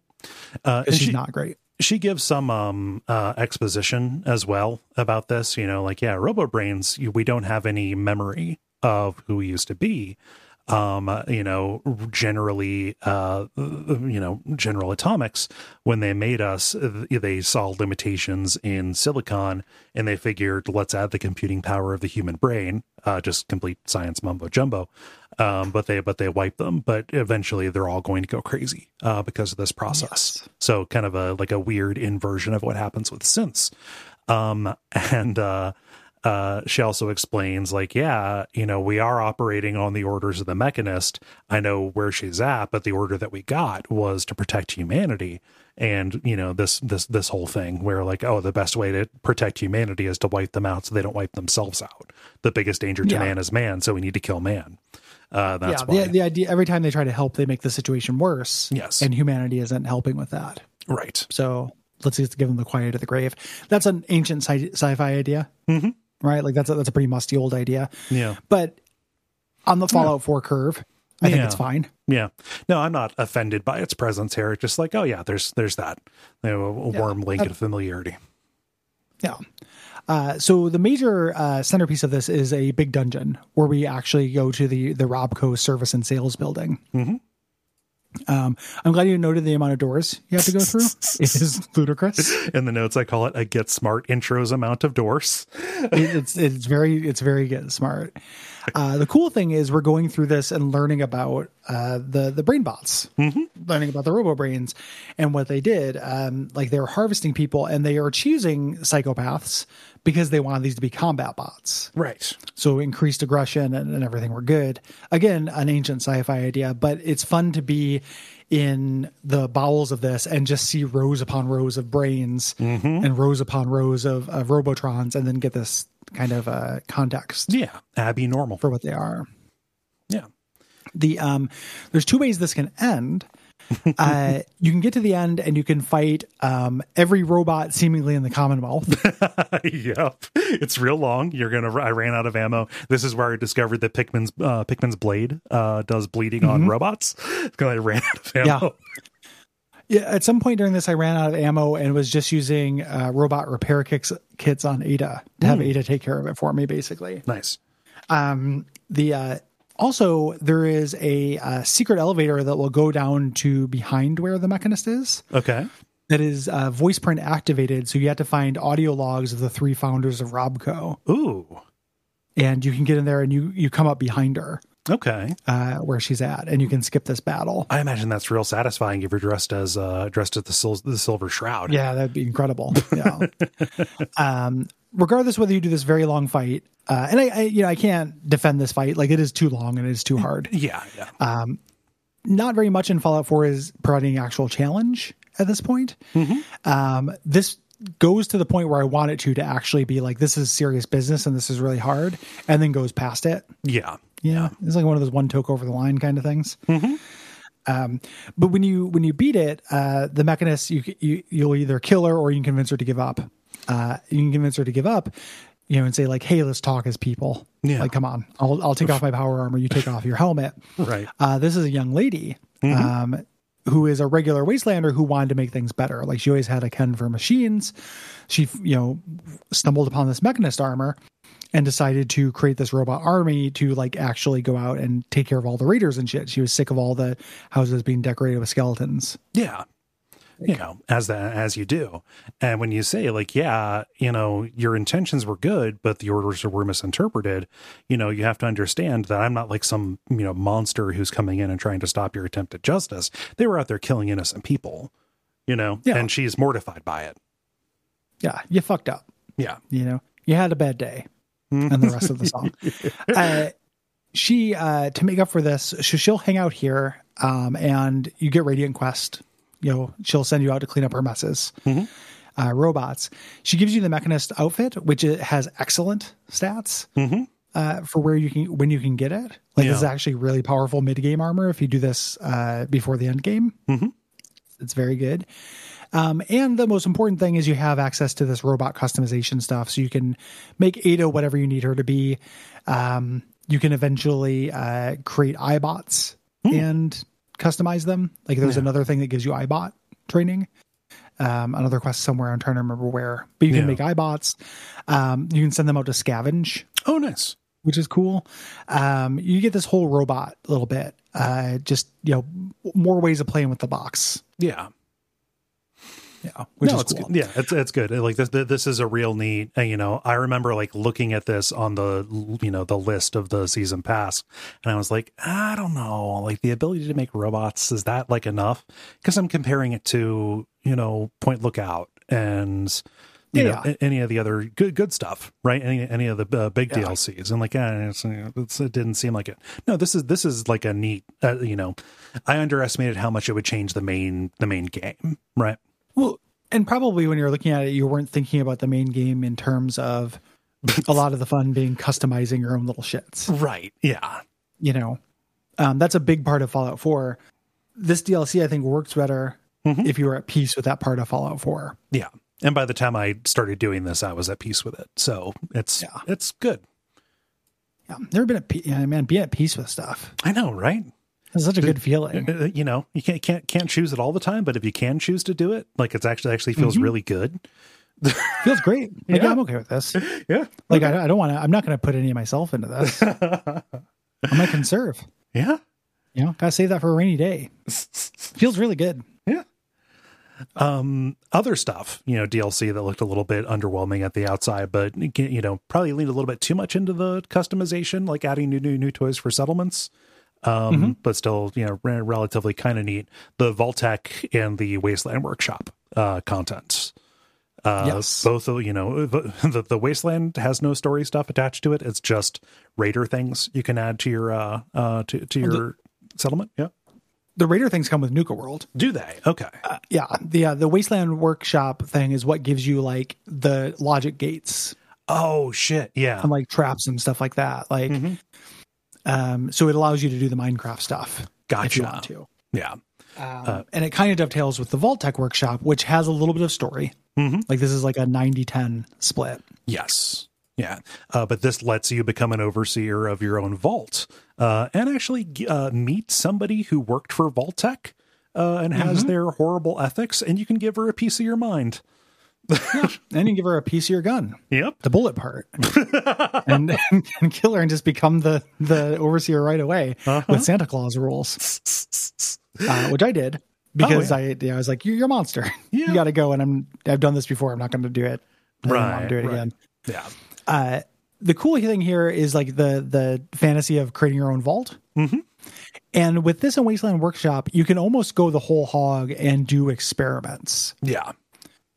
and she's she, not great. she gives some um uh exposition as well about this. You know, like yeah, Robo Brains. We don't have any memory of who we used to be. Um, uh, you know, generally, uh, you know, General Atomics, when they made us, they saw limitations in silicon and they figured, let's add the computing power of the human brain, uh, just complete science mumbo jumbo. Um, but they, but they wiped them, but eventually they're all going to go crazy, uh, because of this process. So kind of a, like a weird inversion of what happens with synths. Um, and, uh, uh, she also explains, like, yeah, you know, we are operating on the orders of the mechanist. I know where she's at, but the order that we got was to protect humanity. And you know this this this whole thing where like oh the best way to protect humanity is to wipe them out so they don't wipe themselves out. The biggest danger to Yeah. man is man, so we need to kill man. Uh, that's yeah, why the, the idea every time they try to help, they make the situation worse. Yes. and humanity isn't helping with that. right. So let's just give them the quiet of the grave. That's an ancient sci- sci-fi idea, mm-hmm. Right? Like that's a, that's a pretty musty old idea. Yeah. But on the Fallout Four curve, I think Yeah. it's fine. Yeah. No, I'm not offended by its presence here. It's just like, oh yeah, there's there's that. You know, a warm link of familiarity. Yeah. Uh, so the major uh, centerpiece of this is a big dungeon where we actually go to the the Robco service and sales building. Mm-hmm. Um, I'm glad you noted the amount of doors you have to go through. it is ludicrous. In the notes, I call it a get smart intros amount of doors. It- it's it's very it's very good smart. Uh, the cool thing is we're going through this and learning about uh, the the brain bots, learning about the robo brains and what they did. Um, like they were harvesting people and they are choosing psychopaths because they wanted these to be combat bots. Right. So increased aggression and, and everything were good. Again, an ancient sci-fi idea, but it's fun to be in the bowels of this and just see rows upon rows of brains and rows upon rows of, of robotrons and then get this kind of uh, context Yeah. Abby normal. for what they are. Yeah. The um, there's two ways this can end. uh, you can get to the end and you can fight um, every robot seemingly in the Commonwealth. yep. It's real long. You're gonna. I ran out of ammo. This is where I discovered that Pickman's uh, Pickman's blade uh, does bleeding on robots. Because I ran out of ammo. Yeah, at some point during this, I ran out of ammo and was just using uh, robot repair kits, kits on Ada to have Ada take care of it for me, basically. Nice. Um, the uh, also there is a uh, secret elevator that will go down to behind where the mechanist is. Okay. That is uh, voice print activated, so you have to find audio logs of the three founders of Robco, Ooh. and you can get in there and you you come up behind her Okay. uh, where she's at, and you can skip this battle. I imagine that's real satisfying if you're dressed as uh, dressed as the, sil- the silver shroud. Yeah, that'd be incredible. Yeah. um, regardless whether you do this very long fight, uh, and I, I, you know, I can't defend this fight. Like it is too long and it is too hard. Yeah. Yeah. Not very much in Fallout 4 is providing actual challenge at this point. Um, this goes to the point where I want it to to actually be like this is serious business and this is really hard, and then goes past it. yeah. Yeah, it's like one of those one toke over the line kind of things. Um, but when you when you beat it, uh, the mechanist you, you you'll either kill her or you can convince her to give up. Uh, you can convince her to give up, you know, and say like, "Hey, let's talk as people. Yeah. Like, come on, I'll I'll take off my power armor. You take off your helmet." Right. Uh, this is a young lady um, who is a regular wastelander who wanted to make things better. Like she always had a ken for machines. She, you know, stumbled upon this mechanist armor and decided to create this robot army to like actually go out and take care of all the raiders and shit. She was sick of all the houses being decorated with skeletons. Yeah. you know, as the, as you do. And when you say like, yeah, you know, your intentions were good, but the orders were misinterpreted, you know, you have to understand that I'm not like some, you know, monster who's coming in and trying to stop your attempt at justice. They were out there killing innocent people, you know, Yeah. and she's mortified by it. Yeah, you fucked up. Yeah. You know, you had a bad day, and the rest of the song. Uh, she uh, to make up for this, so she'll hang out here, um, and you get Radiant Quest. You know, she'll send you out to clean up her messes. Uh, robots. She gives you the Mechanist outfit, which it has excellent stats uh, for where you can when you can get it. Like this is actually really powerful mid game armor if you do this uh, before the end game. It's very good. Um, and the most important thing is you have access to this robot customization stuff, so you can make Ada whatever you need her to be. Um, you can eventually uh, create Eyebots and customize them. Like there's another thing that gives you Eyebot training. Um, another quest somewhere. I'm trying to remember where, but you can Yeah. make Eyebots. Um, you can send them out to scavenge Oh, nice. which is cool. Um, you get this whole robot a little bit. Uh, just you know, more ways of playing with the box. Yeah. Yeah, which no, is it's cool. good. yeah, it's it's good. Like this, this is a real neat. uh, You know, I remember like looking at this on the you know the list of the season pass, and I was like, I don't know, like the ability to make robots is that like enough? Because I'm comparing it to you know Point Lookout and you Yeah, know any of the other good good stuff, right? Any any of the uh, big DLCs, and like eh, it's, it's, it didn't seem like it. No, this is this is like a neat. Uh, you know, I underestimated how much it would change the main the main game, right? Well, and probably when you're looking at it, you weren't thinking about the main game in terms of a lot of the fun being customizing your own little shits. Right. Yeah. You know, um, that's a big part of Fallout 4. This DLC, I think, works better Mm-hmm. if you were at peace with that part of Fallout 4. Yeah. And by the time I started doing this, I was at peace with it. So it's Yeah. it's good. Yeah, never been at peace. Yeah, man, being at peace with stuff. I know, right? It's such a good feeling. Uh, You know, you can't can't can't choose it all the time, but if you can choose to do it, like it's actually actually Mm-hmm. feels really good. feels great. Like, Yeah. yeah, I'm okay with this. Yeah. Like I, I don't want to. I'm not going to put any of myself into this. I'm going to conserve. Yeah. You know, gotta save that for a rainy day. Feels really good. Yeah. Um, other stuff, you know, DLC that looked a little bit underwhelming at the outside, but you know, probably leaned a little bit too much into the customization, like adding new new new toys for settlements. Um, but still, you know, re- relatively kind of neat. The Vault-Tec and the Wasteland Workshop uh, content. Uh, Yes. both you know the, the the Wasteland has no story stuff attached to it. It's just Raider things you can add to your uh uh to to your settlement. Yeah, The Raider things come with Nuka World. do they? Okay, Yeah, the uh, the Wasteland Workshop thing is what gives you like the logic gates oh shit, yeah, and like traps and stuff like that. Like, um, so it allows you to do the Minecraft stuff if you want to. yeah. Um, and it kind of dovetails with the Vault-Tec Workshop, which has a little bit of story. Like this is like a 90-10 split. Yes. Yeah. Uh, but this lets you become an overseer of your own vault uh, and actually uh, meet somebody who worked for Vault-Tec uh, and has their horrible ethics, and you can give her a piece of your mind. And you give her a piece of your gun, Yep. the bullet part, and, and kill her and just become the the overseer right away with Santa Claus rules, uh, which I did because Oh, yeah. I yeah, I was like, you're, you're a monster. Yeah. You got to go, and I'm I've done this before. I'm not going to do it. I don't want Right, do it right. again. Yeah. Uh, the cool thing here is like the the fantasy of creating your own vault. Mm-hmm. And with this in Wasteland Workshop, you can almost go the whole hog and do experiments. Yeah.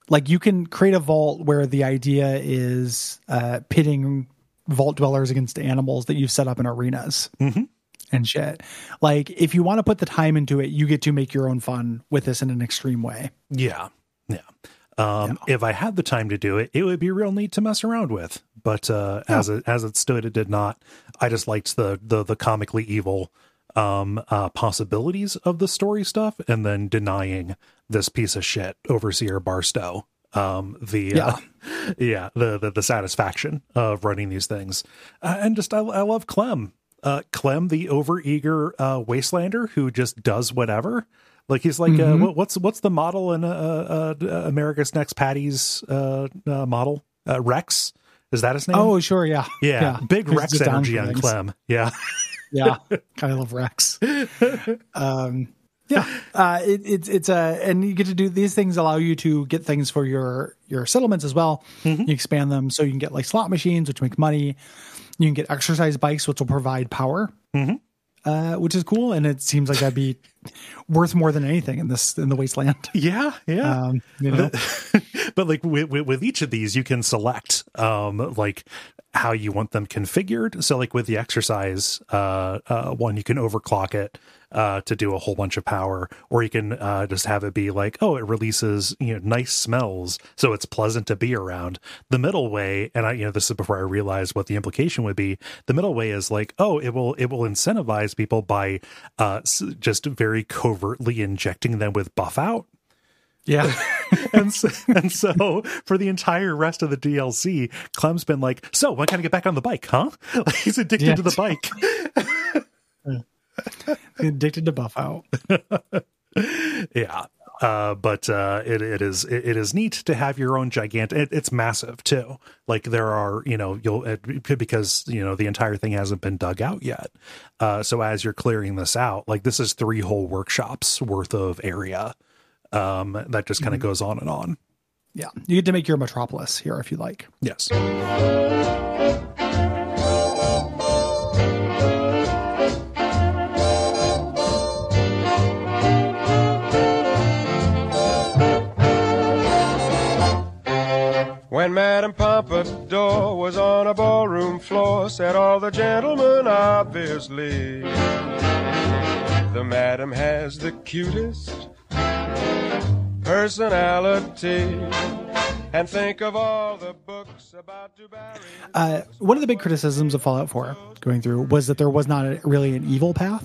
Like you can create a vault where the idea is uh, pitting vault dwellers against animals that you've set up in arenas and shit. Like if you want to put the time into it, you get to make your own fun with this in an extreme way. Yeah. Yeah. Um, If I had the time to do it, it would be real neat to mess around with. But uh, as it as it stood, it did not. I just liked the the the comically evil um uh possibilities of the story stuff and then denying this piece of shit overseer barstow um the uh, yeah. the, the the satisfaction of running these things. Uh, and just I, I love clem. Uh clem the overeager uh wastelander who just does whatever. Like he's like uh, what, what's what's the model in uh, uh, uh america's next patty's uh, uh model? Uh rex? Is that his name? Oh, sure, yeah, yeah, big He's rex energy on things. clem. Yeah. Yeah. Kind of love rex. Um Yeah, uh, it, it's it's a and you get to do these things allow you to get things for your your settlements as well. You expand them so you can get like slot machines, which make money. You can get exercise bikes, which will provide power, uh, which is cool. And it seems like that'd be worth more than anything in this in the wasteland. Yeah, yeah. Um, you know, but like with, with, with each of these you can select um like how you want them configured so like with the exercise uh, uh one you can overclock it uh to do a whole bunch of power or you can uh just have it be like oh it releases you know nice smells so it's pleasant to be around the middle way and i you know this is before i realized what the implication would be the middle way is like oh it will it will incentivize people by uh s- just very covertly injecting them with buff out yeah, and so, and so for the entire rest of the DLC, Clem's been like, "So when can I get back on the bike, huh?" Like he's addicted Yeah. to the bike. addicted to buff out. yeah, uh, but uh, it it is it, it is neat to have your own gigantic. It, it's massive too. Like there are you know you'll it, because you know the entire thing hasn't been dug out yet. Uh, so as you're clearing this out, like this is three whole workshops worth of area. Um, that just kind of goes on and on. Yeah, you get to make your metropolis here if you like. Yes. Madame Pompadour was on a ballroom floor, said all the gentlemen obviously. The madam has the cutest personality. And think of all the books about Dubarry. Uh, one of the big criticisms of Fallout 4 going through was that there was not a, really an evil path.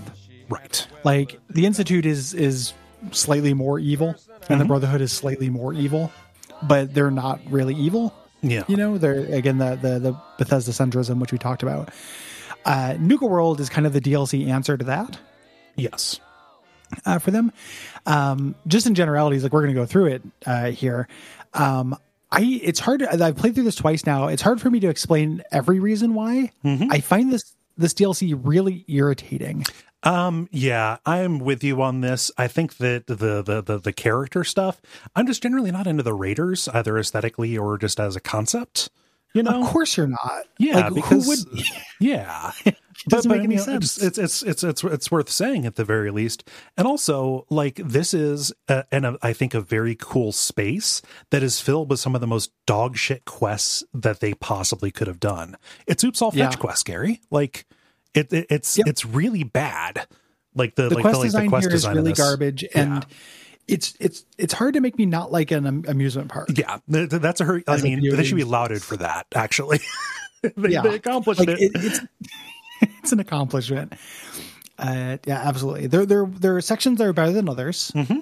Right. Like the Institute is is slightly more evil, and the Brotherhood is slightly more evil, but they're not really evil. Yeah. You know, they're again the the, the Bethesda centrism, which we talked about. Uh, Nuka World is kind of the DLC answer to that Yes. uh, for them. Um, just in generalities, like we're going to go through it uh, here. Um, I it's hard. To, I've played through this twice now. It's hard for me to explain every reason why. I find this this DLC really irritating. Um, yeah, I'm with you on this. I think that the, the the the character stuff, I'm just generally not into the Raiders, either aesthetically or just as a concept. You know, Of course, you're not. yeah, like, because who would? yeah, doesn't make I any mean, sense. It's, it's it's it's it's worth saying at the very least, and also like this is a, and a, I think a very cool space that is filled with some of the most dog shit quests that they possibly could have done. It's oops all fetch Yeah. quest, Gary. Like it, it it's Yep. it's really bad. Like the, the like quest the, like, design the quest here is design in really garbage, and it's it's it's hard to make me not like an amusement park. Yeah, th- th- that's a hurt. I mean, they should be lauded for that. Actually, they, Yeah. they accomplished Like, it. it- it's it's an accomplishment. Uh, yeah, absolutely. There there there are sections that are better than others. Mm-hmm.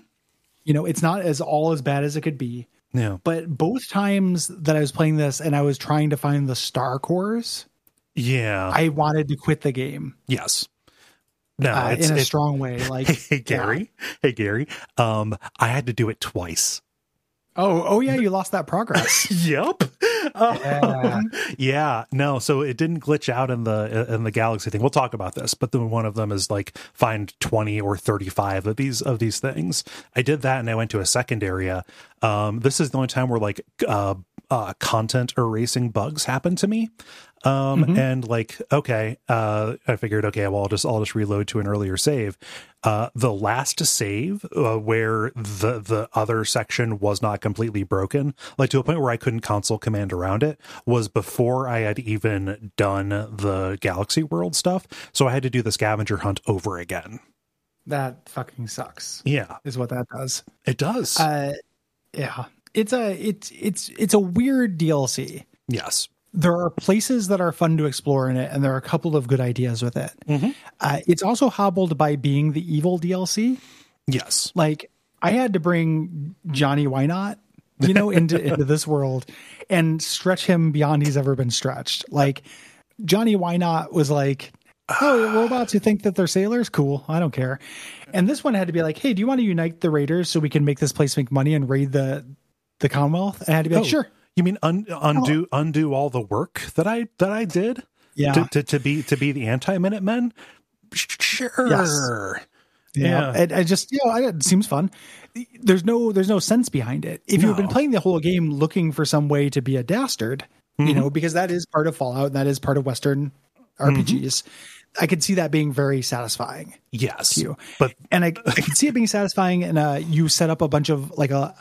You know, it's not as all as bad as it could be. yeah, But both times that I was playing this and I was trying to find the star cores, yeah, I wanted to quit the game yes. No, uh, it's, in a strong way. Like, Hey Gary, hey Gary. Um, I had to do it twice. oh, oh yeah, you lost that progress. Yep. Um, Yeah. yeah. No. So it didn't glitch out in the in the galaxy thing. We'll talk about this, but then one of them is like find twenty or thirty five of these of these things. I did that, and I went to a second area. Um, this is the only time where like uh, uh, content erasing bugs happened to me. Um, and like, okay, uh, I figured, okay, well, I'll just, I'll just reload to an earlier save. Uh, the last save, uh, where the, the other section was not completely broken, like to a point where I couldn't console command around it was before I had even done the galaxy world stuff. So I had to do the scavenger hunt over again. that fucking sucks. Yeah, Is what that does. it does. Uh, yeah, it's a it's it's it's a weird DLC. yes. There are places that are fun to explore in it, and there are a couple of good ideas with it. Uh, it's also hobbled by being the evil DLC. Yes. Like I had to bring Johnny Why Not, you know, into into this world and stretch him beyond he's ever been stretched. Like Johnny Why Not was like, "Oh, robots who think that they're sailors, cool. I don't care." And this one had to be like, "Hey, do you want to unite the raiders so we can make this place make money and raid the the Commonwealth?" And I had to be like, Oh, "Sure." You mean un- undo undo all the work that I that I did? Yeah. To to, to be to be the anti Minutemen? Sure. Yeah. And I just, you know, it seems fun. There's no, there's no sense behind it. If you've been playing the whole game looking for some way to be a dastard, Mm-hmm. you know, because that is part of Fallout and that is part of Western RPGs, I could see that being very satisfying Yes. you. But and I, I can see it being satisfying. And uh, you set up a bunch of like a,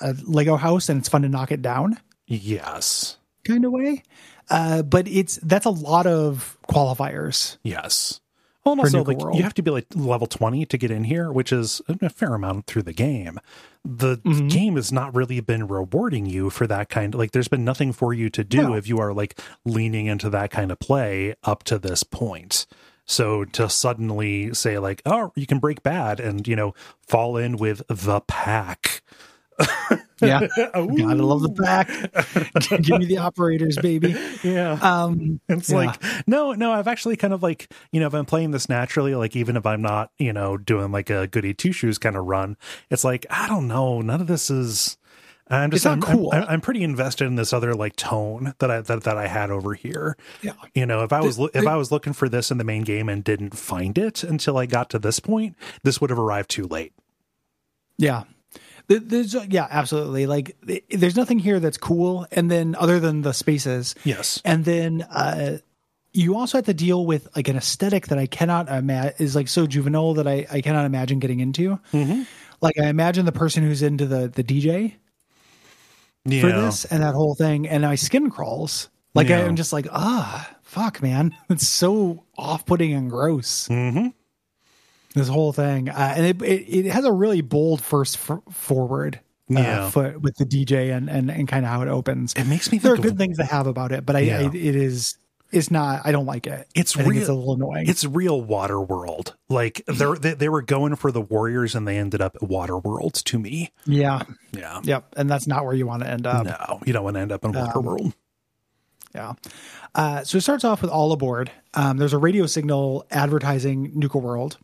a, a Lego house and it's fun to knock it down yes. kind of way. Uh, but it's that's a lot of qualifiers. Yes. Well, also, like, World. you have to be like level 20 to get in here, which is a fair amount through the game. The Mm-hmm. game has not really been rewarding you for that kind Of, like, there's been nothing for you to do No. if you are like leaning into that kind of play up to this point. So to suddenly say, like, oh, you can break bad and, you know, fall in with the pack. Yeah, gotta love the back. Give me the operators, baby. Yeah. Um, It's Yeah. like no, no. I've actually kind of like you know if I'm playing this naturally, like even if I'm not you know doing like a goody two shoes kind of run, it's like I don't know. None of this is. I'm just not I'm, cool. I'm, I'm pretty invested in this other like tone that I that, that I had over here. Yeah. You know, if I was if I was looking for this in the main game and didn't find it until I got to this point, this would have arrived too late. yeah. Th- There's, yeah, absolutely. Like, there's nothing here that's cool. And then, other than the spaces, Yes. and then uh, you also have to deal with like an aesthetic that I cannot imagine is like so juvenile that I, I cannot imagine getting into. Mm-hmm. Like, I imagine the person who's into the the DJ Yeah. for this and that whole thing, and my skin crawls. Like, Yeah. I'm just like, ah, fuck, man, it's so off putting and gross. Mm-hmm. This whole thing. Uh, and it, it, it has a really bold first f- forward uh, Yeah. foot with the dj and and, and kind of how it opens. It makes me think there are of- good things to have about it but I, I it is it's not i don't like it. It's real- it's a little annoying. It's real water world. Like they're, they they were going for the warriors and they ended up at water world to me. yeah. Yeah. yep. And that's not where you want to end up. No, you don't want to end up in water Um, world. yeah. Uh, so it starts off with all aboard. Um, there's a radio signal advertising nuka world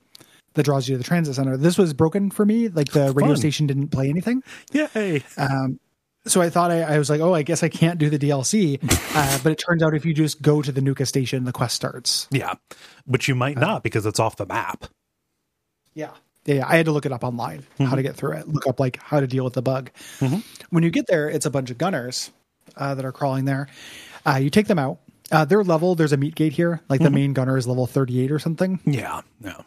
that draws you to the transit center this was broken for me like the radio station didn't play anything Yay. so I thought I, I was like, oh, I guess I can't do the DLC. Uh, but it turns out if you just go to the Nuka station, the quest starts. Yeah. But you might not because it's off the map. Yeah. Yeah, yeah. I had to look it up online how to get through it. Look up like how to deal with the bug. When you get there, it's a bunch of gunners uh, that are crawling there. Uh, you take them out. Uh, their level, there's a meat gate here. Like the main gunner is level 38 or something. Yeah. No.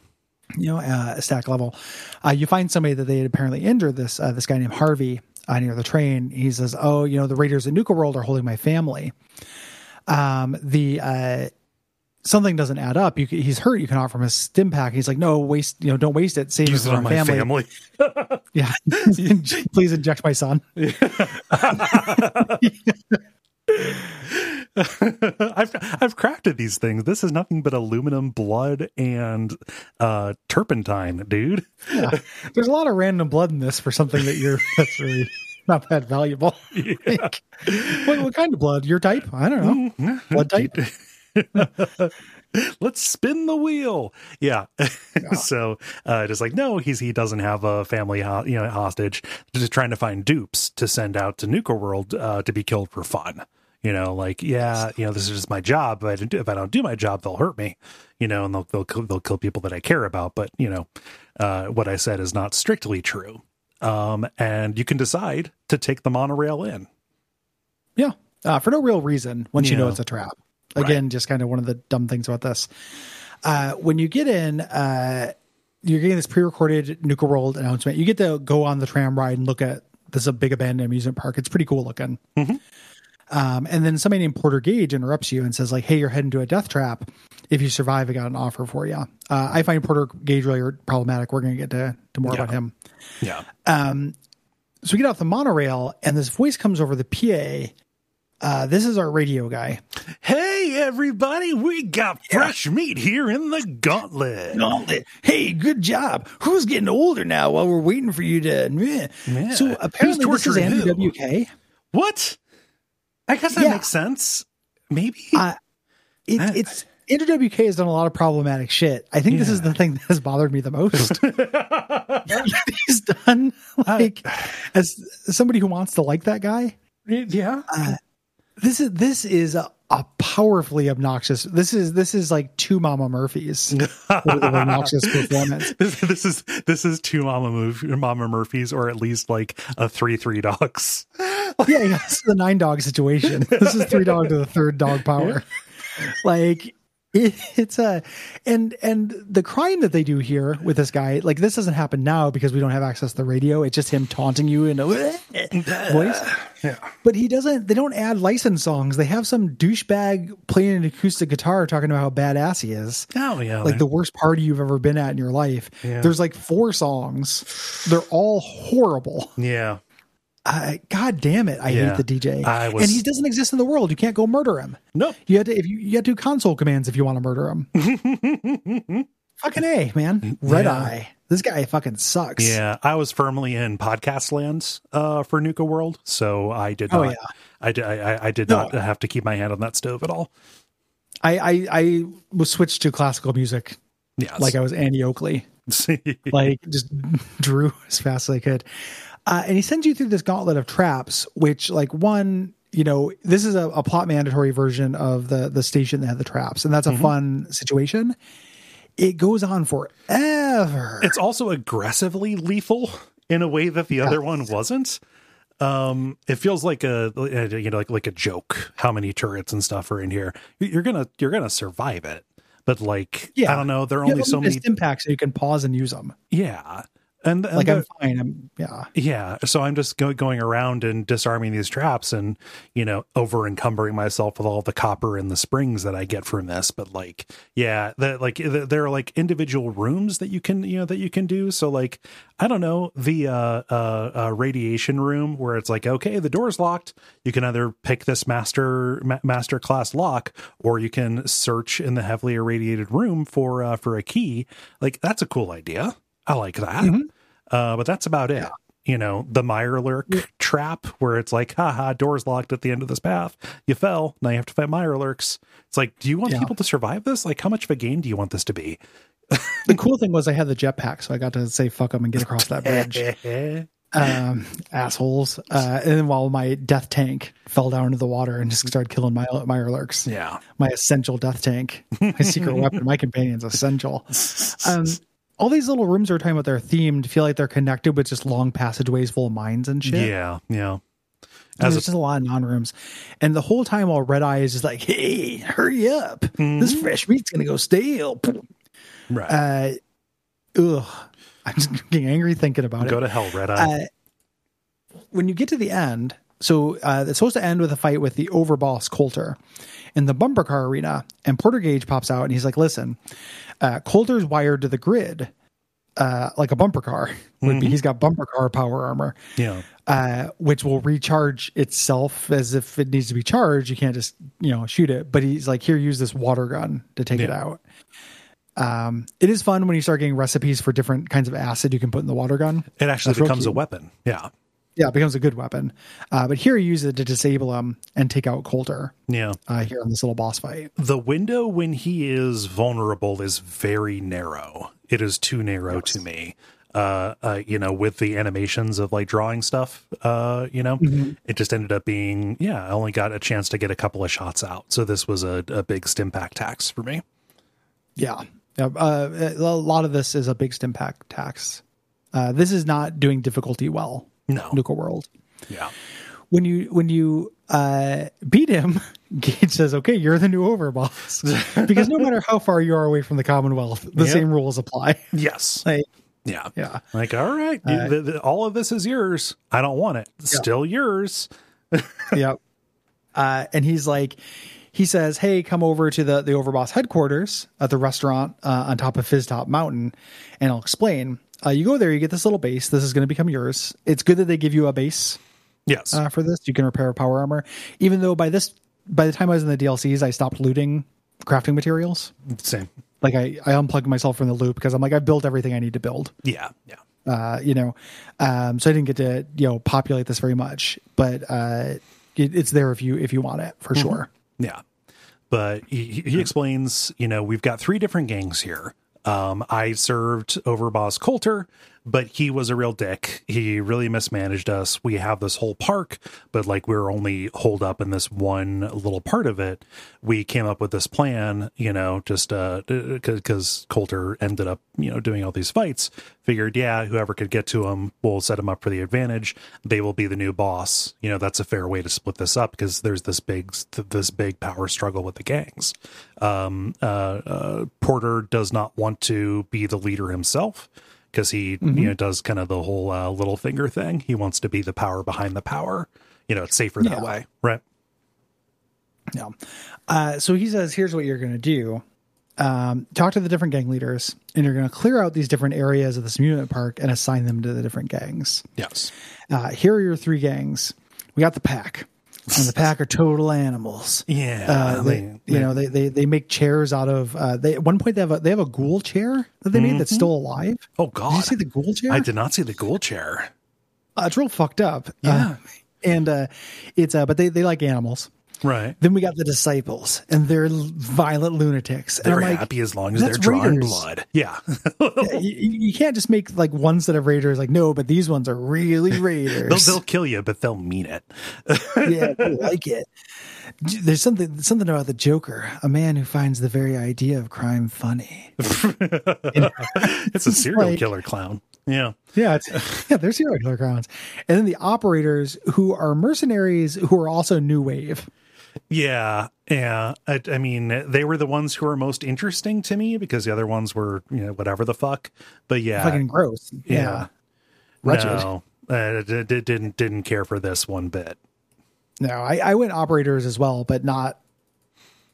You know, uh, stack level. Uh, you find somebody that they had apparently injured this uh, this guy named Harvey uh, near the train. He says, "Oh, you know, the Raiders at Nuka World are holding my family." Um, the uh, something doesn't add up. You, he's hurt. You can offer him a Stimpak. He's like, "No, waste. You know, don't waste it. Save Use it it on my family." family. Yeah, please inject my son. I've I've crafted these things. This is nothing but aluminum, blood, and uh turpentine, dude. Yeah. There's a lot of random blood in this for something that you're that's really not that valuable. Like, what, what kind of blood? Your type? I don't know. Blood type? Let's spin the wheel. Yeah. so uh just like no, he's he doesn't have a family ho- you know hostage. Just trying to find dupes to send out to Nuka World uh to be killed for fun. You know, like yeah, you know, this is just my job. If I don't do, if I don't do my job, they'll hurt me. You know, and they'll they'll kill- they'll kill people that I care about. But you know, uh, what I said is not strictly true. Um, and you can decide to take the monorail in. Yeah, uh, for no real reason. Once you know Yeah. it's a trap. Again, just kind of one of the dumb things about this. Uh, when you get in, uh, you're getting this pre-recorded Nuka World announcement. You get to go on the tram ride and look at this is a big abandoned amusement park. It's pretty cool looking. Um, and then somebody named Porter Gage interrupts you and says like, "Hey, you're heading to a death trap. If you survive, I got an offer for you." Uh, I find Porter Gage really problematic. We're going to get to, to more Yeah. about him. Yeah. So we get off the monorail, and this voice comes over the PA. Uh, this is our radio guy. Hey everybody, we got fresh meat here in the gauntlet. Gauntlet. Hey, good job. Who's getting older now while we're waiting for you to? Meh. Yeah. So apparently, Who's this is torturing Andrew who? WK. What? I guess that Yeah. makes sense. Maybe. Uh, It, it's Andrew WK has done a lot of problematic shit. I think this is the thing that has bothered me the most. He's done like as somebody who wants to like that guy. yeah. This is this is a, a powerfully obnoxious. This is this is like two Mama Murphys obnoxious performance. This, this is this is two Mama Murphy, Mama Murphys, or at least like a three three dogs. yeah, yeah, this is the nine dog situation. This is three dog to the third dog power. Like it's a and and the crime that they do here with this guy, like this doesn't happen now because we don't have access to the radio. It's just him taunting you in a voice. Yeah. But he doesn't. They don't add licensed songs. They have some douchebag playing an acoustic guitar talking about how badass he is. Oh yeah. Like the worst party you've ever been at in your life. Yeah. There's like four songs. They're all horrible. yeah. Uh, God damn it! I Yeah. hate the DJ, I was- and he doesn't exist in the world. You can't go murder him. No. You had to if you, you had to do console commands if you want to murder him. fucking a man, red Yeah. eye. This guy fucking sucks. Yeah, I was firmly in podcast lands uh, for Nuka World, so I did Oh, not. yeah. I did. I, I did No. not have to keep my hand on that stove at all. I, I I was switched to classical music Yes. like I was Annie Oakley. like just drew as fast as I could. Uh, and he sends you through this gauntlet of traps, which like one, you know, this is a, a plot mandatory version of the the station that had the traps, and that's a fun situation. It goes on forever. it's also aggressively lethal in a way that the other one wasn't. Um, it feels like a you know like like a joke. How many turrets and stuff are in here? You're gonna you're gonna survive it, but like I don't know. There are You only so many. impacts so you can pause and use them. Yeah, and, and Like the- I'm fine. I'm yeah. Yeah, so I'm just go- going around and disarming these traps, and you know, over encumbering myself with all the copper and the springs that I get from this. But like, yeah, the, like the, there are like individual rooms that you can you know that you can do. So like, I don't know the uh, uh, uh, radiation room where it's like, okay, the door's locked. You can either pick this master ma- master class lock, or you can search in the heavily irradiated room for uh, for a key. Like that's a cool idea. I like that. Uh, but that's about it. You know, the Mirelurk trap where it's like, haha, door's locked at the end of this path. You fell. Now you have to fight Mirelurks. It's like, do you want Yeah. people to survive this? Like, how much of a game do you want this to be? The cool thing was I had the jetpack, so I got to say fuck them and get across that bridge. um, assholes. Uh, and then while my death tank fell down into the water and just started killing my Mirelurks. Yeah. my essential death tank, my secret weapon, my companion's essential. Um, all these little rooms we're talking about they're themed, feel like they're connected with just long passageways full of mines and shit. Yeah. Yeah. As there's a, just a lot of non rooms. And the whole time while Red Eye is just like, hey, hurry up. This fresh meat's going to go stale. right. Uh, ugh. I'm just getting angry thinking about Go it. Go to hell, Red Eye. Uh, when you get to the end, so uh, it's supposed to end with a fight with the overboss Colter in the bumper car arena, and Porter Gage pops out and he's like, "Listen, uh, Colter's wired to the grid uh, like a bumper car would be. He's got bumper car power armor, yeah. uh, which will recharge itself as if it needs to be charged. You can't just you know shoot it. But he's like, here, use this water gun to take it out." Um, it is fun when you start getting recipes for different kinds of acid you can put in the water gun. It actually That's becomes a weapon. Yeah. Yeah, it becomes a good weapon. Uh, but here, you use it to disable him and take out Colter Yeah. uh, here in this little boss fight. The window when he is vulnerable is very narrow. It is too narrow to me. Uh, uh, you know, with the animations of like drawing stuff, uh, you know, it just ended up being, yeah, I only got a chance to get a couple of shots out. So this was a, a big Stimpak tax for me. Yeah. Yeah, uh, a lot of this is a big Stimpak tax. Uh, this is not doing difficulty well. No. Nuka World. Yeah. When you when you uh, beat him, Gage says, "Okay, you're the new overboss," because no matter how far you are away from the Commonwealth, the Yep. same rules apply. Yes. like, Yeah. yeah. Like, all right, you- the, the, all of this is yours. I don't want it. Still yours. yep. Uh, and he's like, he says, "Hey, come over to the the Overboss headquarters at the restaurant uh, on top of Fizz Top Mountain, and I'll explain." Uh, you go there, you get this little base. This is going to become yours. It's good that they give you a base Yes. uh, for this. You can repair power armor, even though by this by the time I was in the DLCs, I stopped looting crafting materials. Same. Like I, I unplugged myself from the loop because I'm like I've built everything I need to build Yeah. Yeah. uh, you know, um, so I didn't get to you know populate this very much, but uh, it, it's there if you if you want it for sure. Yeah. But he he explains, you know, we've got three different gangs here. Um, I served over Boss Colter. But he was a real dick. He really mismanaged us. We have this whole park, but like we're only holed up in this one little part of it. We came up with this plan, you know, just uh because Colter ended up, you know, doing all these fights. Figured, yeah, whoever could get to him, we'll set him up for the advantage. They will be the new boss. You know, that's a fair way to split this up because there's this big this big power struggle with the gangs. Um, uh, uh, Porter does not want to be the leader himself because he you know does kind of the whole uh, Littlefinger thing. He wants to be the power behind the power. You know, it's safer that Yeah. way, right? Yeah. Uh, so he says, here's what you're going to do. Um, talk to the different gang leaders, and you're going to clear out these different areas of this amusement park and assign them to the different gangs. Yes. Uh, here are your three gangs. We got the pack, and the pack are total animals. Yeah. Uh, they, you know, they, they they make chairs out of. Uh, they at one point they have a they have a ghoul chair that they made that's still alive. oh God, Did you see the ghoul chair? I did not see the ghoul chair. Uh, it's real fucked up. Yeah. Uh, and uh, it's uh, but they they like animals. Right. Then we got the disciples, and they're violent lunatics. And They're like, happy as long as they're drawing raiders. blood. Yeah. you, you can't just make like one set of raiders like no, but these ones are really they'll raiders. they'll kill you, but they'll mean it. yeah, they like it. There's something something about the Joker, a man who finds the very idea of crime funny. It's a serial like- killer clown. Yeah. Yeah, it's, yeah, they're serial killer crowns, and then the operators who are mercenaries who are also new wave. Yeah, yeah. I, I mean, they were the ones who were most interesting to me because the other ones were, you know, whatever the fuck. But yeah, Fucking gross. Yeah, yeah. no, uh, d- didn't didn't care for this one bit. No, I, I went operators as well, but not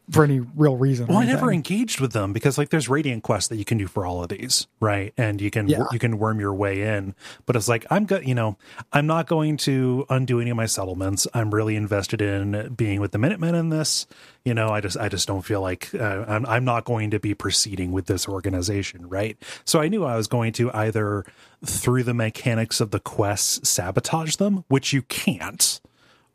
for any real reason. Well, I never engaged with them because like there's radiant quests that you can do for all of these, right? And you can Yeah. you can worm your way in. But it's like I'm go- you know, I'm not going to undo any of my settlements. I'm really invested in being with the Minutemen in this. You know, I just I just don't feel like uh, I'm I'm not going to be proceeding with this organization, right? So I knew I was going to either through the mechanics of the quests sabotage them, which you can't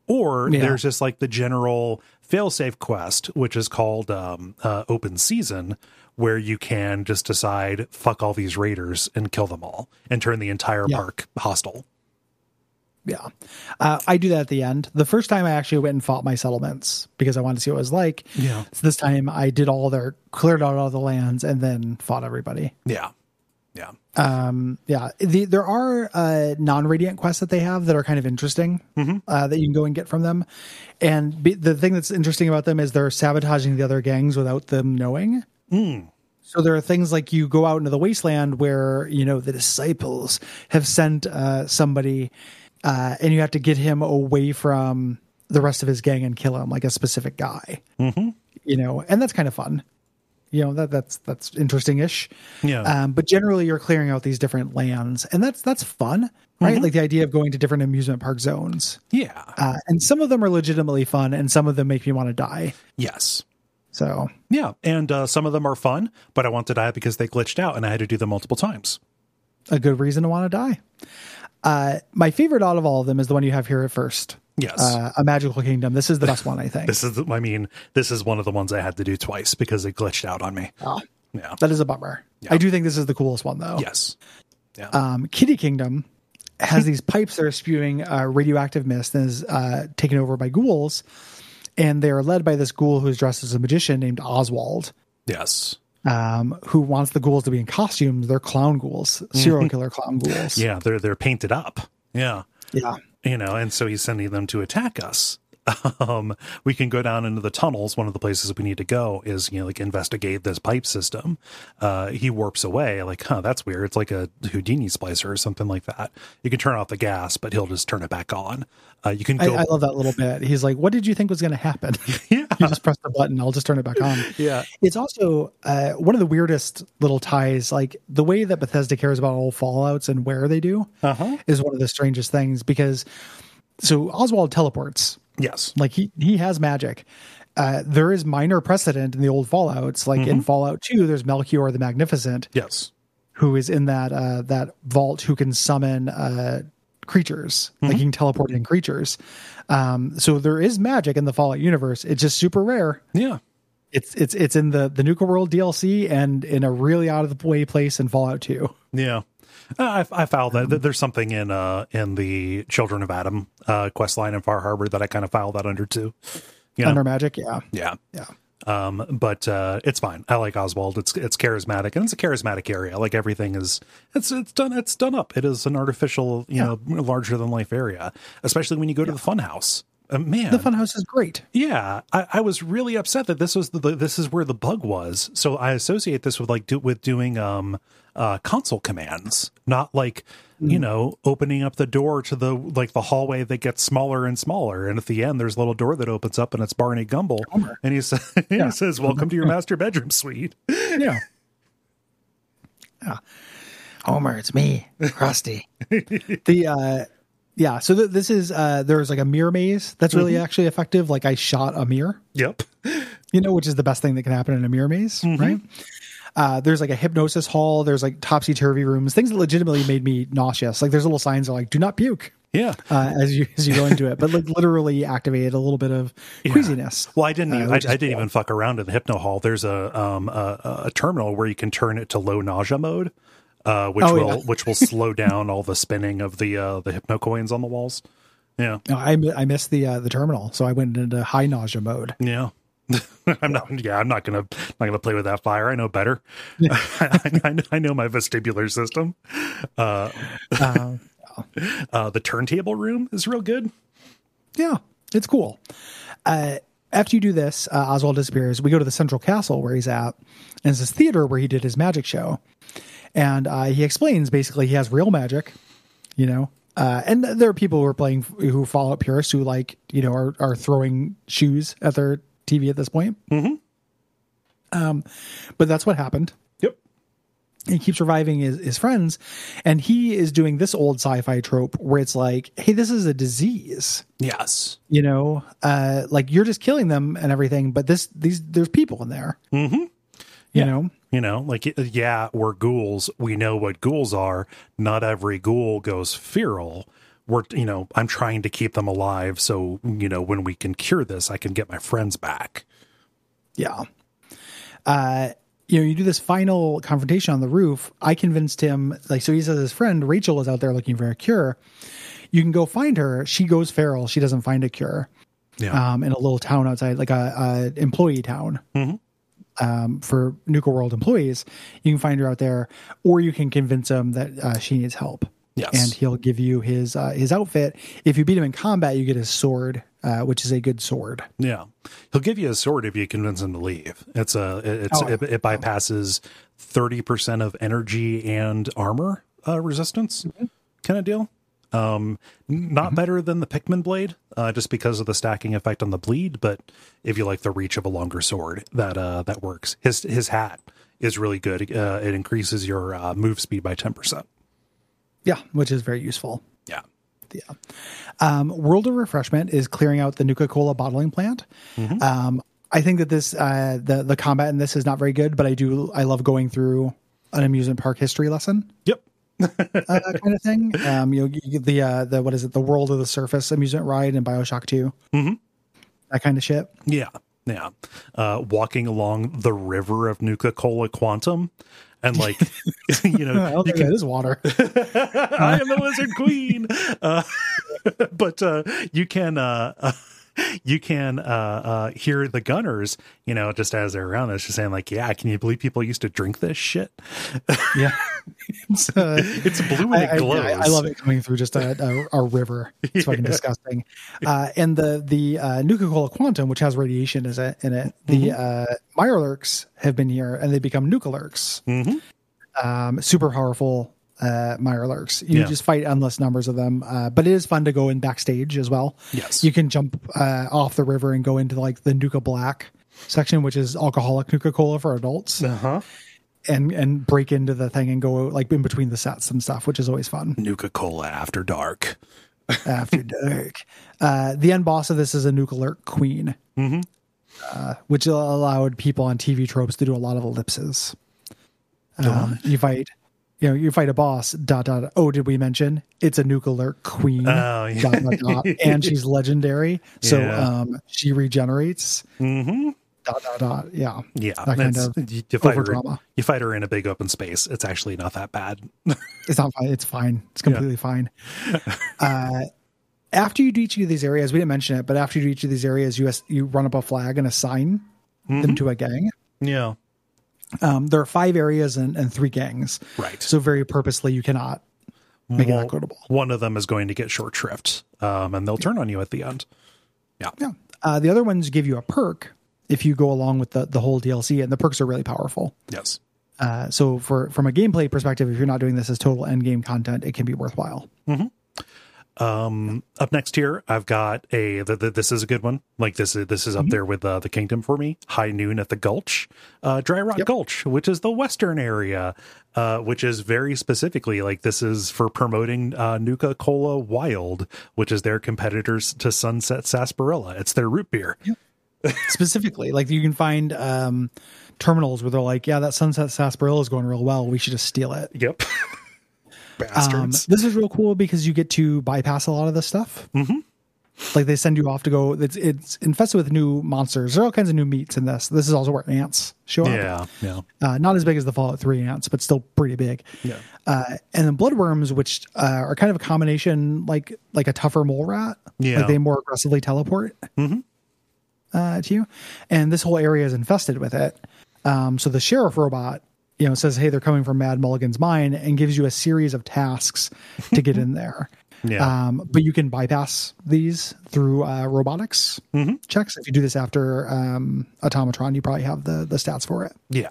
or Yeah. there's just like the general failsafe quest which is called um, uh, open season where you can just decide fuck all these raiders and kill them all and turn the entire Yeah. park hostile Yeah. Uh, I do that at the end. The first time I actually went and fought my settlements because I wanted to see what it was like. Yeah. So this time I did all their, cleared out all the lands and then fought everybody. yeah yeah Um, yeah. The, there are uh, non radiant quests that they have that are kind of interesting uh, that you can go and get from them. And be, the thing that's interesting about them is they're sabotaging the other gangs without them knowing. So there are things like you go out into the wasteland where you know the disciples have sent uh, somebody, uh, and you have to get him away from the rest of his gang and kill him, like a specific guy. Mm-hmm. You know, and that's kind of fun. You know that that's that's interesting-ish. Yeah. Um, but generally, you're clearing out these different lands, and that's that's fun, right? Like the idea of going to different amusement park zones, yeah uh, and some of them are legitimately fun, and some of them make me want to die. yes So yeah and uh, some of them are fun but i want to die because they glitched out and i had to do them multiple times a good reason to want to die. Uh, my favorite out of all of them is the one you have here at first. Yes Uh, a magical kingdom. This is the best one, I think. this is i mean this is one of the ones i had to do twice because it glitched out on me Oh, yeah that is a bummer. Yeah. I do think this is the coolest one, though. yes Um, Kiddie Kingdom has these pipes that are spewing uh, radioactive mist and is uh, taken over by ghouls, and they are led by this ghoul who is dressed as a magician named Oswald. yes Um, who wants the ghouls to be in costumes? They're clown ghouls, serial killer clown ghouls. yeah they're they're painted up yeah yeah. You know, and so he's sending them to attack us. Um, we can go down into the tunnels. One of the places we need to go is, you know, like investigate this pipe system. Uh, he warps away, like, huh, that's weird. It's like a Houdini splicer or something like that. You can turn off the gas, but he'll just turn it back on. Uh, you can I, go. I love that little bit. He's like, "What did you think was going to happen?" yeah, you just press the button. I'll just turn it back on. yeah, It's also uh, one of the weirdest little ties. Like the way that Bethesda cares about all Fallout's and where they do uh-huh. is one of the strangest things because so Oswald teleports. yes, Like he he has magic. Uh, there is minor precedent in the old Fallout's. Like Mm-hmm. in Fallout Two, there's Melchior the Magnificent, yes, who is in that uh, that vault, who can summon uh, creatures. Mm-hmm. Like he can teleport in creatures. Um, so there is magic in the Fallout universe. It's just super rare yeah, it's it's it's in the the Nuka World DLC and in a really out of the way place in Fallout 2. yeah. Uh, I, I found that that there's something in uh in the Children of Atom uh quest line in Far Harbor that I kind of filed that under too. You know? Under magic, yeah, yeah. yeah. Um, but uh, it's fine. I like Oswald. It's it's charismatic and it's a charismatic area. Like everything is, it's it's done. It's done up. It is an artificial, you know, larger than life area. Especially when you go to the funhouse. Uh, man, The funhouse is great. yeah, I, I was really upset that this was the, the this is where the bug was. So I associate this with like do, with doing um uh console commands, not like you know opening up the door to the like the hallway that gets smaller and smaller, and at the end there's a little door that opens up and it's Barney Gumble, and he says he says welcome to your master bedroom suite. Yeah. yeah. Homer, it's me, Krusty. the uh yeah, so th- this is uh there's like a mirror maze that's really actually effective. Like I shot a mirror, Yep. you know, which is the best thing that can happen in a mirror maze, right? Uh, there's like a hypnosis hall. There's like topsy turvy rooms, things that legitimately made me nauseous. Like there's little signs that are like "Do not puke" Yeah. uh, as you as you go into it, but like literally activated a little bit of queasiness. Well, I didn't. Uh, even, I, I didn't cool. even fuck around in the hypno hall. There's a um a, a terminal where you can turn it to low nausea mode, uh, which Oh, will yeah. which will slow down all the spinning of the uh the hypno coins on the walls. Yeah, No, I I missed the uh, the terminal, so I went into high nausea mode. yeah. I'm not. Yeah, I'm not gonna not gonna play with that fire. I know better. I, I, I know my vestibular system. Uh, Uh, uh, the turntable room is real good. Yeah, it's cool. Uh, after you do this, uh, Oswald disappears. We go to the central castle where he's at, and it's this theater where he did his magic show. And uh, he explains basically he has real magic, you know. Uh, and there are people who are playing who Fallout purists who like you know are are throwing shoes at their TV at this point. Mm-hmm. Um, but that's what happened Yep. he keeps reviving his, his friends and he is doing this old sci-fi trope where it's like hey this is a disease Yes. you know uh like you're just killing them and everything but this these there's people in there mm-hmm. you Yeah. know You know, like yeah, we're ghouls. We know what ghouls are. Not every ghoul goes feral. We're you know, I'm trying to keep them alive so, you know, when we can cure this, I can get my friends back. yeah uh you know you do this final confrontation on the roof i convinced him like so he says his friend rachel is out there looking for a cure you can go find her she goes feral she doesn't find a cure Yeah. um, in a little town outside, like a, a employee town. Um, for Nuka World employees, you can find her out there, or you can convince him that uh, she needs help. Yes. and he'll give you his uh, his outfit. If you beat him in combat, you get his sword, uh, which is a good sword. Yeah, he'll give you a sword if you convince him to leave. It's a it's Oh. it, it bypasses thirty percent of energy and armor uh, resistance Mm-hmm. kind of deal. Um, not better than the Pickman blade, uh, just because of the stacking effect on the bleed. But if you like the reach of a longer sword, that uh that works. His his hat is really good. Uh, it increases your uh, move speed by ten percent. Yeah, which is very useful. Yeah. Yeah. Um, World of Refreshment is clearing out the Nuka Cola bottling plant. Um, I think that this uh, the the combat in this is not very good, but I do I love going through an amusement park history lesson Yep. uh, kind of thing. Um, you know, you the uh, the what is it? The World of the Surface amusement ride in Bioshock 2 Mm-hmm. That kind of shit. Yeah, yeah. Uh, walking along the river of Nuka Cola Quantum, and like, you know, don't you can. that is water. I am the Lizard Queen. Uh, but uh, you can. Uh, you can uh, uh, hear the gunners, you know, just as they're around us, just saying like, "Yeah, can you believe people used to drink this shit? yeah, it's, uh, It's blue and I, it glows." I, I love it coming through just a, a, a river. It's fucking disgusting. Uh, and the the uh, Nuka Cola Quantum, which has radiation is it, in it, the Mm-hmm. uh, Mirelurks have been here and they become Nukalurks. Mm-hmm. Um, super powerful uh, Mirelurks. You Yeah. just fight endless numbers of them, uh, but it is fun to go in backstage as well. Yes. you can jump uh, off the river and go into like the Nuka Black section, which is alcoholic Nuka Cola for adults. Uh huh. and and break into the thing and go like in between the sets and stuff, which is always fun Nuka Cola after dark. after dark. Uh, the end boss of this is a nuclear queen, uh, which allowed people on TV tropes to do a lot of ellipses. Um, you fight, you know, you fight a boss. Dot dot. Oh, did we mention it's a nuclear queen? Oh, yeah. dot, dot, dot, and she's legendary, so Yeah. um, she regenerates. Mm-hmm. dot dot dot. Yeah, Yeah, that kind of you, you fight her. overdrama. You fight her in a big open space. It's actually not that bad. It's not fine. It's fine. It's completely fine. Uh, after you do each of these areas, we didn't mention it, but after you do each of these areas, you you run up a flag and assign them to a gang. yeah, Um, there are five areas and, and three gangs. Right. So very purposely, you cannot make it equitable. One of them is going to get short shrift, um, and they'll turn on you at the end. Yeah, Yeah. Uh, the other ones give you a perk if you go along with the, the whole DLC, and the perks are really powerful. yes, Uh, so for from a gameplay perspective, if you're not doing this as total end game content, it can be worthwhile. Up next here, I've got a. The, the, this is a good one. Like this is this is Mm-hmm. up there with uh, the Kingdom for me. High Noon at the Gulch, uh, Dry Rock Yep. Gulch, which is the western area, uh, which is very specifically like this is for promoting uh, Nuka Cola Wild, which is their competitors to Sunset Sarsaparilla. It's their root beer. Specifically, like you can find um, terminals where they're like, "Yeah, that Sunset Sarsaparilla is going real well. We should just steal it." Yep. Um, this is real cool because you get to bypass a lot of this stuff. Mm-hmm. Like they send you off to go. It's it's infested with new monsters. There are all kinds of new meats in this. This is also where ants show up. yeah, yeah, Uh, not as big as the Fallout 3 ants, but still pretty big. Yeah. Uh, and then bloodworms, which uh, are kind of a combination, like like a tougher mole rat. Yeah. Like they more aggressively teleport uh, to you. And this whole area is infested with it. Um, so the sheriff robot, you know, says, "Hey, they're coming from Mad Mulligan's mine," and gives you a series of tasks to get in there. Yeah. Um, but you can bypass these through uh, robotics checks. If you do this after um, Automatron, you probably have the the stats for it. Yeah,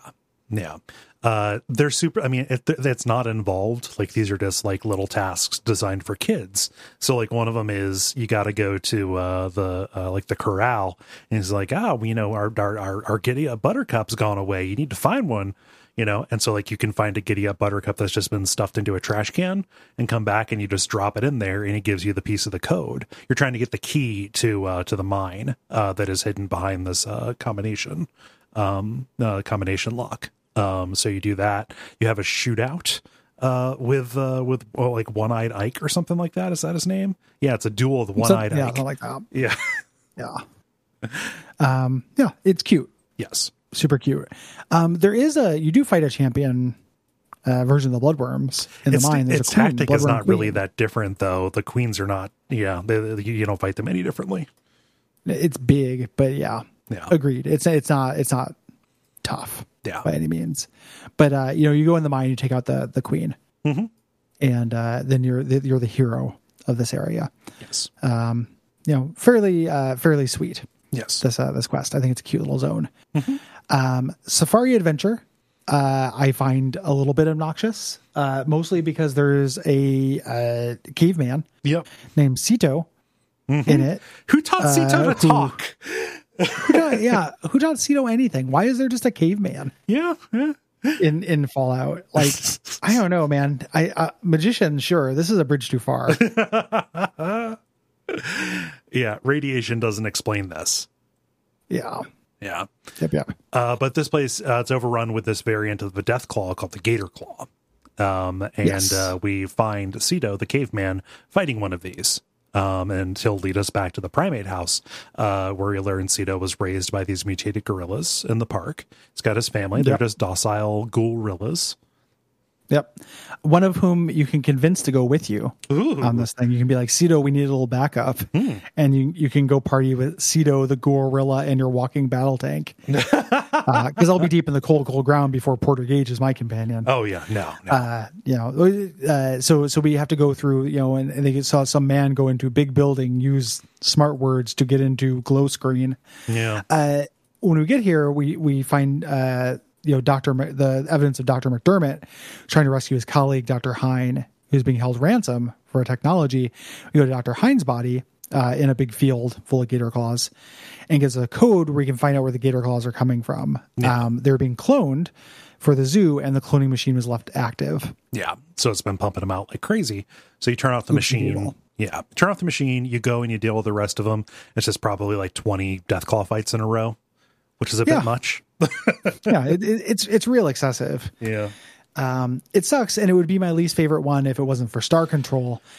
yeah. Uh, they're super. I mean, if th- that's not involved, like these are just like little tasks designed for kids. So, like one of them is you got to go to uh, the uh, like the corral, and it's like, "Ah, we you know our our our, our giddy up buttercup's gone away. You need to find one." You know, and so like you can find a giddy up buttercup that's just been stuffed into a trash can and come back and you just drop it in there and it gives you the piece of the code. You're trying to get the key to uh, to the mine uh, that is hidden behind this uh, combination um, uh, combination lock. Um, so you do that. You have a shootout uh, with uh, with well, like One Eyed Ike or something like that. Is that his name? Yeah, it's a duel with One So- Eyed yeah, Ike. like that. yeah. Yeah. Um, yeah, it's cute. yes. Super cute. Um, there is a you do fight a champion uh, version of the bloodworms in Its, the mine. There's its a queen, tactic is not really that different, though. The queens are not. Yeah, they, they- you don't fight them any differently. It's big, but yeah, Yeah. agreed. It's it's not it's not tough, Yeah. by any means. But uh, you know, you go in the mine, you take out the the queen, Mm-hmm. and uh, then you're the, you're the hero of this area. Yes. Um, You know, fairly uh, fairly sweet. yes. this uh, this quest. I think it's a cute little zone. Um, Safari Adventure, uh, I find a little bit obnoxious, uh, mostly because there's a uh, caveman Yep. named Cito in it. Who taught Cito Uh, to who- talk? Who taught- yeah, who taught Cito anything? Why is there just a caveman Yeah. Yeah. in in Fallout? Like, I don't know, man. I uh, magician, sure. This is a bridge too far. Yeah. Radiation doesn't explain this. yeah. Yeah. Yep. Yep. Uh, but this place, uh, it's overrun with this variant of the Death Claw called the Gator Claw. Um, and Yes. uh, we find Cito, the caveman, fighting one of these. Um, and he'll lead us back to the primate house, uh, where we learn Cito was raised by these mutated gorillas in the park. He's got his family. They're Yep. just docile gorillas. Yep. One of whom you can convince to go with you on this thing. You can be like, Cito, we need a little backup. And you, you can go party with Cito, the gorilla, and your walking battle tank. Because I'll be deep in the cold, cold ground before Porter Gage is my companion. Oh, yeah. No, no. Uh, you know, uh, so so we have to go through, you know, and, and they saw some man go into a big building, use smart words to get into glow screen yeah. uh, when we get here, we we find uh, you know Doctor the evidence of Doctor McDermott trying to rescue his colleague Doctor Hine, who's being held ransom for a technology. We go to Doctor Hine's body uh, in a big field full of gator claws, and gets a code where you can find out where the gator claws are coming from. Um, they're being cloned for the zoo, and the cloning machine was left active. Yeah. So it's been pumping them out like crazy. So you turn off the machine. Yeah. Turn off the machine. You go and you deal with the rest of them. It's just probably like 20 death claw fights in a row, which is a Yeah. bit much. yeah, it, it, it's it's real excessive. Yeah. Um, it sucks, and it would be my least favorite one if it wasn't for Star Control.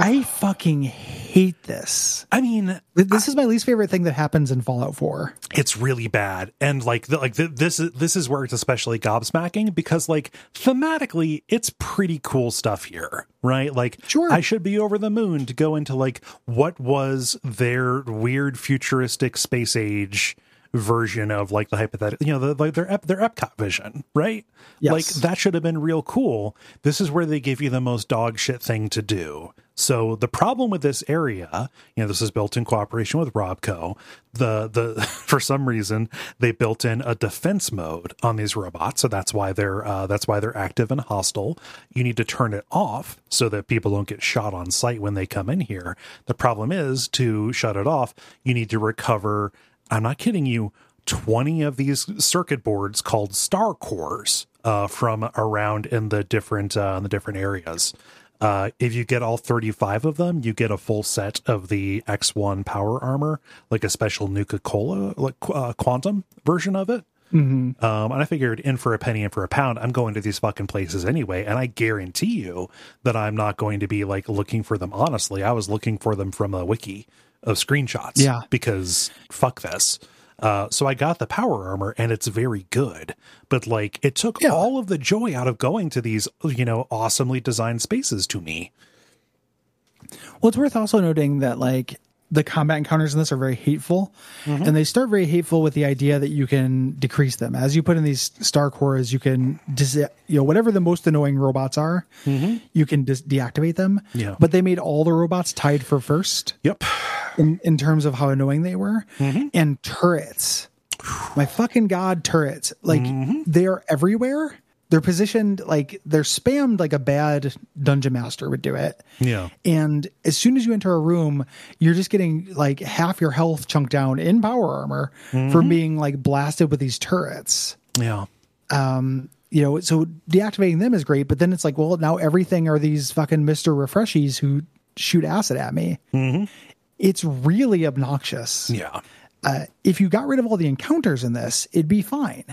I fucking hate this. I mean, Th- This is my least favorite thing that happens in Fallout 4. it's really bad and like the, like the, this is this is where it's especially gobsmacking because like thematically it's pretty cool stuff here right like Sure. i should be over the moon to go into like what was their weird futuristic space age version of like the hypothetical you know the, like their Ep- their epcot vision right Yes. like that should have been real cool this is where they give you the most dog shit thing to do so the problem with this area, you know, this is built in cooperation with Robco. The the for some reason they built in a defense mode on these robots, so that's why they're uh, that's why they're active and hostile. You need to turn it off so that people don't get shot on sight when they come in here. The problem is to shut it off, you need to recover. I'm not kidding you. 20 of these circuit boards called star cores uh, from around in the different uh, in the different areas. Uh, if you get all 35 of them, you get a full set of the X1 power armor, like a special Nuka Cola, like uh, quantum version of it. Mm-hmm. Um, and I figured in for a penny and for a pound, I'm going to these fucking places anyway. And I guarantee you that I'm not going to be like looking for them honestly. I was looking for them from a wiki of screenshots. Yeah. Because fuck this. Uh, so I got the power armor and it's very good, but like it took Yeah. all of the joy out of going to these, you know, awesomely designed spaces to me. Well, it's worth also noting that like the combat encounters in this are very hateful, mm-hmm. and they start very hateful with the idea that you can decrease them as you put in these star cores. You can dis- you know whatever the most annoying robots are, mm-hmm. you can dis- deactivate them. Yeah. but they made all the robots tied for first Yep. in in terms of how annoying they were, mm-hmm. and turrets. My fucking god, turrets! Like they are everywhere. They're positioned like they're spammed like a bad dungeon master would do it. Yeah. And as soon as you enter a room, you're just getting like half your health chunked down in power armor from being like blasted with these turrets. Yeah. Um, You know, so deactivating them is great, but then it's like, well, now everything are these fucking Mr. Refreshies who shoot acid at me. It's really obnoxious. Yeah. Uh, if you got rid of all the encounters in this, it'd be fine.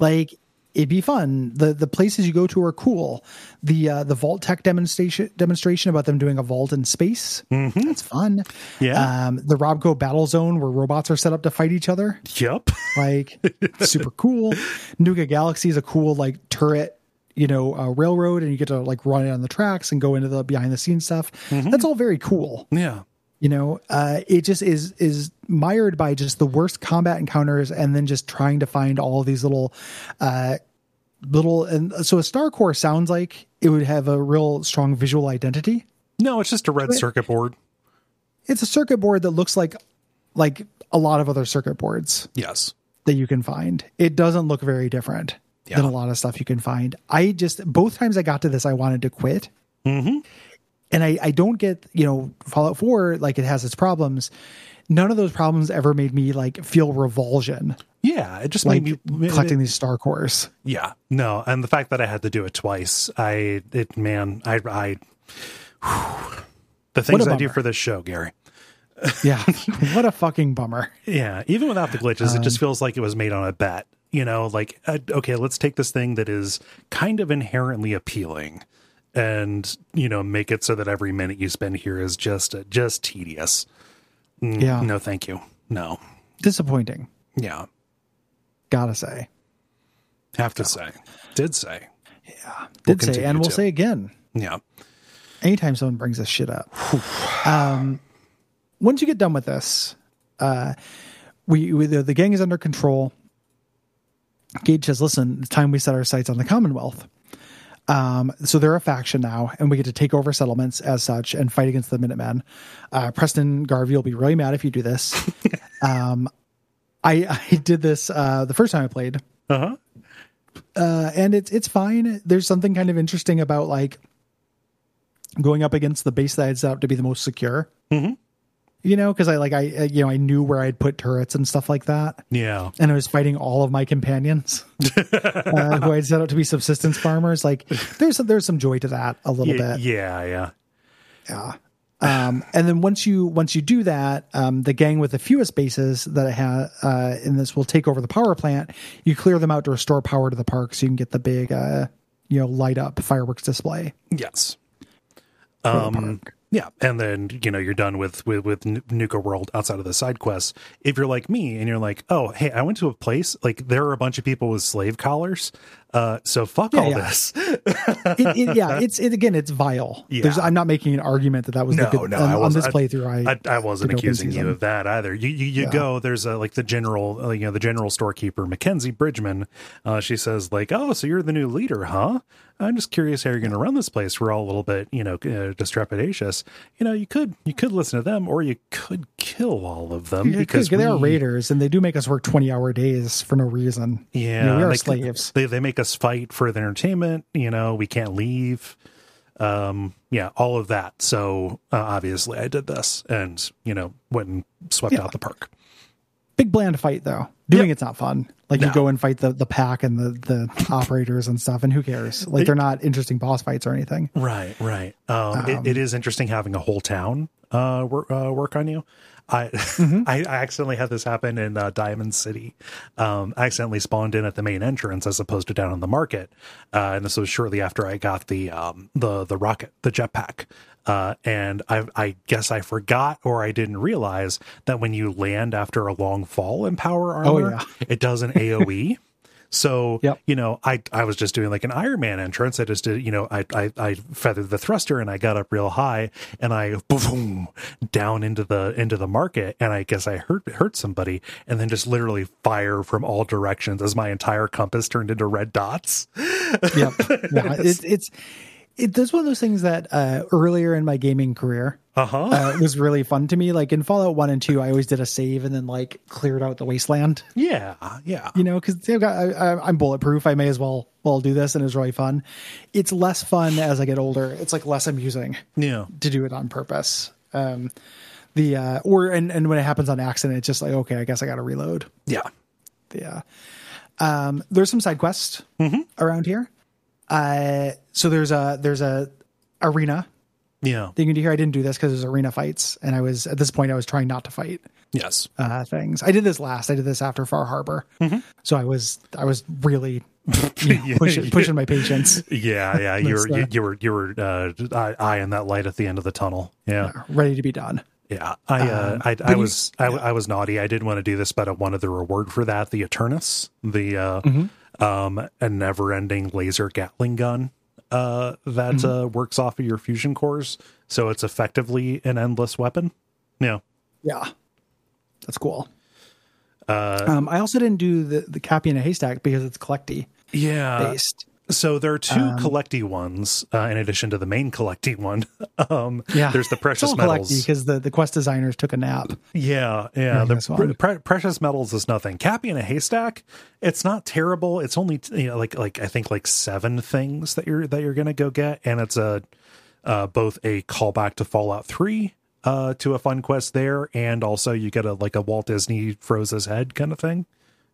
Like it'd be fun. The the places you go to are cool. The uh, the Vault-Tec demonstration demonstration about them doing a vault in space. That's fun. Yeah. Um, the Robco Battle Zone where robots are set up to fight each other. Yep. Like super cool. Nuka Galaxy is a cool like turret. You know, uh, railroad, and you get to like run it on the tracks and go into the behind the scenes stuff. That's all very cool Yeah. you know uh it just is is mired by just the worst combat encounters and then just trying to find all these little uh little and so a star core sounds like it would have a real strong visual identity No, it's just a red circuit board. it's a circuit board that looks like like a lot of other circuit boards Yes. that you can find it doesn't look very different than a lot of stuff you can find i just both times i got to this i wanted to quit Mm-hmm. and I, I don't get you know fallout 4 like it has its problems none of those problems ever made me like feel revulsion Yeah. It just like made me collecting these star cores Yeah. No, and the fact that I had to do it twice, I it man, I I whew. the things I do for this show, Gary. yeah what a fucking bummer Yeah, even without the glitches, it just feels like it was made on a bet. You know, like uh, okay, let's take this thing that is kind of inherently appealing, and you know, make it so that every minute you spend here is just uh, just tedious. Mm, Yeah. No, thank you. No. disappointing Yeah. gotta say Have to say. Did say. Yeah. Did say continue and we'll to. say again Yeah. anytime someone brings this shit up um once you get done with this uh we, we the, the gang is under control gage says listen it's time we set our sights on the commonwealth um, so they're a faction now, and we get to take over settlements as such and fight against the Minutemen. Uh, Preston Garvey will be really mad if you do this. um, I I did this uh, the first time I played, Uh-huh. uh, and it's it's fine. There's something kind of interesting about like going up against the base that I'd set up to be the most secure. Mm-hmm. You know, because I like I you know I knew where I'd put turrets and stuff like that, Yeah. and I was fighting all of my companions uh, who I'd set up to be subsistence farmers. Like there's there's some joy to that a little Yeah, bit. yeah, yeah. Yeah. Um, and then once you once you do that, um, the gang with the fewest bases that it ha uh, in this will take over the power plant. You clear them out to restore power to the park, so you can get the big, uh, you know, light up fireworks display. Yes. Um. Yeah, and then you know you're done with with with Nuka World outside of the side quests. If you're like me and you're like, oh hey, I went to a place like there are a bunch of people with slave collars, uh, so fuck Yeah, all yeah. this. It, it, yeah, it's it again. It's vile. Yeah. There's, I'm not making an argument that that was No, the good, no, on, I on this playthrough. I, I, I wasn't accusing you of that either. You you, you go. There's a like the general, uh, you know, the general storekeeper Mackenzie Bridgman. Uh, she says like, oh, so you're the new leader, huh? I'm just curious how you're going to run this place. We're all a little bit, you know, uh, distrepidatious. You know, you could you could listen to them, or you could kill all of them Yeah, because they are raiders and they do make us work 20 hour days for no reason. Yeah, You know, we are like, slaves. They they make us fight for the entertainment. You know, we can't leave. Um, yeah, all of that. So uh, obviously, I did this, and you know, went and swept Yeah. out the park. Big bland fight though. Doing Yep. it's not fun. Like No. you go and fight the, the pack and the, the operators and stuff, and who cares? Like they're not interesting boss fights or anything. Right, right. Um, it, it is interesting having a whole town uh, work, uh, work on you. I, I I accidentally had this happen in uh, Diamond City. Um, I accidentally spawned in at the main entrance as opposed to down on the market, uh, and this was shortly after I got the um, the the rocket, the jetpack. Uh, and I, I guess I forgot or I didn't realize that when you land after a long fall in power armor, yeah. it does an AOE. So Yep. you know, I I was just doing like an Iron Man entrance. I just did, you know, I I, I feathered the thruster and I got up real high and I boom down into the into the market and I guess I hurt hurt somebody and then just literally fire from all directions as my entire compass turned into red dots. Yep. Yeah, it's it's it, there's one of those things that uh, earlier in my gaming career Uh-huh. uh, was really fun to me. Like in Fallout One and Two, I always did a save and then like cleared out the wasteland. Yeah, yeah. You know, because I've got I, I, I'm bulletproof. I may as well well do this, and it's really fun. It's less fun as I get older. It's like less amusing Yeah. to do it on purpose. Um, the uh, or and and when it happens on accident, it's just like okay, I guess I got to reload. Yeah. Yeah. Um, there's some side quests around here. Uh, so there's a there's a arena Yeah. that you can here. I didn't do this because it was arena fights, and I was at this point I was trying not to fight Yes. uh, things. I did this last. I did this after Far Harbor, so I was I was really you know, pushing pushing my patience, Yeah, yeah. You were uh, you, you were you were uh eye- eyeing that light at the end of the tunnel. Yeah. ready to be done. Yeah, I uh, Um, I, I you- was I, I was naughty. I didn't want to do this, but I wanted the reward for that, the Eternus, the uh, Mm-hmm. um, a never-ending laser Gatling gun uh, that Mm-hmm. uh, works off of your fusion cores, so it's effectively an endless weapon. Yeah, Yeah, that's cool. Uh, um, I also didn't do the the Cappy in a haystack because it's collecty yeah. based. So there are two Um, collecty ones uh, in addition to the main collecty one. um, Yeah, there's the precious metals. because the the quest designers took a nap. Yeah, yeah. The pre- precious metals is nothing. Cappy in a haystack. It's not terrible. It's only you know, like like I think like seven things that you're that you're gonna go get, and it's a uh, both a callback to Fallout Three uh, to a fun quest there, and also you get a like a Walt Disney froze his head kind of thing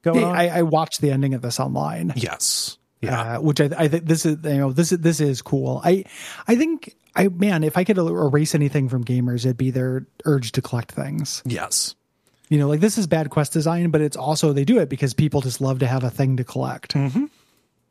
going on. I, I watched the ending of this online. yes. Yeah. uh, which I, I think this is you know this is this is cool. I I think I man if I could erase anything from gamers, it'd be their urge to collect things. yes. You know, like this is bad quest design, but it's also they do it because people just love to have a thing to collect. Mm-hmm.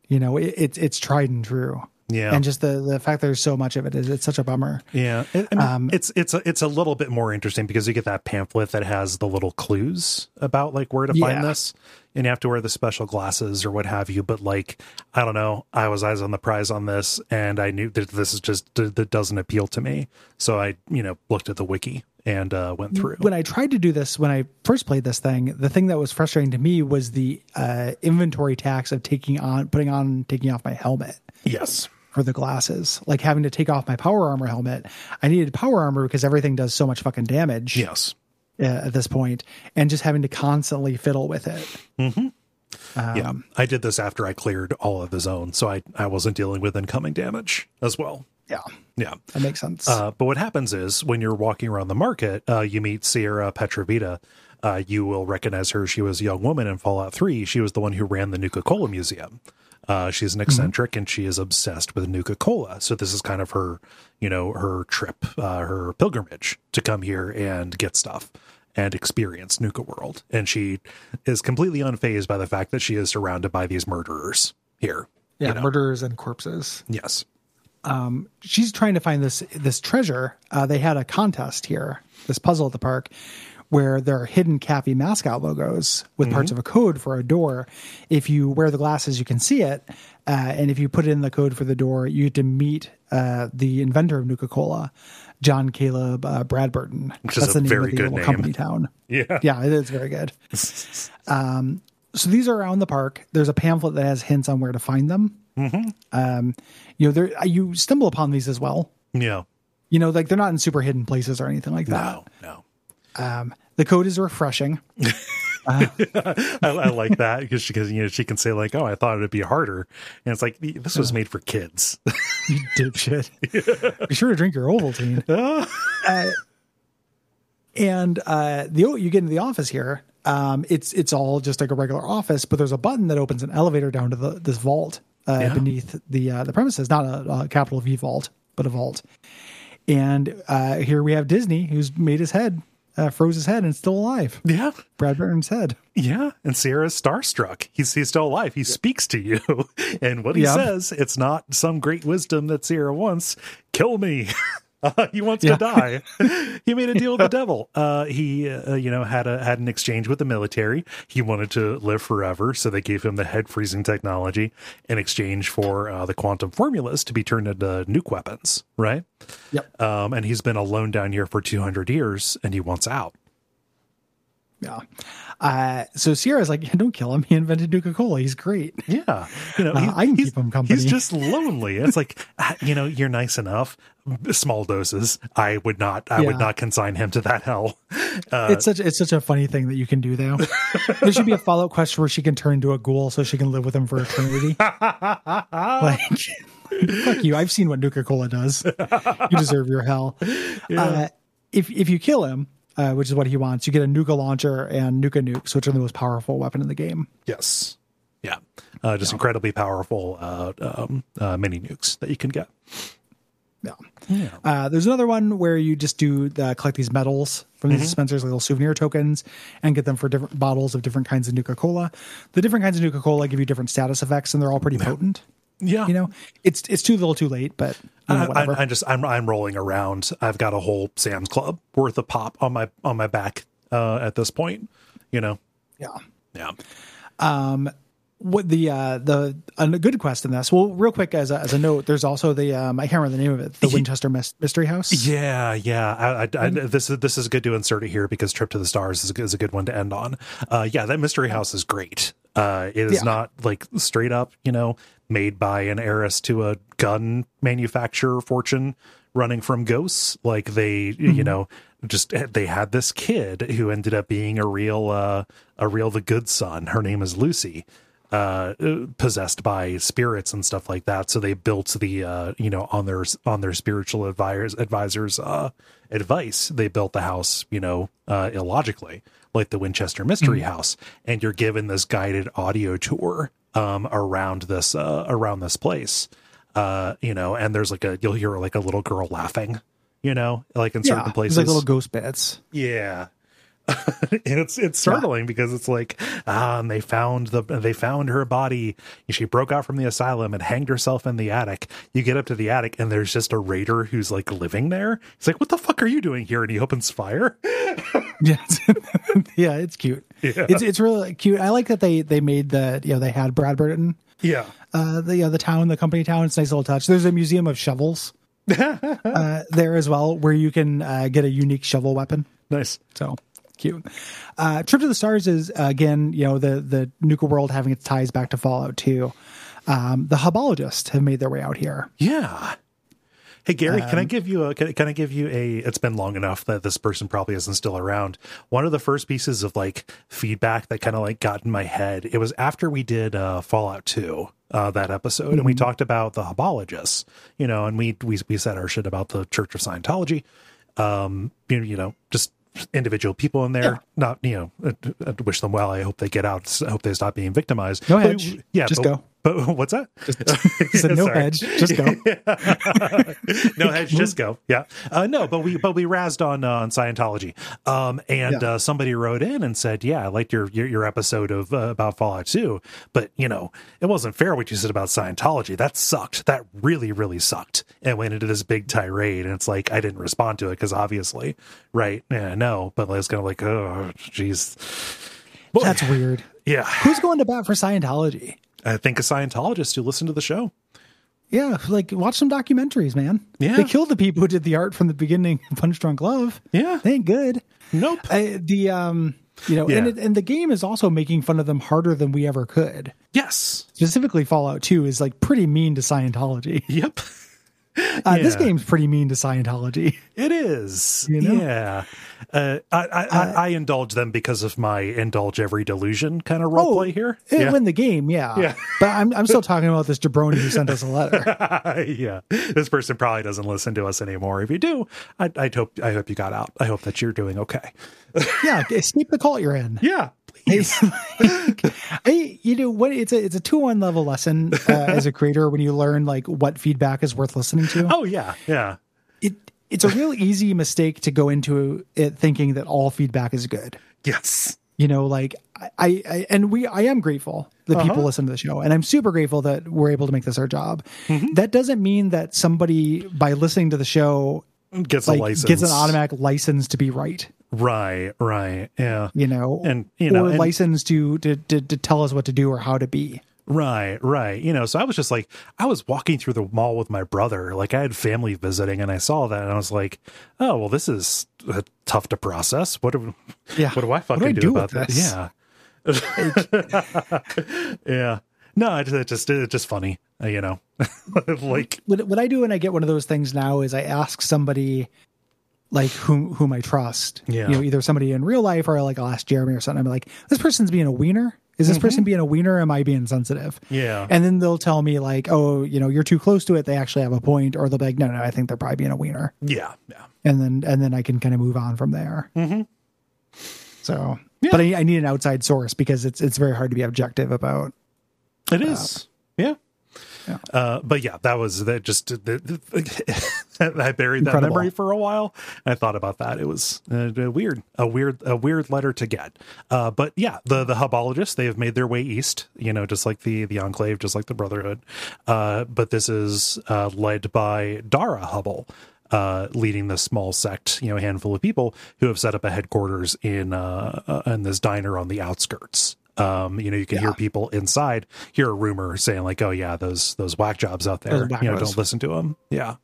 You know, it, it's it's tried and true. Yeah. and just the the fact there's so much of it is it's such a bummer. Yeah, I mean, Um, it's it's a, it's a little bit more interesting because you get that pamphlet that has the little clues about like where to Yeah. find this, and you have to wear the special glasses or what have you. But like, I don't know, I was eyes on the prize on this, and I knew that this is just that doesn't appeal to me. So I, you know, looked at the wiki and uh, went through. When I tried to do this, when I first played this thing, the thing that was frustrating to me was the uh, inventory tax of taking on, putting on, taking off my helmet. Yes, for the glasses, like having to take off my power armor helmet. I needed power armor because everything does so much fucking damage yes, uh, at this point, and just having to constantly fiddle with it. yeah. I did this after I cleared all of the zone, so I I wasn't dealing with incoming damage as well. Yeah, Yeah. that makes sense. Uh, but what happens is when you're walking around the market, uh, you meet Sierra Petrovita. Uh, you will recognize her. She was a young woman in Fallout 3. She was the one who ran the Nuka Cola Museum. Uh, she's an eccentric and she is obsessed with Nuka Cola. So this is kind of her, you know, her trip, uh, her pilgrimage to come here and get stuff and experience Nuka World. And she is completely unfazed by the fact that she is surrounded by these murderers here. yeah, you know? murderers and corpses. Yes. she's trying to find this this treasure. Uh, they had a contest here, this puzzle at the park, where there are hidden Cappy mascot logos with parts of a code for a door. If you wear the glasses, you can see it, uh, and if you put it in the code for the door, you get to meet uh, the inventor of Nuka Cola, John Caleb uh, Bradberton. Which is a very good name. company town. Yeah. Yeah, it is very good. um, so these are around the park. There's a pamphlet that has hints on where to find them. Mm-hmm. Um, you know, there you stumble upon these as well. Yeah. You know, like they're not in super hidden places or anything like that. No, no. Um, the code is refreshing. I, I like that because she, cause, you know, she can say like, "Oh, I thought it'd be harder," and it's like this was made for kids. You dipshit. Be sure to drink your Ovaltine. uh, and uh, the you get into the office here. Um, it's it's all just like a regular office, but there's a button that opens an elevator down to the this vault uh, Yeah. beneath the uh, the premises. Not a, a capital V vault, but a vault. And uh, here we have Disney, who's made his head, uh, froze his head, and still alive. yeah, Bradberton's head. yeah. And Sierra's starstruck. He's he's still alive. He speaks to you, and what he Yeah. says, it's not some great wisdom that Sierra wants. Kill me. Uh, he wants Yeah. to die. he made a deal with the devil. Uh, he, uh, you know, had a had an exchange with the military. He wanted to live forever, so they gave him the head freezing technology in exchange for uh, the quantum formulas to be turned into nuke weapons. Right. Yep. Um, and he's been alone down here for two hundred years, and he wants out. Yeah. Uh, so Sierra's like, don't kill him. He invented Nuka Cola. He's great. Yeah, you know, Uh, I can keep him company. He's just lonely. It's like, ah, you know, you're nice enough. Small doses. I would not. I would not consign him to that hell. Uh, it's such it's such a funny thing that you can do though. there should be a follow up question where she can turn into a ghoul so she can live with him for eternity. like fuck you. I've seen what Nuka Cola does. You deserve your hell. Uh, if if you kill him, uh, which is what he wants, you get a Nuka launcher and Nuka nukes, which are the most powerful weapon in the game. Yes. Yeah. Uh, just incredibly powerful uh, um, uh, mini nukes that you can get. Yeah. Uh, there's another one where you just do uh, collect these medals from Mm-hmm. these dispensers, little souvenir tokens, and get them for different bottles of different kinds of Nuka Cola. The different kinds of Nuka Cola give you different status effects, and they're all pretty potent. Yeah. You know, it's it's too little, too late, but you know, I. I, I just I'm I'm rolling around. I've got a whole Sam's Club worth of pop on my on my back uh, at this point. You know. yeah. Yeah. Um, what the uh the a good quest in this? Well, real quick as a, as a note, there's also the um I can't remember the name of it, the Winchester Mystery House. Yeah, yeah. I, I, I, Mm-hmm. this is this is good to insert it here because Trip to the Stars is a, is a good one to end on. Uh, yeah, that mystery house is great. Uh, it is Yeah. not like straight up, you know, made by an heiress to a gun manufacturer fortune running from ghosts. Like they, Mm-hmm. you know, just they had this kid who ended up being a real, uh, a real the good son. Her name is Lucy uh possessed by spirits and stuff like that so they built the uh you know on their on their spiritual advisors advisors uh advice they built the house you know uh illogically like the winchester mystery house and you're given this guided audio tour um around this uh around this place uh you know and there's like a you'll hear like a little girl laughing you know like in Yeah, certain places like little ghost bits. yeah. and it's it's startling because it's like ah and they found the they found her body she broke out from the asylum and hanged herself in the attic you get up to the attic and there's just a raider who's like living there he's like what the fuck are you doing here and he opens fire Yeah, yeah, it's cute. Yeah. It's it's really cute. I like that they they made the you know they had Bradberton, yeah uh, the you know, the town, the company town. It's a nice little touch. There's a museum of shovels uh, there as well, where you can uh, get a unique shovel weapon. nice So cute. Uh, Trip to the Stars is uh, again, you know, the the Nuka world having its ties back to Fallout 2. Um, the Hubologists have made their way out here. yeah Hey Gary, can I give you a can, can I give you a it's been long enough that this person probably isn't still around. One of the first pieces of like feedback that kind of like got in my head. It was after we did uh Fallout 2 uh that episode and we talked about the Hubologists, you know, and we we we said our shit about the Church of Scientology. Um you, you know, just individual people in there not you know I, I wish them well i hope they get out i hope they stop being victimized No But hedge. we- yeah Just but- go. But what's that? He said, no hedge, just go. no hedge, just go. Yeah. Uh, no, but we but we razzed on uh, on Scientology. Um, and Yeah. uh, somebody wrote in and said, "Yeah, I liked your your, your episode of uh, about Fallout 2, but you know, it wasn't fair what you said about Scientology. That sucked. That really really sucked." And went into this big tirade, and it's like I didn't respond to it because obviously, right? Yeah, no, but I was kind of like, "Oh, jeez." That's weird. yeah. Who's going to bat for Scientology? I think a Scientologist who listened to the show. Yeah, like watch some documentaries, man. Yeah. they killed the people who did the art from the beginning. Punch Drunk Love. Yeah. they ain't good. Nope. I, the um, you know, and it, and the game is also making fun of them harder than we ever could. Yes. Specifically, Fallout Two is like pretty mean to Scientology. Yep. Uh, This game's pretty mean to Scientology. It is. You know? Yeah. Uh, I, I, I, I indulge them because of my indulge every delusion kind of role play here. It Yeah. win the game, yeah. Yeah. But I'm I'm still talking about this jabroni who sent us a letter. yeah. This person probably doesn't listen to us anymore. If you do, I, I hope I hope you got out. I hope that you're doing okay. yeah, escape the cult you're in. Yeah. Hey, you know what? It's a it's a two one level lesson uh, as a creator when you learn like what feedback is worth listening to. Oh yeah. Yeah. It it's a real easy mistake to go into it thinking that all feedback is good. Yes. You know, like I, I and we I am grateful that Uh-huh. people listen to the show, and I'm super grateful that we're able to make this our job. Mm-hmm. That doesn't mean that somebody by listening to the show Gets a license. gets an automatic license to be right. Right. Right. Yeah. You know, And, you know, or and- license to, to to to tell us what to do or how to be. Right, right. You know, so I was just like, I was walking through the mall with my brother. Like, I had family visiting, and I saw that, and I was like, "Oh, well, this is uh, tough to process. What do, Yeah. what do I fucking do I do, about with that?" this? Yeah, yeah. No, it, it just it's just funny, uh, you know. like, what, what I do when I get one of those things now is I ask somebody like whom whom I trust. Yeah. You know, either somebody in real life or like I'll ask Jeremy or something. I'm like, this person's being a wiener. Is this person being a wiener? Or am I being sensitive? Mm-hmm. Yeah. And then they'll tell me like, oh, you know, you're too close to it. They actually have a point, or they'll be like, no, no, I think they're probably being a wiener. yeah, yeah, And then and then I can kind of move on from there. Mm-hmm. So, but I, I need an outside source because it's it's very hard to be objective about. it is. Yeah. Uh, but yeah, that was that. Just the, the, I buried that Incredible. memory for a while. I thought about that. It was uh, weird, a weird, a weird letter to get. Uh, but yeah, the the hubologists they have made their way east. You know, just like the the enclave, just like the Brotherhood. Uh, but this is uh, led by Dara Hubbel. Uh, leading this small sect, you know, handful of people who have set up a headquarters in uh, uh, in this diner on the outskirts. Um, you know, you can hear people inside hear a rumor saying like, "Oh yeah, those those whack jobs out there, you know, don't listen to them." Yeah,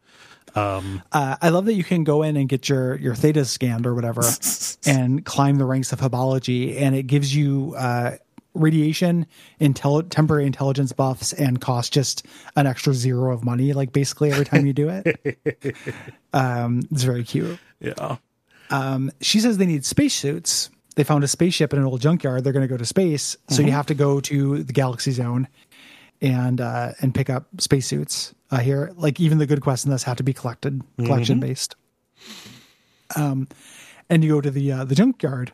Uh, I love that you can go in and get your your theta scanned or whatever, and climb the ranks of Hubology, and it gives you uh, radiation, intel- temporary intelligence buffs, and costs just an extra zero of money, like basically every time you do it. um, it's very cute. yeah, um She says they need spacesuits. They found a spaceship in an old junkyard. They're going to go to space, so you have to go to the Galaxy Zone and uh, and pick up spacesuits uh, here. Like even the good quests in this have to be collected, collection based. Um, and you go to the uh, the junkyard,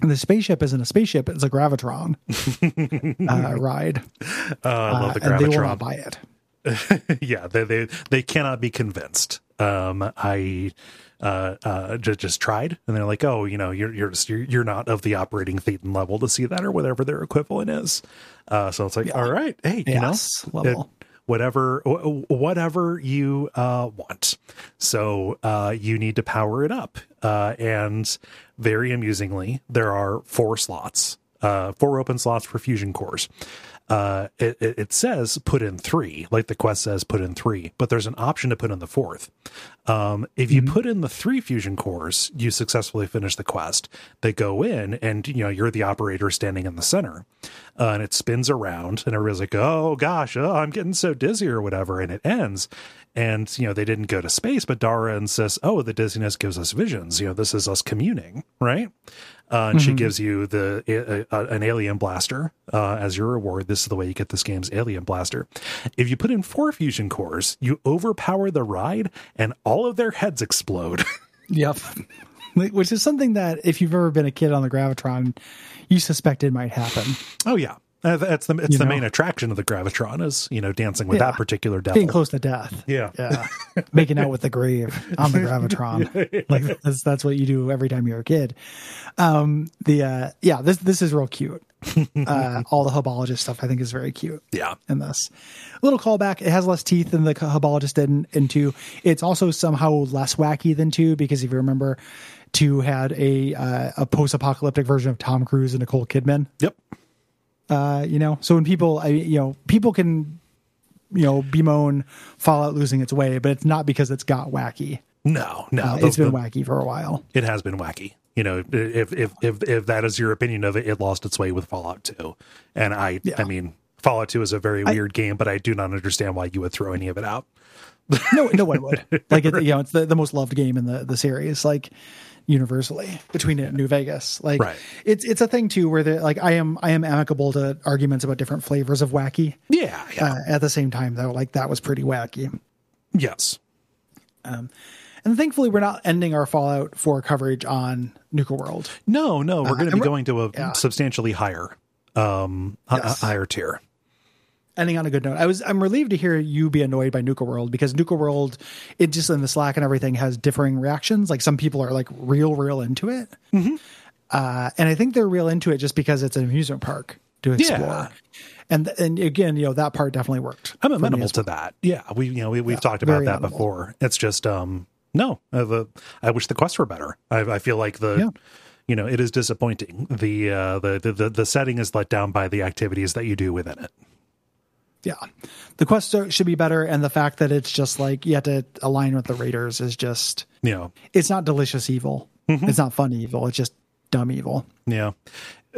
and the spaceship isn't a spaceship; it's a gravitron uh, ride. uh, I love the and they will not gravitron. buy it. yeah, they they they cannot be convinced. Um, I uh uh just just tried, and they're like, "Oh, you know, you're you're just, you're, you're not of the operating thetan level to see that, or whatever their equivalent is." Uh, so it's like, all right, hey, you know, Yes, level. it- whatever wh- whatever you uh want. So uh you need to power it up. Uh and very amusingly there are four slots uh four open slots for fusion cores uh it, it it says put in three like the quest says put in three but there's an option to put in the fourth. Um if you put in the three fusion cores you successfully finish the quest. They go in and you know you're the operator standing in the center uh, and it spins around and everybody's like oh gosh oh, i'm getting so dizzy or whatever and it ends. And you know they didn't go to space but dara insists oh the dizziness gives us visions. You know this is us communing right uh, and she gives you the uh, uh, an alien blaster uh, as your reward. This is the way you get this game's alien blaster. If you put in four fusion cores, you overpower the ride, and all of their heads explode. Yep. Which is something that if you've ever been a kid on the gravitron, you suspected might happen. oh yeah, That's the it's You the know? main attraction of the gravitron is you know dancing with Yeah. that particular devil. Being close to death. Yeah. Yeah. Making out with the grave on the gravitron. Like that's that's what you do every time you're a kid. Um the uh yeah, this this is real cute. Uh all the Hubologist stuff I think is very cute. Yeah. in this. little callback. It has less teeth than the Hubologist did in, in two. It's also somehow less wacky than two because if you remember, two had a uh, a post apocalyptic version of Tom Cruise and Nicole Kidman. Yep. Uh, you know, so when people, I, you know, people can, you know, bemoan Fallout losing its way, but it's not because it's got wacky. No, no, Uh, the- it's been the- wacky for a while. it has been wacky. You know, if if if if that is your opinion of it, it lost its way with Fallout 2. And I Yeah. I mean, Fallout 2 is a very weird game, but I do not understand why you would throw any of it out. No, no one would. Like, it, you know, it's the, the most loved game in the, the series, like universally between it and New Vegas. Like, Right. it's it's a thing too where the like I am I am amicable to arguments about different flavors of wacky. Yeah, yeah. Uh, at the same time, though, like that was pretty wacky. yes. Um And thankfully, we're not ending our Fallout 4 coverage on Nuka World. No, no, we're going to be going to a yeah. substantially higher um Yes. higher tier. Ending on a good note. I was I'm relieved to hear you be annoyed by Nuka World because Nuka World, it just in the Slack and everything has differing reactions. Like some people are like real, real into it, Mm-hmm. uh, and I think they're real into it just because it's an amusement park to explore. Yeah. And and again, you know that part definitely worked. I'm amenable as to that. Yeah, we you know we, we've Yeah, talked about that amenable. before. It's just um no, I wish the quests were better. I, I feel like the Yeah. you know it is disappointing. The, uh, the the the setting is let down by the activities that you do within it. Yeah, the quest should be better, and the fact that it's just like you have to align with the raiders is just You know, it's not delicious evil. Mm-hmm. It's not fun evil. It's just dumb evil. yeah.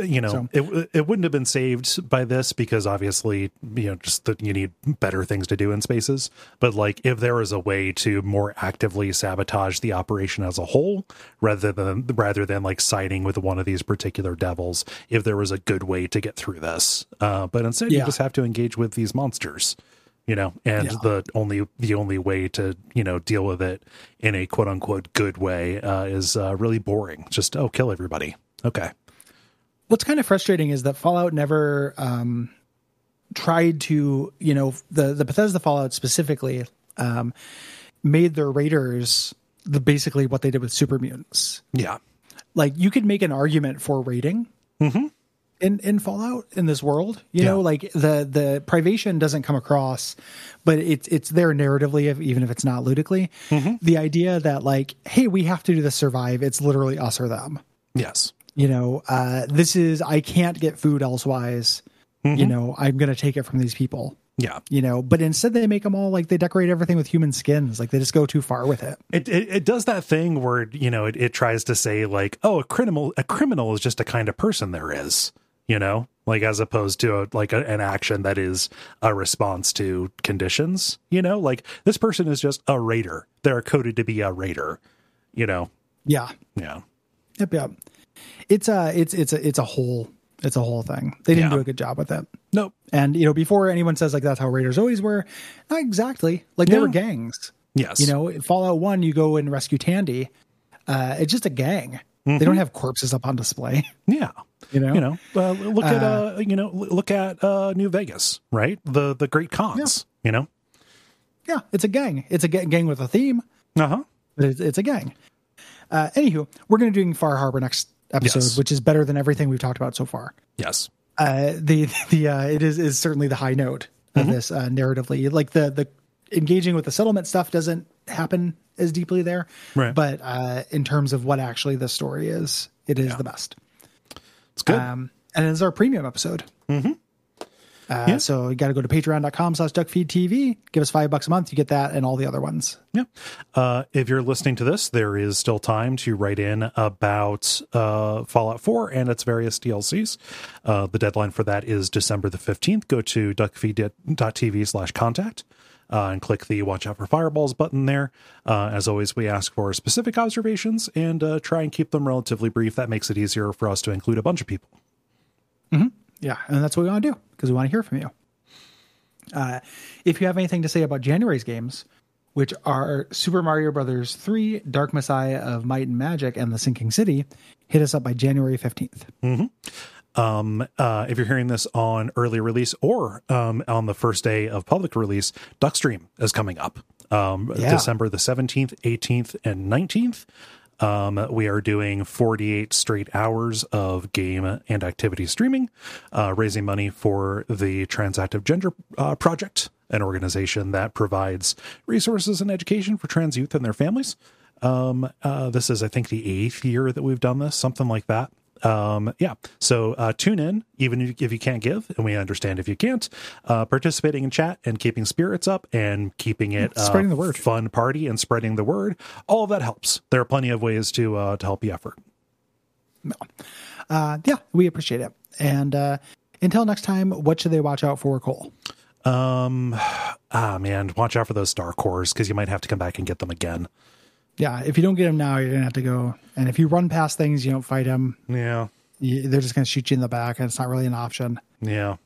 You know, So- it it wouldn't have been saved by this because obviously, you know, just that you need better things to do in spaces. But like, if there was a way to more actively sabotage the operation as a whole, rather than rather than like siding with one of these particular devils, if there was a good way to get through this, uh, but instead you just have to engage with these monsters. You know, and Yeah. the only the only way to you know deal with it in a quote unquote good way uh, is uh, really boring. Just oh, kill everybody. Okay. What's kind of frustrating is that Fallout never um, tried to, you know, the the Bethesda Fallout specifically um, made their raiders the basically what they did with super mutants. Yeah. Like you could make an argument for raiding in in Fallout in this world. You know, like the the privation doesn't come across, but it's it's there narratively, if, even if it's not ludically. The idea that like, hey, we have to do this survive. It's literally us or them Yes. You know uh this is i can't get food elsewise you know i'm gonna take it from these people. Yeah. you know but instead they make them all like they decorate everything with human skins like they just go too far with it. It, it it does that thing where you know it, it tries to say like oh a criminal a criminal is just a kind of person there is you know like as opposed to a, like a, an action that is a response to conditions you know? Like this person is just a raider. They're coded to be a raider you know? Yeah. Yeah. Yep yep it's a it's it's a it's a whole it's a whole thing. They didn't Yeah. do a good job with it. Nope. And you know before anyone says like that's how raiders always were not exactly. Like they were gangs. Yes. You know fallout 1 you go and rescue Tandi uh it's just a gang. They don't have corpses up on display. Yeah. You know? You know uh, look at uh you know look at uh new vegas right? The the Great Khans you know? Yeah it's a gang. It's a gang with a theme. Uh-huh. It's, it's a gang. Uh, anywho, we're going to be doing Far Harbor next episode, Yes. which is better than everything we've talked about so far. yes Uh, the the uh, it is is certainly the high note of Mm-hmm. this uh, narratively. Like the the engaging with the settlement stuff doesn't happen as deeply there, Right. but uh, in terms of what actually the story is, it is the best. it's good Um, and it's our premium episode. Mm-hmm. Uh, Yeah. So you got to go to patreon.com slash duckfeedtv. Give us five bucks a month. You get that and all the other ones. Yeah. Uh, if you're listening to this, there is still time to write in about uh, Fallout 4 and its various DLCs. Uh, the deadline for that is December the 15th. Go to duckfeed.tv slash contact uh, and click the Watch Out for Fireballs button there. Uh, as always, we ask for specific observations and uh, try and keep them relatively brief. That makes it easier for us to include a bunch of people. Yeah, and that's what we want to do because we want to hear from you. Uh, if you have anything to say about January's games, which are Super Mario Brothers 3, Dark Messiah of Might and Magic, and The Sinking City, hit us up by January 15th. Um, uh, if you're hearing this on early release or um, on the first day of public release, Duckstream is coming up um, Yeah. December the 17th, 18th, and 19th. Um, we are doing 48 straight hours of game and activity streaming, uh, raising money for the Transactive Gender uh, Project, an organization that provides resources and education for trans youth and their families. Um, uh, this is, I think, the eighth year that we've done this, something like that. Um, yeah. So uh, tune in, even if if you can't give, and we understand if you can't. Uh, participating in chat and keeping spirits up and keeping it uh, Spreading the word. fun party and spreading the word. All of that helps. There are plenty of ways to uh, to help the effort. Uh, yeah, we appreciate it. And uh, until next time, what should they watch out for, Cole? Um, ah, man, watch out for those star cores because you might have to come back and get them again. Yeah, if you don't get them now, you're gonna have to go. And if you run past things, you don't fight them. Yeah, You, they're just gonna shoot you in the back, and it's not really an option. yeah.